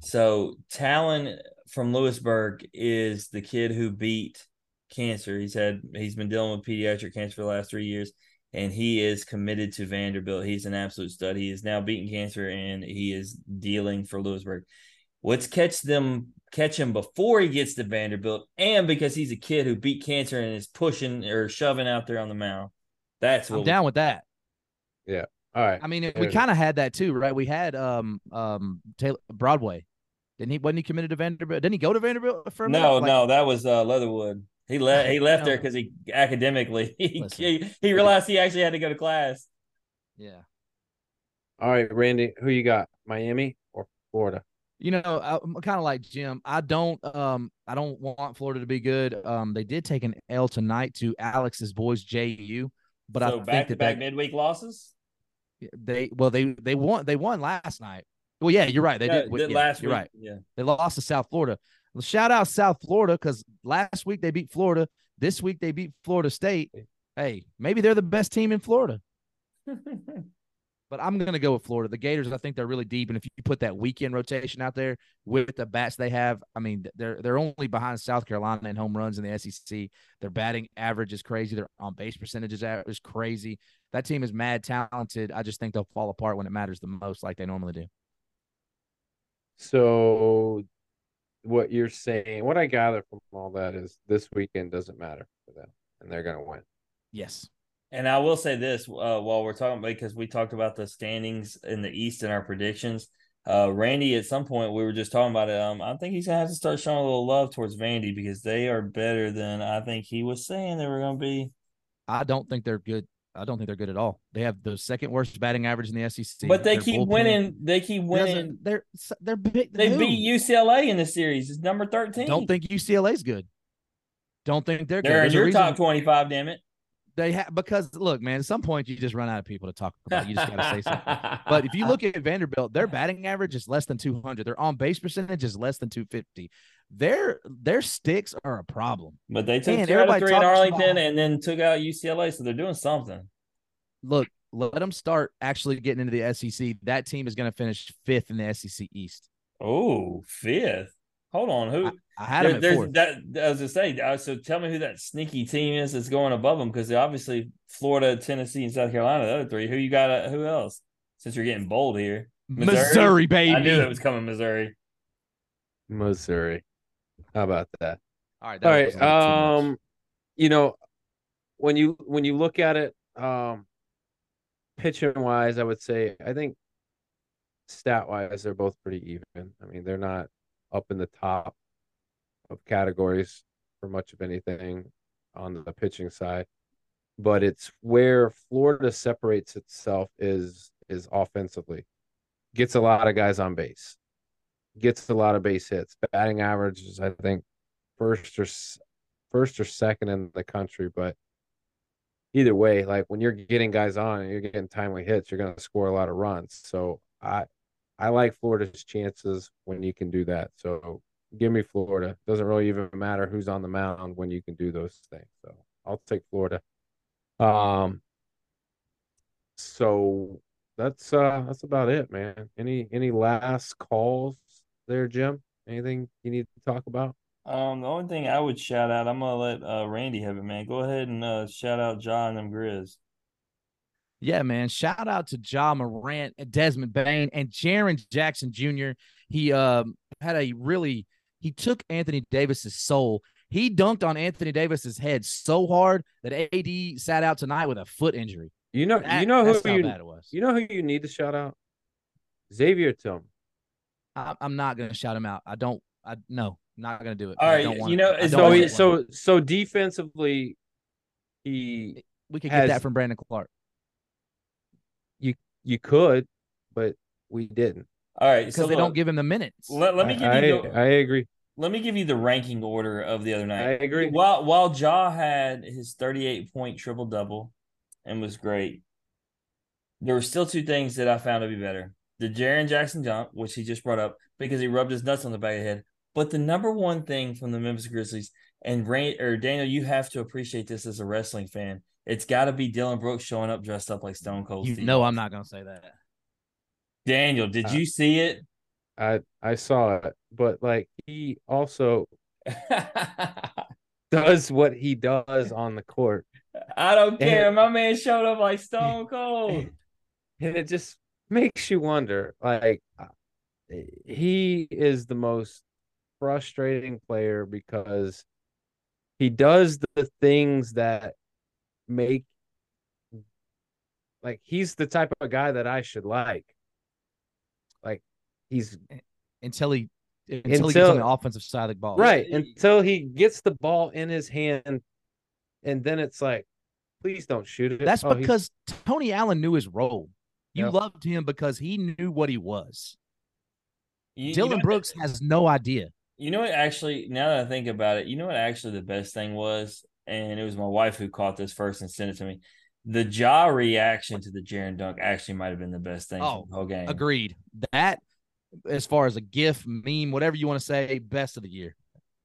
So Talon from Lewisburg is the kid who beat cancer. He's had he's been dealing with pediatric cancer for the last three years, and he is committed to Vanderbilt. He's an absolute stud. He is now beating cancer, and he is dealing for Lewisburg. Let's catch them, catch him before he gets to Vanderbilt, and because he's a kid who beat cancer and is pushing or shoving out there on the mound. That's what I'm down with that. Yeah. All right. I mean, we There it kind of had that too, right? We had um um Taylor Broadway. Didn't he? Wasn't he committed to Vanderbilt? Didn't he go to Vanderbilt for a minute? No, Like, no, that was uh, Leatherwood. He left. He *laughs* left there because he academically *laughs* he, he he realized he actually had to go to class. Yeah. All right, Randy, who you got? Miami or Florida? You know, I'm kind of like Jim. I don't um I don't want Florida to be good. Um, they did take an L tonight to Alex's boys JU, but I so think back to that, back that midweek losses. they well they they won they won last night. Well, yeah, you're right. They Yeah, did. did yeah, last you're week. right. Yeah. They lost to South Florida. Well, shout out South Florida because last week they beat Florida. This week they beat Florida State. Hey, maybe they're the best team in Florida. *laughs* But I'm gonna go with Florida. The Gators, I think they're really deep, and if you put that weekend rotation out there with the bats they have, I mean, they're they're only behind South Carolina in home runs in the SEC. Their batting average is crazy. Their on base percentages is crazy. That team is mad talented. I just think they'll fall apart when it matters the most, like they normally do. So, what you're saying, what I gather from all that is this weekend doesn't matter for them, and they're gonna win. Yes. And I will say this uh, while we're talking because we talked about the standings in the East and our predictions. Uh, Randy, at some point we were just talking about it. Um, I think he's gonna have to start showing a little love towards Vandy because they are better than I think he was saying they were gonna be. I don't think they're good. I don't think they're good at all. They have the second worst batting average in the SEC. But they Their keep winning. They keep winning. They're they're big. They who? beat UCLA in the series. It's number thirteen. Don't think UCLA's good. Don't think they're they're in There's your top twenty-five. Damn it! They have because look, man. At some point, you just run out of people to talk about. You just gotta say something. *laughs* But if you look at Vanderbilt, their batting average is less than 200. Their on base percentage is less than 250. Their their sticks are a problem. But they took Man, two out of three in Arlington about- and then took out UCLA, so they're doing something. Look, let them start actually getting into the SEC. That team is going to finish fifth in the SEC East. Oh, fifth. Hold on, who? I had There- them at there's fourth. that. I was to say. uh, So tell me who that sneaky team is that's going above them because obviously Florida, Tennessee, and South Carolina, the other three. Who you got? Uh, who else? Since you're getting bold here, Missouri, Missouri? baby. I knew it was coming. Missouri. Missouri. How about that? All right, All that right. was a little too much. Um, you know, when you when you look at it, um, pitching wise, I would say I think stat wise they're both pretty even. I mean, they're not up in the top of categories for much of anything on the pitching side, but it's where Florida separates itself is is offensively. Gets a lot of guys on base. Gets a lot of base hits. Batting averages, I think, first or first or second in the country, but either way, like when you're getting guys on and you're getting timely hits, you're going to score a lot of runs. So I I like Florida's chances when you can do that. So give me Florida. Doesn't really even matter who's on the mound when you can do those things. So I'll take Florida. Um so that's uh that's about it, man. Any any last calls there, Jim? Anything you need to talk about? Um, the only thing I would shout out, I'm gonna let uh Randy have it, man. Go ahead and uh shout out John and Grizz. Yeah, man. Shout out to Ja Morant, Desmond Bane, and Jaren Jackson Jr. He um, had a really he took Anthony Davis's soul. He dunked on Anthony Davis's head so hard that AD sat out tonight with a foot injury. You know, That- you know who that's you, bad it was. you know who you need to shout out? Xavier Tillman. I, I'm not gonna shout him out. I don't. I no, not gonna do it. All I right, don't you know, I as don't So he, as- do it. so so defensively, he we could has- get that from Brandon Clarke. You you could, but we didn't. All right, because so they don't give him the minutes. Let, let me I, give I, you. The, I agree. let me give you the ranking order of the other night. I agree. While while Ja had his 38 point triple double and was great, there were still two things that I found to be better. The Jaren Jackson jump, which he just brought up because he rubbed his nuts on the back of the head. But the number one thing from the Memphis Grizzlies, and Rain or Daniel, you have to appreciate this as a wrestling fan. It's got to be Dillon Brooks showing up dressed up like Stone Cold. You Steve know, I'm not gonna say that. Daniel, did Uh, you see it? I I saw it, but like he also *laughs* does what he does on the court, I don't And- care. My man showed up like Stone Cold. *laughs* and it just makes you wonder. Like uh, he is the most frustrating player because he does the things that make like he's the type of guy that I should like. Like he's Until he until, he gets on the offensive side of the ball. right until he gets the ball in his hand, and then it's like, please don't shoot it. That's Oh, he's- because Tony Allen knew his role. You Yep. loved him because he knew what he was. You- you Dillon know what- Brooks has no idea. You know what? Actually, now that I think about it, you know what? Actually, the best thing was, and it was my wife who caught this first and sent it to me. The Ja reaction to the Jaren dunk actually might have been the best thing Oh, the whole game. Agreed. That, as far as a GIF, meme, whatever you want to say, best of the year.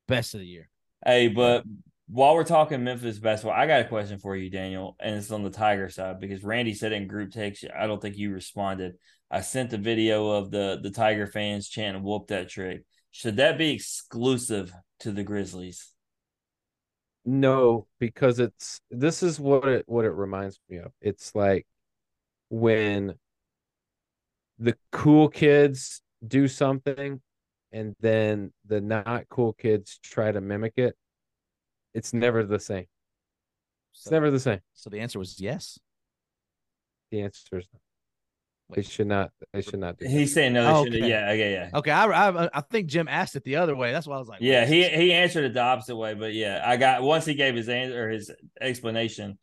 Best of the year. Hey, but while we're talking Memphis basketball, I got a question for you, Daniel, and it's on the Tiger side because Randy said in group text. I don't think you responded. I sent the video of the the Tiger fans chanting "Whoop that trick." Should that be exclusive to the Grizzlies? No, because it's this is what it what it reminds me of. It's like when the cool kids do something and then the not cool kids try to mimic it. It's never the same. It's So, never the same. so the answer was yes. The answer is no. They should not they should not do that. He's saying no. They Oh, shouldn't. okay. Yeah, okay, yeah. Okay, I, I I think Jim asked it the other way. That's why I was like, Yeah, wait, he he answered it the opposite way, but yeah, I got once he gave his answer or his explanation.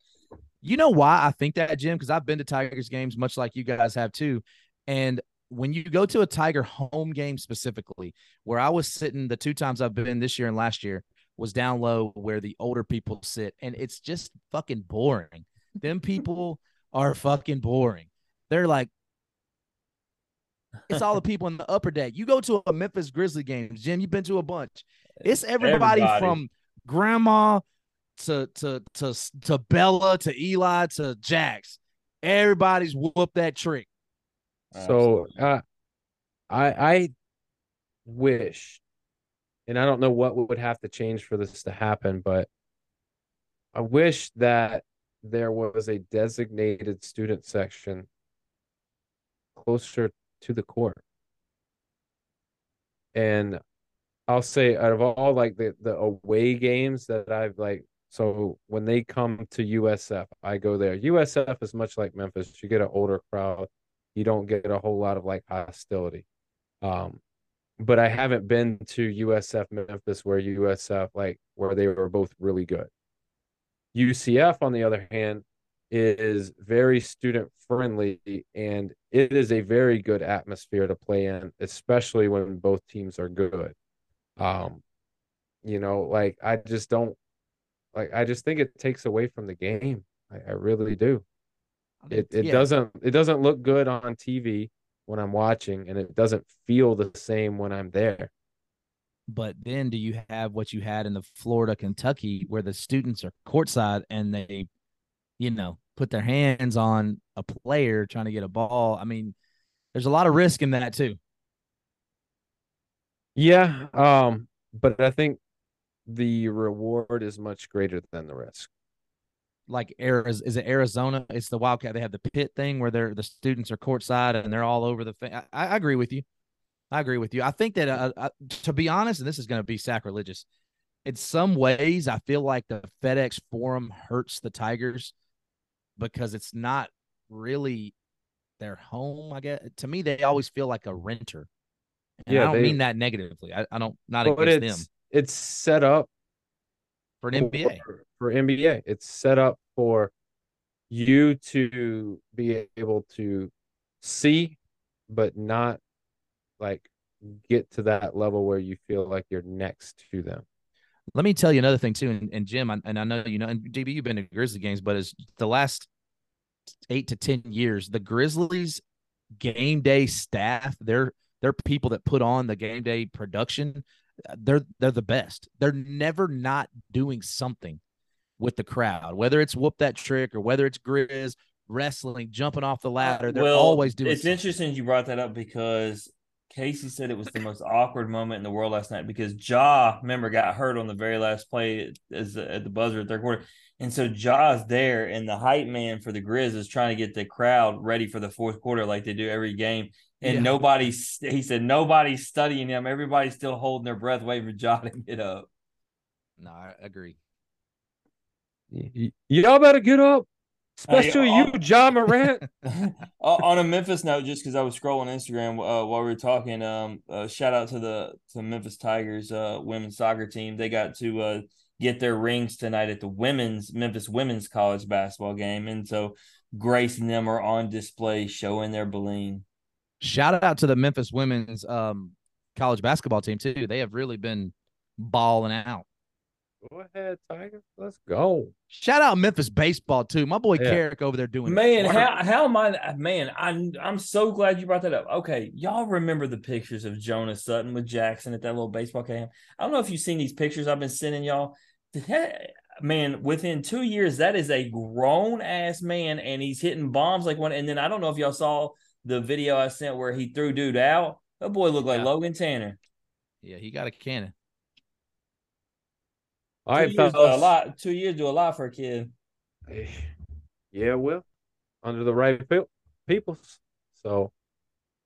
You know why I think that, Jim? Because I've been to Tigers games, much like you guys have too. And when you go to a Tiger home game specifically, where I was sitting the two times I've been this year and last year was down low where the older people sit, and it's just fucking boring. Them people are fucking boring. They're like, it's all the people in the upper deck. You go to a Memphis Grizzly game, Jim. You've been to a bunch. It's everybody, Everybody. from grandma to to to to Bella to Eli to Jax. Everybody's whooped that trick. So uh, I I wish, and I don't know what would have to change for this to happen, but I wish that there was a designated student section closer to the core. And I'll say out of all like the, the away games that I've like so when they come to USF, I go there. USF is much like Memphis. You get an older crowd you don't get a whole lot of like hostility. Um, but I haven't been to USF Memphis where USF like where they were both really good. UCF, on the other hand, is very student friendly and it is a very good atmosphere to play in, especially when both teams are good. Um, you know, like I just don't like I just think it takes away from the game. I, I really do it it Yeah, doesn't it doesn't look good on TV when I'm watching and it doesn't feel the same when I'm there. But then do you have what you had in the Florida, Kentucky, where the students are courtside and they, you know, put their hands on a player trying to get a ball? I mean, there's a lot of risk in that too. Yeah, um but I think the reward is much greater than the risk. like Arizona. Is it Arizona? It's the Wildcat. They have the pit thing where they're the students are courtside and they're all over the. thing. I, I agree with you. I agree with you. I think that uh, uh, to be honest, and this is going to be sacrilegious. In some ways, I feel like the FedEx Forum hurts the Tigers because it's not really their home. I guess to me, they always feel like a renter. And Yeah, I don't they- mean that negatively. I, I don't not against it's them it's set up for an NBA. for, for NBA. It's set up for you to be able to see, but not like get to that level where you feel like you're next to them. Let me tell you another thing too, and, and Jim, I, and I know you know, and DB, you've been to Grizzly games, but as the last eight to ten years, the Grizzlies game day staff, they're they're people that put on the game day production. They're they're the best. They're never not doing something with the crowd, whether it's whoop that trick or whether it's Grizz wrestling, jumping off the ladder. They're Well, always doing. It's something. interesting you brought that up because Casey said it was the most awkward moment in the world last night because Ja, remember, got hurt on the very last play as at the buzzer at third quarter. And so Ja's there, and the hype man for the Grizz is trying to get the crowd ready for the fourth quarter like they do every game. And Yeah. nobody's, he said, nobody's studying him. Everybody's still holding their breath, waiting for Jaw to get up. No, I agree. Y- y- y'all better get up, especially Hey, you, John Morant. *laughs* Uh, on a Memphis note, just because I was scrolling Instagram uh, while we were talking, um, uh, shout out to the to Memphis Tigers uh, women's soccer team. They got to uh, get their rings tonight at the women's Memphis women's college basketball game, and so Grace and them are on display showing their bling. Shout out to the Memphis women's um, college basketball team too. They have really been balling out. Go ahead, Tiger. Let's go. Shout out Memphis baseball too. My boy Yeah. Carrick over there doing Man, how how am I? Man, I'm I'm so glad you brought that up. Okay, y'all remember the pictures of Jonas Sutton with Jackson at that little baseball camp? I don't know if you've seen these pictures I've been sending y'all. That- man, within two years, that is a grown ass man, and he's hitting bombs like one. And then I don't know if y'all saw the video I sent where he threw dude out. That boy looked like Yeah. Logan Tanner. yeah, he got a cannon. All Two right, years do a lot. Two years do a lot for a kid. *sighs* Yeah, well, under the right pe- peoples. So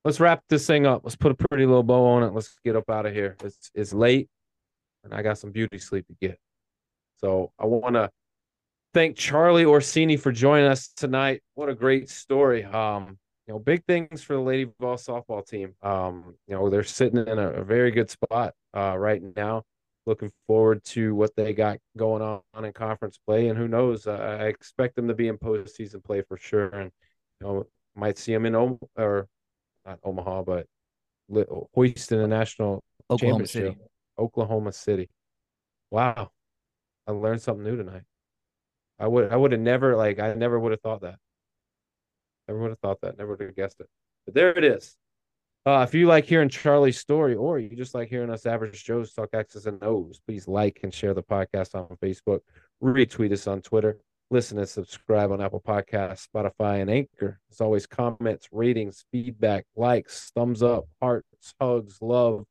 let's wrap this thing up. Let's put a pretty little bow on it. Let's get up out of here. It's it's late, and I got some beauty sleep to get. So I want to thank Charlie Orsini for joining us tonight. What a great story. Um, you know, big things for the Lady Vols softball team. Um, you know, they're sitting in a, a very good spot uh, right now. Looking forward to what they got going on in conference play, and who knows? Uh, I expect them to be in postseason play for sure, and you know, might see them in Om- or not Omaha, but hoisting the national Oklahoma championship. City. Oklahoma City. Wow, I learned something new tonight. I would I would have never like I never would have thought that. Never would have thought that. Never would have guessed it. But there it is. Uh, if you like hearing Charlie's story, or you just like hearing us average Joes talk X's and O's, please like and share the podcast on Facebook. Retweet us on Twitter. Listen and subscribe on Apple Podcasts, Spotify, and Anchor. As always, comments, ratings, feedback, likes, thumbs up, hearts, hugs, love,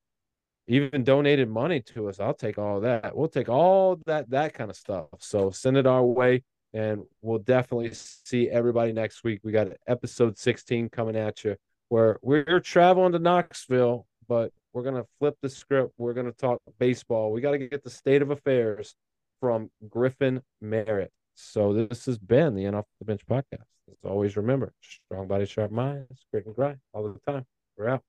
even donated money to us. I'll take all that. We'll take all that that kind of stuff. So send it our way, and we'll definitely see everybody next week. We got episode 16 coming at you, where we're traveling to Knoxville, but we're gonna flip the script. We're gonna talk baseball. We got to get the state of affairs from Griffin Merritt. So this has been the End Off the Bench podcast. As always, remember, strong body, sharp minds, grit and grind all the time. We're out.